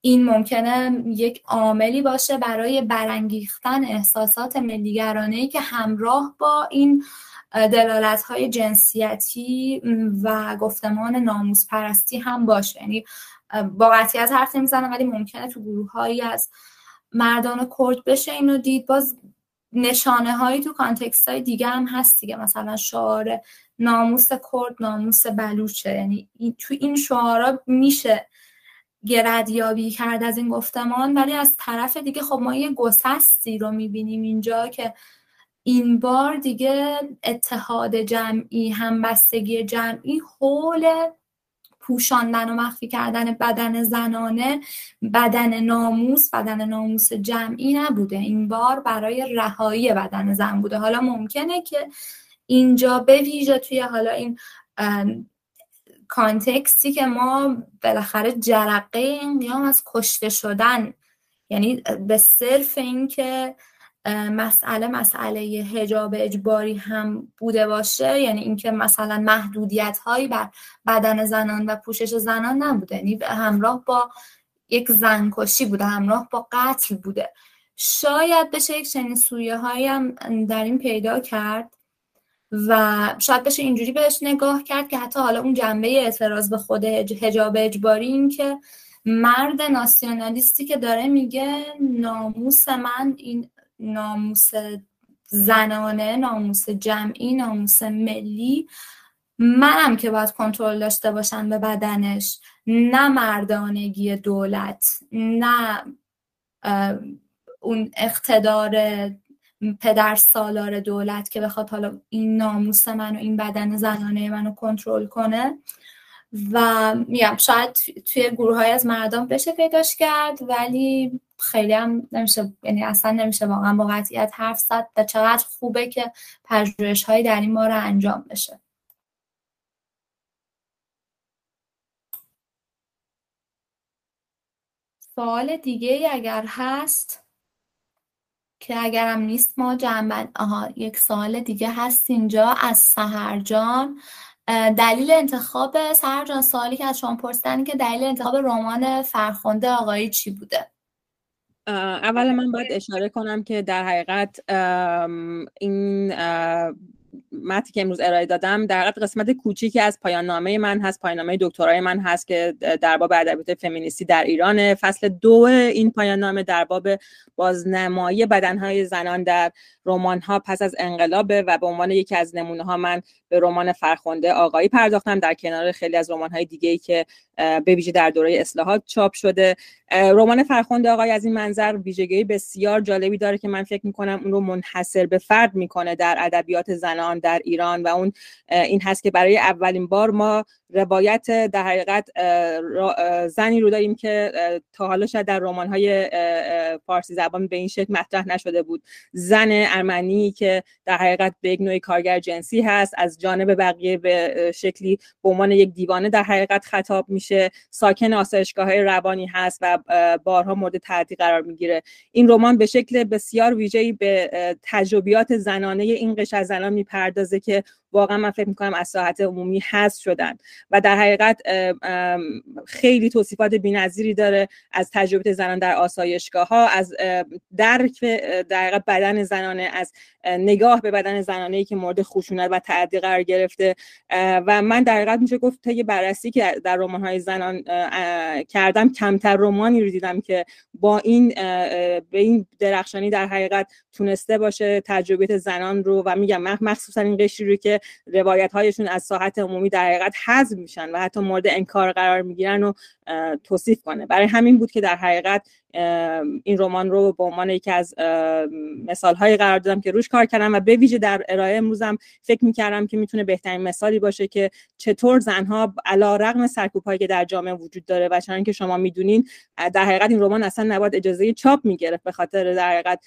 این ممکنه یک عاملی باشه برای برانگیختن احساسات ملیگرانه که همراه با این دلالت های جنسیتی و گفتمان ناموس پرستی هم باشه. یعنی با قطعیت حرف نمی‌زنم ولی ممکنه تو گروه هایی از مردان کرد بشه اینو دید. باز نشانه هایی تو کانتکست های دیگه هم هست دیگه. مثلا شعار ناموس کرد ناموس بلوچه. یعنی تو این شعارا میشه گردیابی کرد از این گفتمان ولی از طرف دیگه خب ما یه گسستی رو می‌بینیم اینجا که این بار دیگه اتحاد جمعی همبستگی جمعی حول پوشاندن و مخفی کردن بدن زنانه بدن ناموس بدن ناموس جمعی نبوده. این بار برای رهایی بدن زن بوده. حالا ممکنه که اینجا به ویژه توی حالا این کانتکستی که ما بالاخره جرقه این از کشته شدن یعنی به صرف اینکه مسئله مسئله هجاب اجباری هم بوده باشه. یعنی اینکه مثلا محدودیت هایی بر بدن زنان و پوشش زنان نبوده. یعنی همراه با یک زنکشی بوده همراه با قتل بوده. شاید بشه یک چنین سویه هایی هم در این پیدا کرد و شاید بشه اینجوری بهش نگاه کرد که حتی حالا اون جنبه اعتراض به خود هجاب اجباری این که مرد ناسیونالیستی که داره میگه ناموس من این ناموس زنانه ناموس جمعی ناموس ملی منم که باید کنترل داشته باشم به بدنش. نه مردانگی دولت نه اون اقتدار پدر سالار دولت که بخواد حالا این ناموس من و این بدن زنانه منو کنترل کنه. و میگم شاید توی گروه های از مردم بشه پیداش کرد ولی خیلی هم نمیشه یعنی اصلا نمیشه واقعا با قطعیت حرف زد و چقدر خوبه که پژوهش هایی در این باره انجام بشه. سوال دیگه ای اگر هست که اگرم نیست ما جنبن آها یک سوال دیگه هست اینجا از سهرجان دلیل انتخاب سهرجان سوالی که از شما پرسیدن که دلیل انتخاب رمان فرخنده آقایی چی بوده؟ اول من باید اشاره کنم که در حقیقت این متنی که امروز ارائه دادم در حقیقت قسمت کوچیکی از پایان نامه من هست پایان نامه دکترای من هست که در باب ادبیات فمینیستی در ایران فصل دو این پایان نامه در باب بازنمایی بدنهای زنان در رمان ها پس از انقلاب و به عنوان یکی از نمونه ها من به رمان فرخنده آقایی پرداختم. در کنار خیلی از رمان های دیگه ای که به ویژه در دوره اصلاحات چاپ شده. رمان فرخنده آقای از این منظر ویژگی بسیار جالبی داره که من فکر می‌کنم اون رو منحصر به فرد می‌کنه در ادبیات زنان در ایران و اون این هست که برای اولین بار ما روایت در حقیقت زنی رو داریم که تا حالا شاید در رمان های فارسی زبان به این شکل مطرح نشده بود. زن ارمنی که در حقیقت به یک نوع کارگر جنسی هست از جانب بقیه به شکلی به عنوان یک دیوانه در حقیقت خطاب میشه. ساکن آسایشگاه های روانی هست و بارها مورد تعدی قرار می‌گیره. این رمان به شکل بسیار ویژه‌ای به تجربیات زنانه این قشر زنان می‌پردازه که واقعا من فکر می‌کنم از ساحت عمومی هست شدن. و در حقیقت خیلی توصیفات بی‌نظیری داره از تجربه زنان در آسایشگاه ها از درک در حقیقت بدن زنانه از نگاه به بدن زنانه ای که مورد خشونت و تعدی قرار گرفته. و من در حقیقت میشه گفت تا یه بررسی که در رمان های زنان کردم کمتر رمانی رو دیدم که با این به این درخشانی در حقیقت تونسته باشه تجربه زنان رو. و میگم مخصوصا این قشری رو که روایت هایشون از ساحت عمومی در حقیقت حذف میشن و حتی مورد انکار قرار می‌گیرن و توصیف کنه. برای همین بود که در حقیقت این رمان رو به عنوان یکی از مثال هایی قرار دادم که روش کار کردم و به ویژه در ارائه امروزم فکر می‌کردم که می‌تونه بهترین مثالی باشه که چطور زنها علا رقم سرکوب که در جامعه وجود داره و چنانکه شما می‌دونین در حقیقت این رمان اصلا نباید اجازه چاپ می‌گرفت به خاطر در حقیقت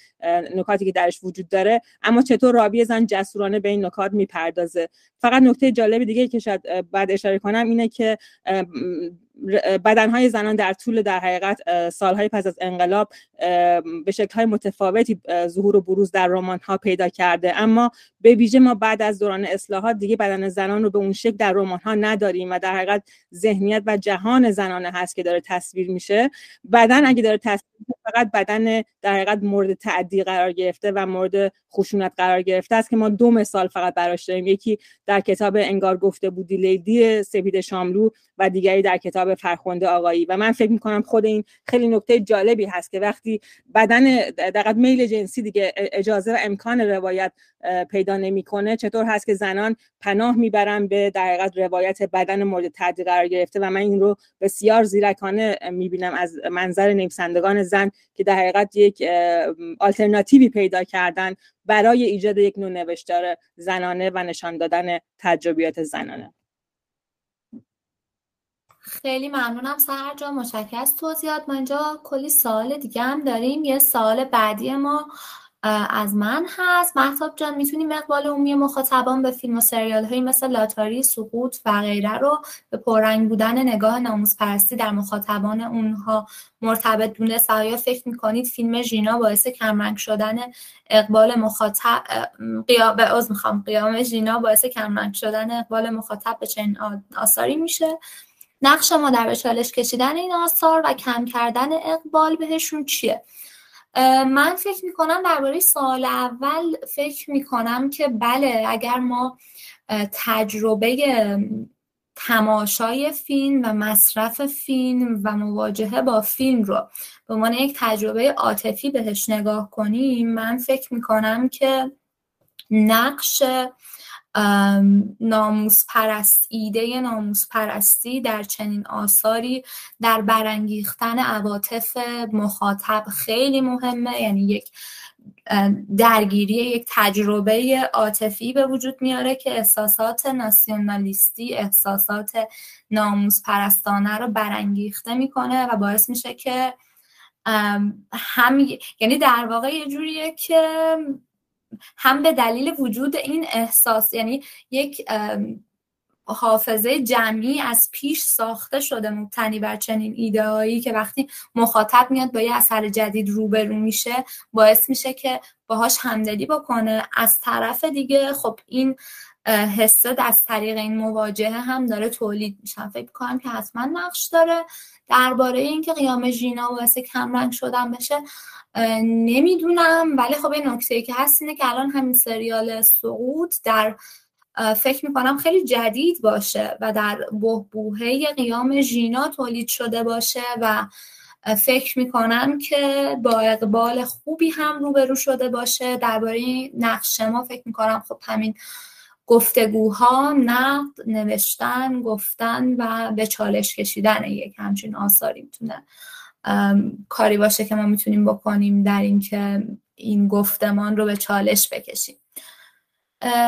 نکاتی که درش وجود داره. اما چطور رابی زن جسورانه به این نکات می‌پردازه؟ فقط نکته جالب دیگه که شاید بعد اشاره کنم اینه که بدنهای زنان در طول در حقیقت سالهای پس از انقلاب به شکلهای متفاوتی ظهور و بروز در رمان ها پیدا کرده. اما به ویژه ما بعد از دوران اصلاحات دیگه بدن زنان رو به اون شکل در رمان ها نداریم و در حقیقت ذهنیت و جهان زنانه هست که داره تصویر میشه. بدن اگه داره تصویر فقط بدن در حقیقت مورد تعدی قرار گرفته و مورد خشونت قرار گرفته است که ما دو مثال فقط براش داریم. یکی در کتاب انگار گفته بودی لیدی سپید شاملو و دیگری در کتاب فرخنده آقایی. و من فکر می‌کنم خود این خیلی نکته جالبی هست که وقتی بدن در میل جنسی دیگه اجازه و امکان روایت پیدا نمی‌کنه چطور هست که زنان پناه می‌برن به در حقیقت روایت بدن مورد تعدی قرار گرفته؟ و من این رو بسیار زیرکانه می‌بینم از منظر نویسندگان زن که در حقیقت یک آلترناتیوی پیدا کردن برای ایجاد یک نوع نوشتار زنانه و نشان دادن تجربیات زنانه. خیلی ممنونم سهر جان. متشکرم از توضیحات. ما اینجا کلی سوال دیگه هم داریم. یه سوال بعدی ما از من هست. محتاب جان می‌تونیم اقبال عمومی مخاطبان به فیلم و سریال هایی مثل لاتاری سقوط و غیره رو به پررنگ بودن نگاه ناموز پرستی در مخاطبان اونها مرتبط دونست و یا فکر می‌کنید؟ فیلم ژینا باعث کمرنگ شدن اقبال مخاطب قیام به از می‌خوام قیام ژینا باعث کمرنگ شدن اقبال مخاطب به چنین آثاری میشه. نقش ما در به چالش کشیدن این آثار و کم کردن اقبال بهشون چیه؟ من فکر می‌کنم درباره سال اول فکر می‌کنم که بله اگر ما تجربه تماشای فیلم و مصرف فیلم و مواجهه با فیلم رو به عنوان یک تجربه عاطفی بهش نگاه کنیم من فکر می‌کنم که نقش ناموس پرست ایده ناموس پرستی در چنین آثاری در برانگیختن عواطف مخاطب خیلی مهمه. یعنی یک درگیری یک تجربه عاطفی به وجود میاره که احساسات ناسیونالیستی احساسات ناموس پرستانه رو برانگیخته می‌کنه و باعث میشه که هم یعنی در واقع یه جوریه که هم به دلیل وجود این احساس یعنی یک حافظه جمعی از پیش ساخته شده مبتنی بر چنین ایدههایی که وقتی مخاطب میاد با یه اثر جدید روبرو میشه باعث میشه که باهاش همدلی بکنه. از طرف دیگه خب این حسه از طریق این مواجهه هم داره تولید میشن فکر کنم که حتما نقش داره. درباره اینکه قیام ژینا باعث کمرنگ شدن بشه نمی‌دونم. ولی خب این نکته که هست اینه که الان همین سریال سقوط در فکر می‌کنم خیلی جدید باشه و در بهبوهه قیام ژینا تولید شده باشه و فکر می‌کنم که با اقبال خوبی هم روبرو شده باشه. درباره نقش ما فکر می‌کنم خب همین گفتگوها نقد نوشتن گفتن و به چالش کشیدن یک همچین آثاری می‌تونه کاری باشه که ما می‌تونیم بکنیم در اینکه این گفتمان رو به چالش بکشیم.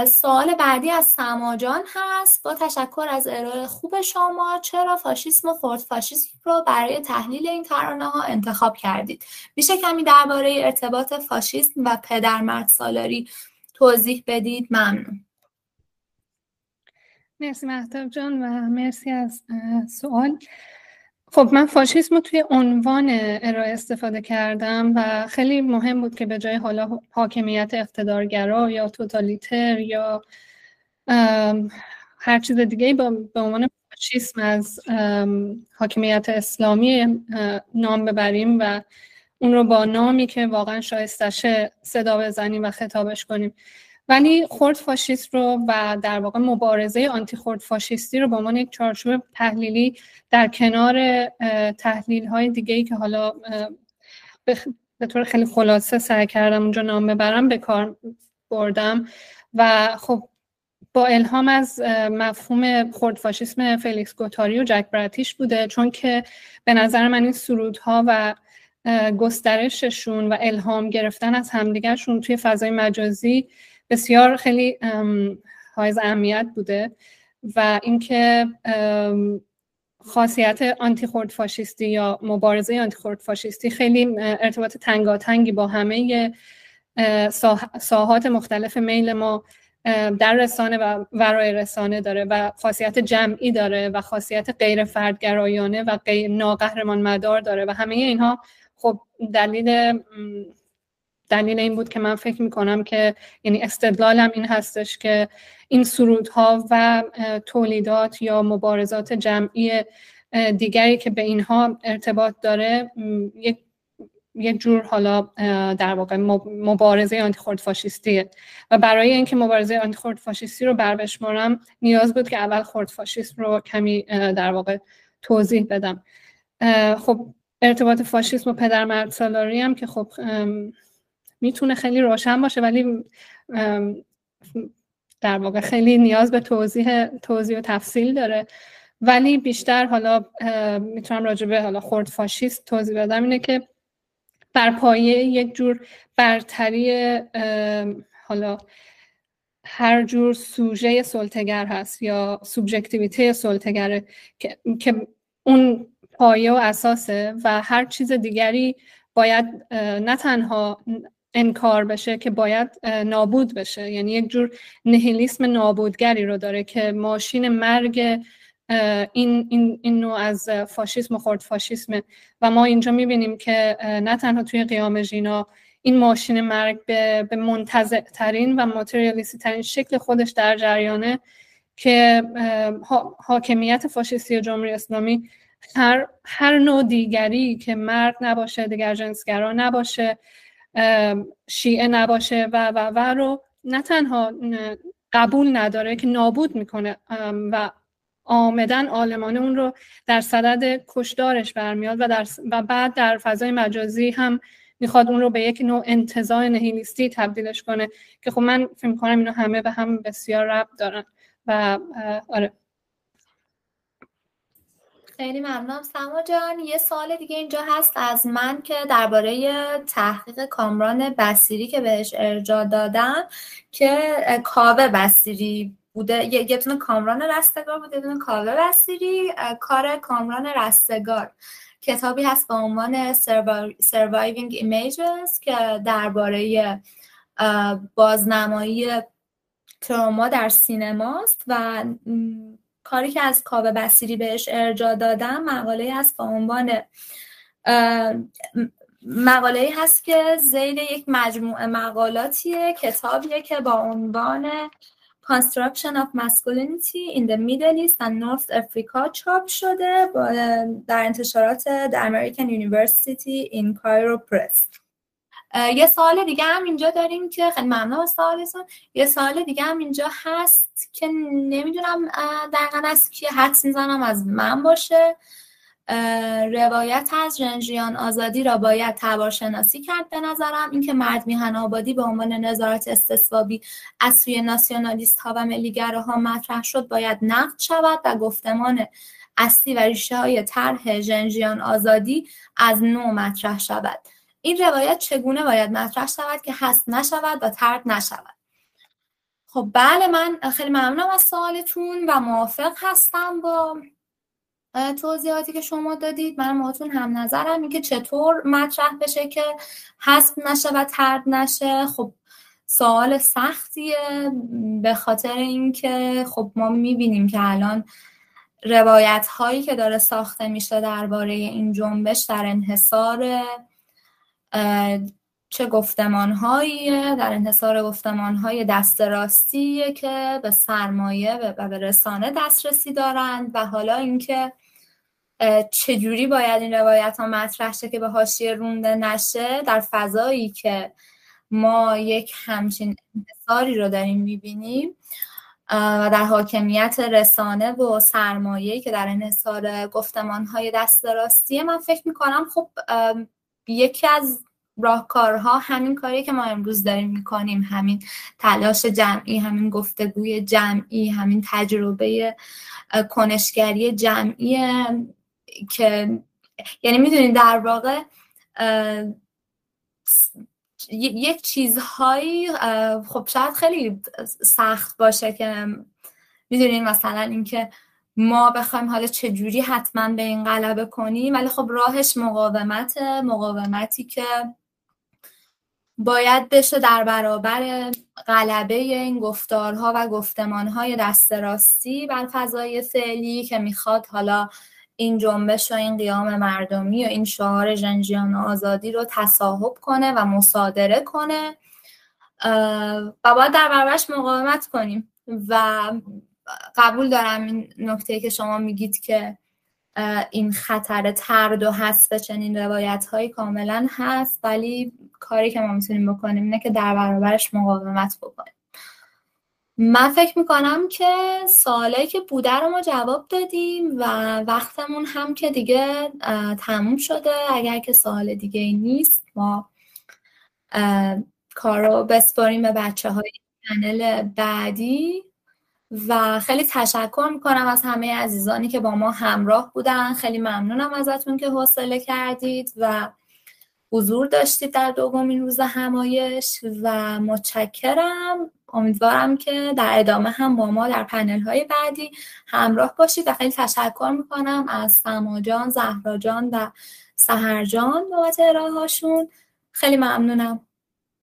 سوال بعدی از سماجان هست. با تشکر از ارائه خوب شما چرا فاشیسم و خورد فاشیسم رو برای تحلیل این ترانه ها انتخاب کردید؟ میشه کمی درباره ارتباط فاشیسم و پدر سالاری توضیح بدید؟ ممنون. مرسی مهتاب جان و مرسی از سوال. خب من فاشیسم رو توی عنوان ارائه استفاده کردم و خیلی مهم بود که به جای حالا حاکمیت اقتدارگرا یا توتالیتر یا هر چیز دیگه به عنوان فاشیسم از حاکمیت اسلامی نام ببریم و اون رو با نامی که واقعا شایستشه صدا بزنیم و خطابش کنیم. ولی خورد فاشیست رو و در واقع مبارزه آنتی خورد فاشیستی رو به عنوان یک چارچوب تحلیلی در کنار تحلیل های دیگه ای که حالا به طور خیلی خلاصه سعی کردم اونجا نام ببرم به کار بردم و خب با الهام از مفهوم خورد فاشیسم فلیکس گوتاری و جک براتیش بوده. چون که به نظر من این سرودها و گسترششون و الهام گرفتن از همدیگرشون توی فضای مجازی بسیار خیلی حائز اهمیت بوده و اینکه خاصیت آنتی خورد فاشیستی یا مبارزه آنتی خورد فاشیستی خیلی ارتباط تنگاتنگی با همه ساحات مختلف میل ما در رسانه و ورای رسانه داره و خاصیت جمعی داره و خاصیت غیر فردگرایانه و غیر ناقهرمان مدار داره و همه اینها خب دلیل دلیل این بود که من فکر می‌کنم که یعنی استدلالم این هستش که این سرودها و تولیدات یا مبارزات جمعی دیگری که به اینها ارتباط داره یک یک جور حالا در واقع مبارزه آنتی خورد فاشیستیه و برای اینکه مبارزه آنتی خورد فاشیستی رو بر بشمارم نیاز بود که اول خورد فاشیست رو کمی در واقع توضیح بدم. خب ارتباط فاشیسم و پدر مرد سالاری هم که خب می‌تونه خیلی روشن باشه ولی در واقع خیلی نیاز به توضیح توضیح و تفصیل داره. ولی بیشتر حالا می‌تونم راجع به حالا خورد فاشیست توضیح بدم اینه که بر پایه یک جور برتری حالا هر جور سوژه سلطگر هست یا سوبژکتیویته سلطگره که, اون پایه و اساسه و هر چیز دیگری باید نه تنها انکار بشه که باید نابود بشه. یعنی یک جور نهیلیسم نابودگری رو داره که ماشین مرگ این, این, این نوع از فاشیسم و خورد فاشیسم و ما اینجا می‌بینیم که نه تنها توی قیام ژینا این ماشین مرگ به, به منتظع ترین و ماتریالیستی ترین شکل خودش در جریانه که حاکمیت فاشیستی جمهوری اسلامی هر, هر نوع دیگری که مرد نباشه دیگر جنسگرا نباشه شیعه نباشه و و و رو نه تنها قبول نداره که نابود می‌کنه و آمدن آلمانه اون رو در صدد کشدارش برمیاد و, در و بعد در فضای مجازی هم می‌خواد اون رو به یک نوع انتظار نهیلیستی تبدیلش کنه که خب من فکر کنم اینو همه به هم بسیار ربط دارن و آره. خیلی ممنونم. سما جان یه سال دیگه اینجا هست از من که درباره تحقیق کامران بسیری که بهش ارجا دادم که کاوه بسیری بوده. یه دونه کامران رستگار بوده یه دونه کاوه بسیری کار کامران رستگار. کتابی هست با عنوان Surviving Images که درباره بازنمایی تروما در سینماست و کاری که از کاوه بسیری بهش ارجا دادم مقاله هست با عنوان مقاله هست که زیل یک مجموعه مقالاتیه کتابیه که با عنوان Construction of Masculinity in the Middle East and North Africa چاپ شده در انتشارات The American University in Cairo Press. یه سوال دیگه هم اینجا داریم که خیلی ممنون از سوالتون. یه سوال دیگه هم اینجا هست که نمی‌دونم دقیقا از کی حدس می‌زنم از من باشه. روایت از رنجیان آزادی را باید تبارشناسی کرد به نظرم. اینکه مرد میهن آبادی به عنوان نظارت استثبابی از سوی ناسیونالیست ها و ها مطرح شد باید نقد شود و گفتمان اصلی و ریشه های طرح ژنژیان آزادی از نو مطرح شود. این روایت چگونه باید مطرح شود که هست نشود و ترد نشود؟ خب بله من خیلی ممنونم از سوالتون و موافق هستم با توضیحاتی که شما دادید. من باهاتون هم نظرم که چطور مطرح بشه که حذف نشه و ترد نشه. خب سوال سختیه به خاطر اینکه خب ما می‌بینیم که الان روایت هایی که داره ساخته میشه درباره این جنبش در انحصار چه گفتمان در انحصار گفتمان های دست راستی که به سرمایه و به رسانه دسترسی دارند و حالا اینکه چجوری باید این روایت ها مطرح شه که به حاشیه رونده نشه در فضایی که ما یک همچین انحصاری رو داریم می‌بینیم و در حاکمیت رسانه و سرمایه که در انحصار گفتمان های دست راستی من فکر می‌کنم خب یکی از راهکارها همین کاری که ما امروز داریم می‌کنیم همین تلاش جمعی همین گفتگوی جمعی همین تجربه کنشگری جمعی که یعنی می‌دونید در واقع یک چیزهایی خب شاید خیلی سخت باشه که می‌دونین مثلا اینکه ما بخوایم حالا چجوری حتما به این غلبه کنیم؟ ولی خب راهش مقاومت مقاومتی که باید بشه در برابر غلبه این گفتارها و گفتمانهای دست راستی بر فضای فعلی که می‌خواد حالا این جنبش و این قیام مردمی و این شعار جنجیان آزادی رو تصاحب کنه و مصادره کنه و باید در برابرش مقاومت کنیم. و قبول دارم این نکته که شما میگید که این خطر ترد و حذف چنین روایت هایی کاملا هست ولی کاری که ما می‌تونیم بکنیم اینه که در برابرش مقاومت بکنیم. من فکر می‌کنم که سوالی که بوده رو ما جواب دادیم و وقتمون هم که دیگه تموم شده. اگر که سوال دیگه ای نیست ما کار رو بسپاریم به بچه های پنل بعدی. و خیلی تشکر می‌کنم از همه عزیزانی که با ما همراه بودن. خیلی ممنونم ازتون که حوصله کردید و حضور داشتید در دومین روز همایش و متشکرم. امیدوارم که در ادامه هم با ما در پنل های بعدی همراه باشید و خیلی تشکر می‌کنم از سما جان، زهرا جان و سهر جان بابت خیلی ممنونم.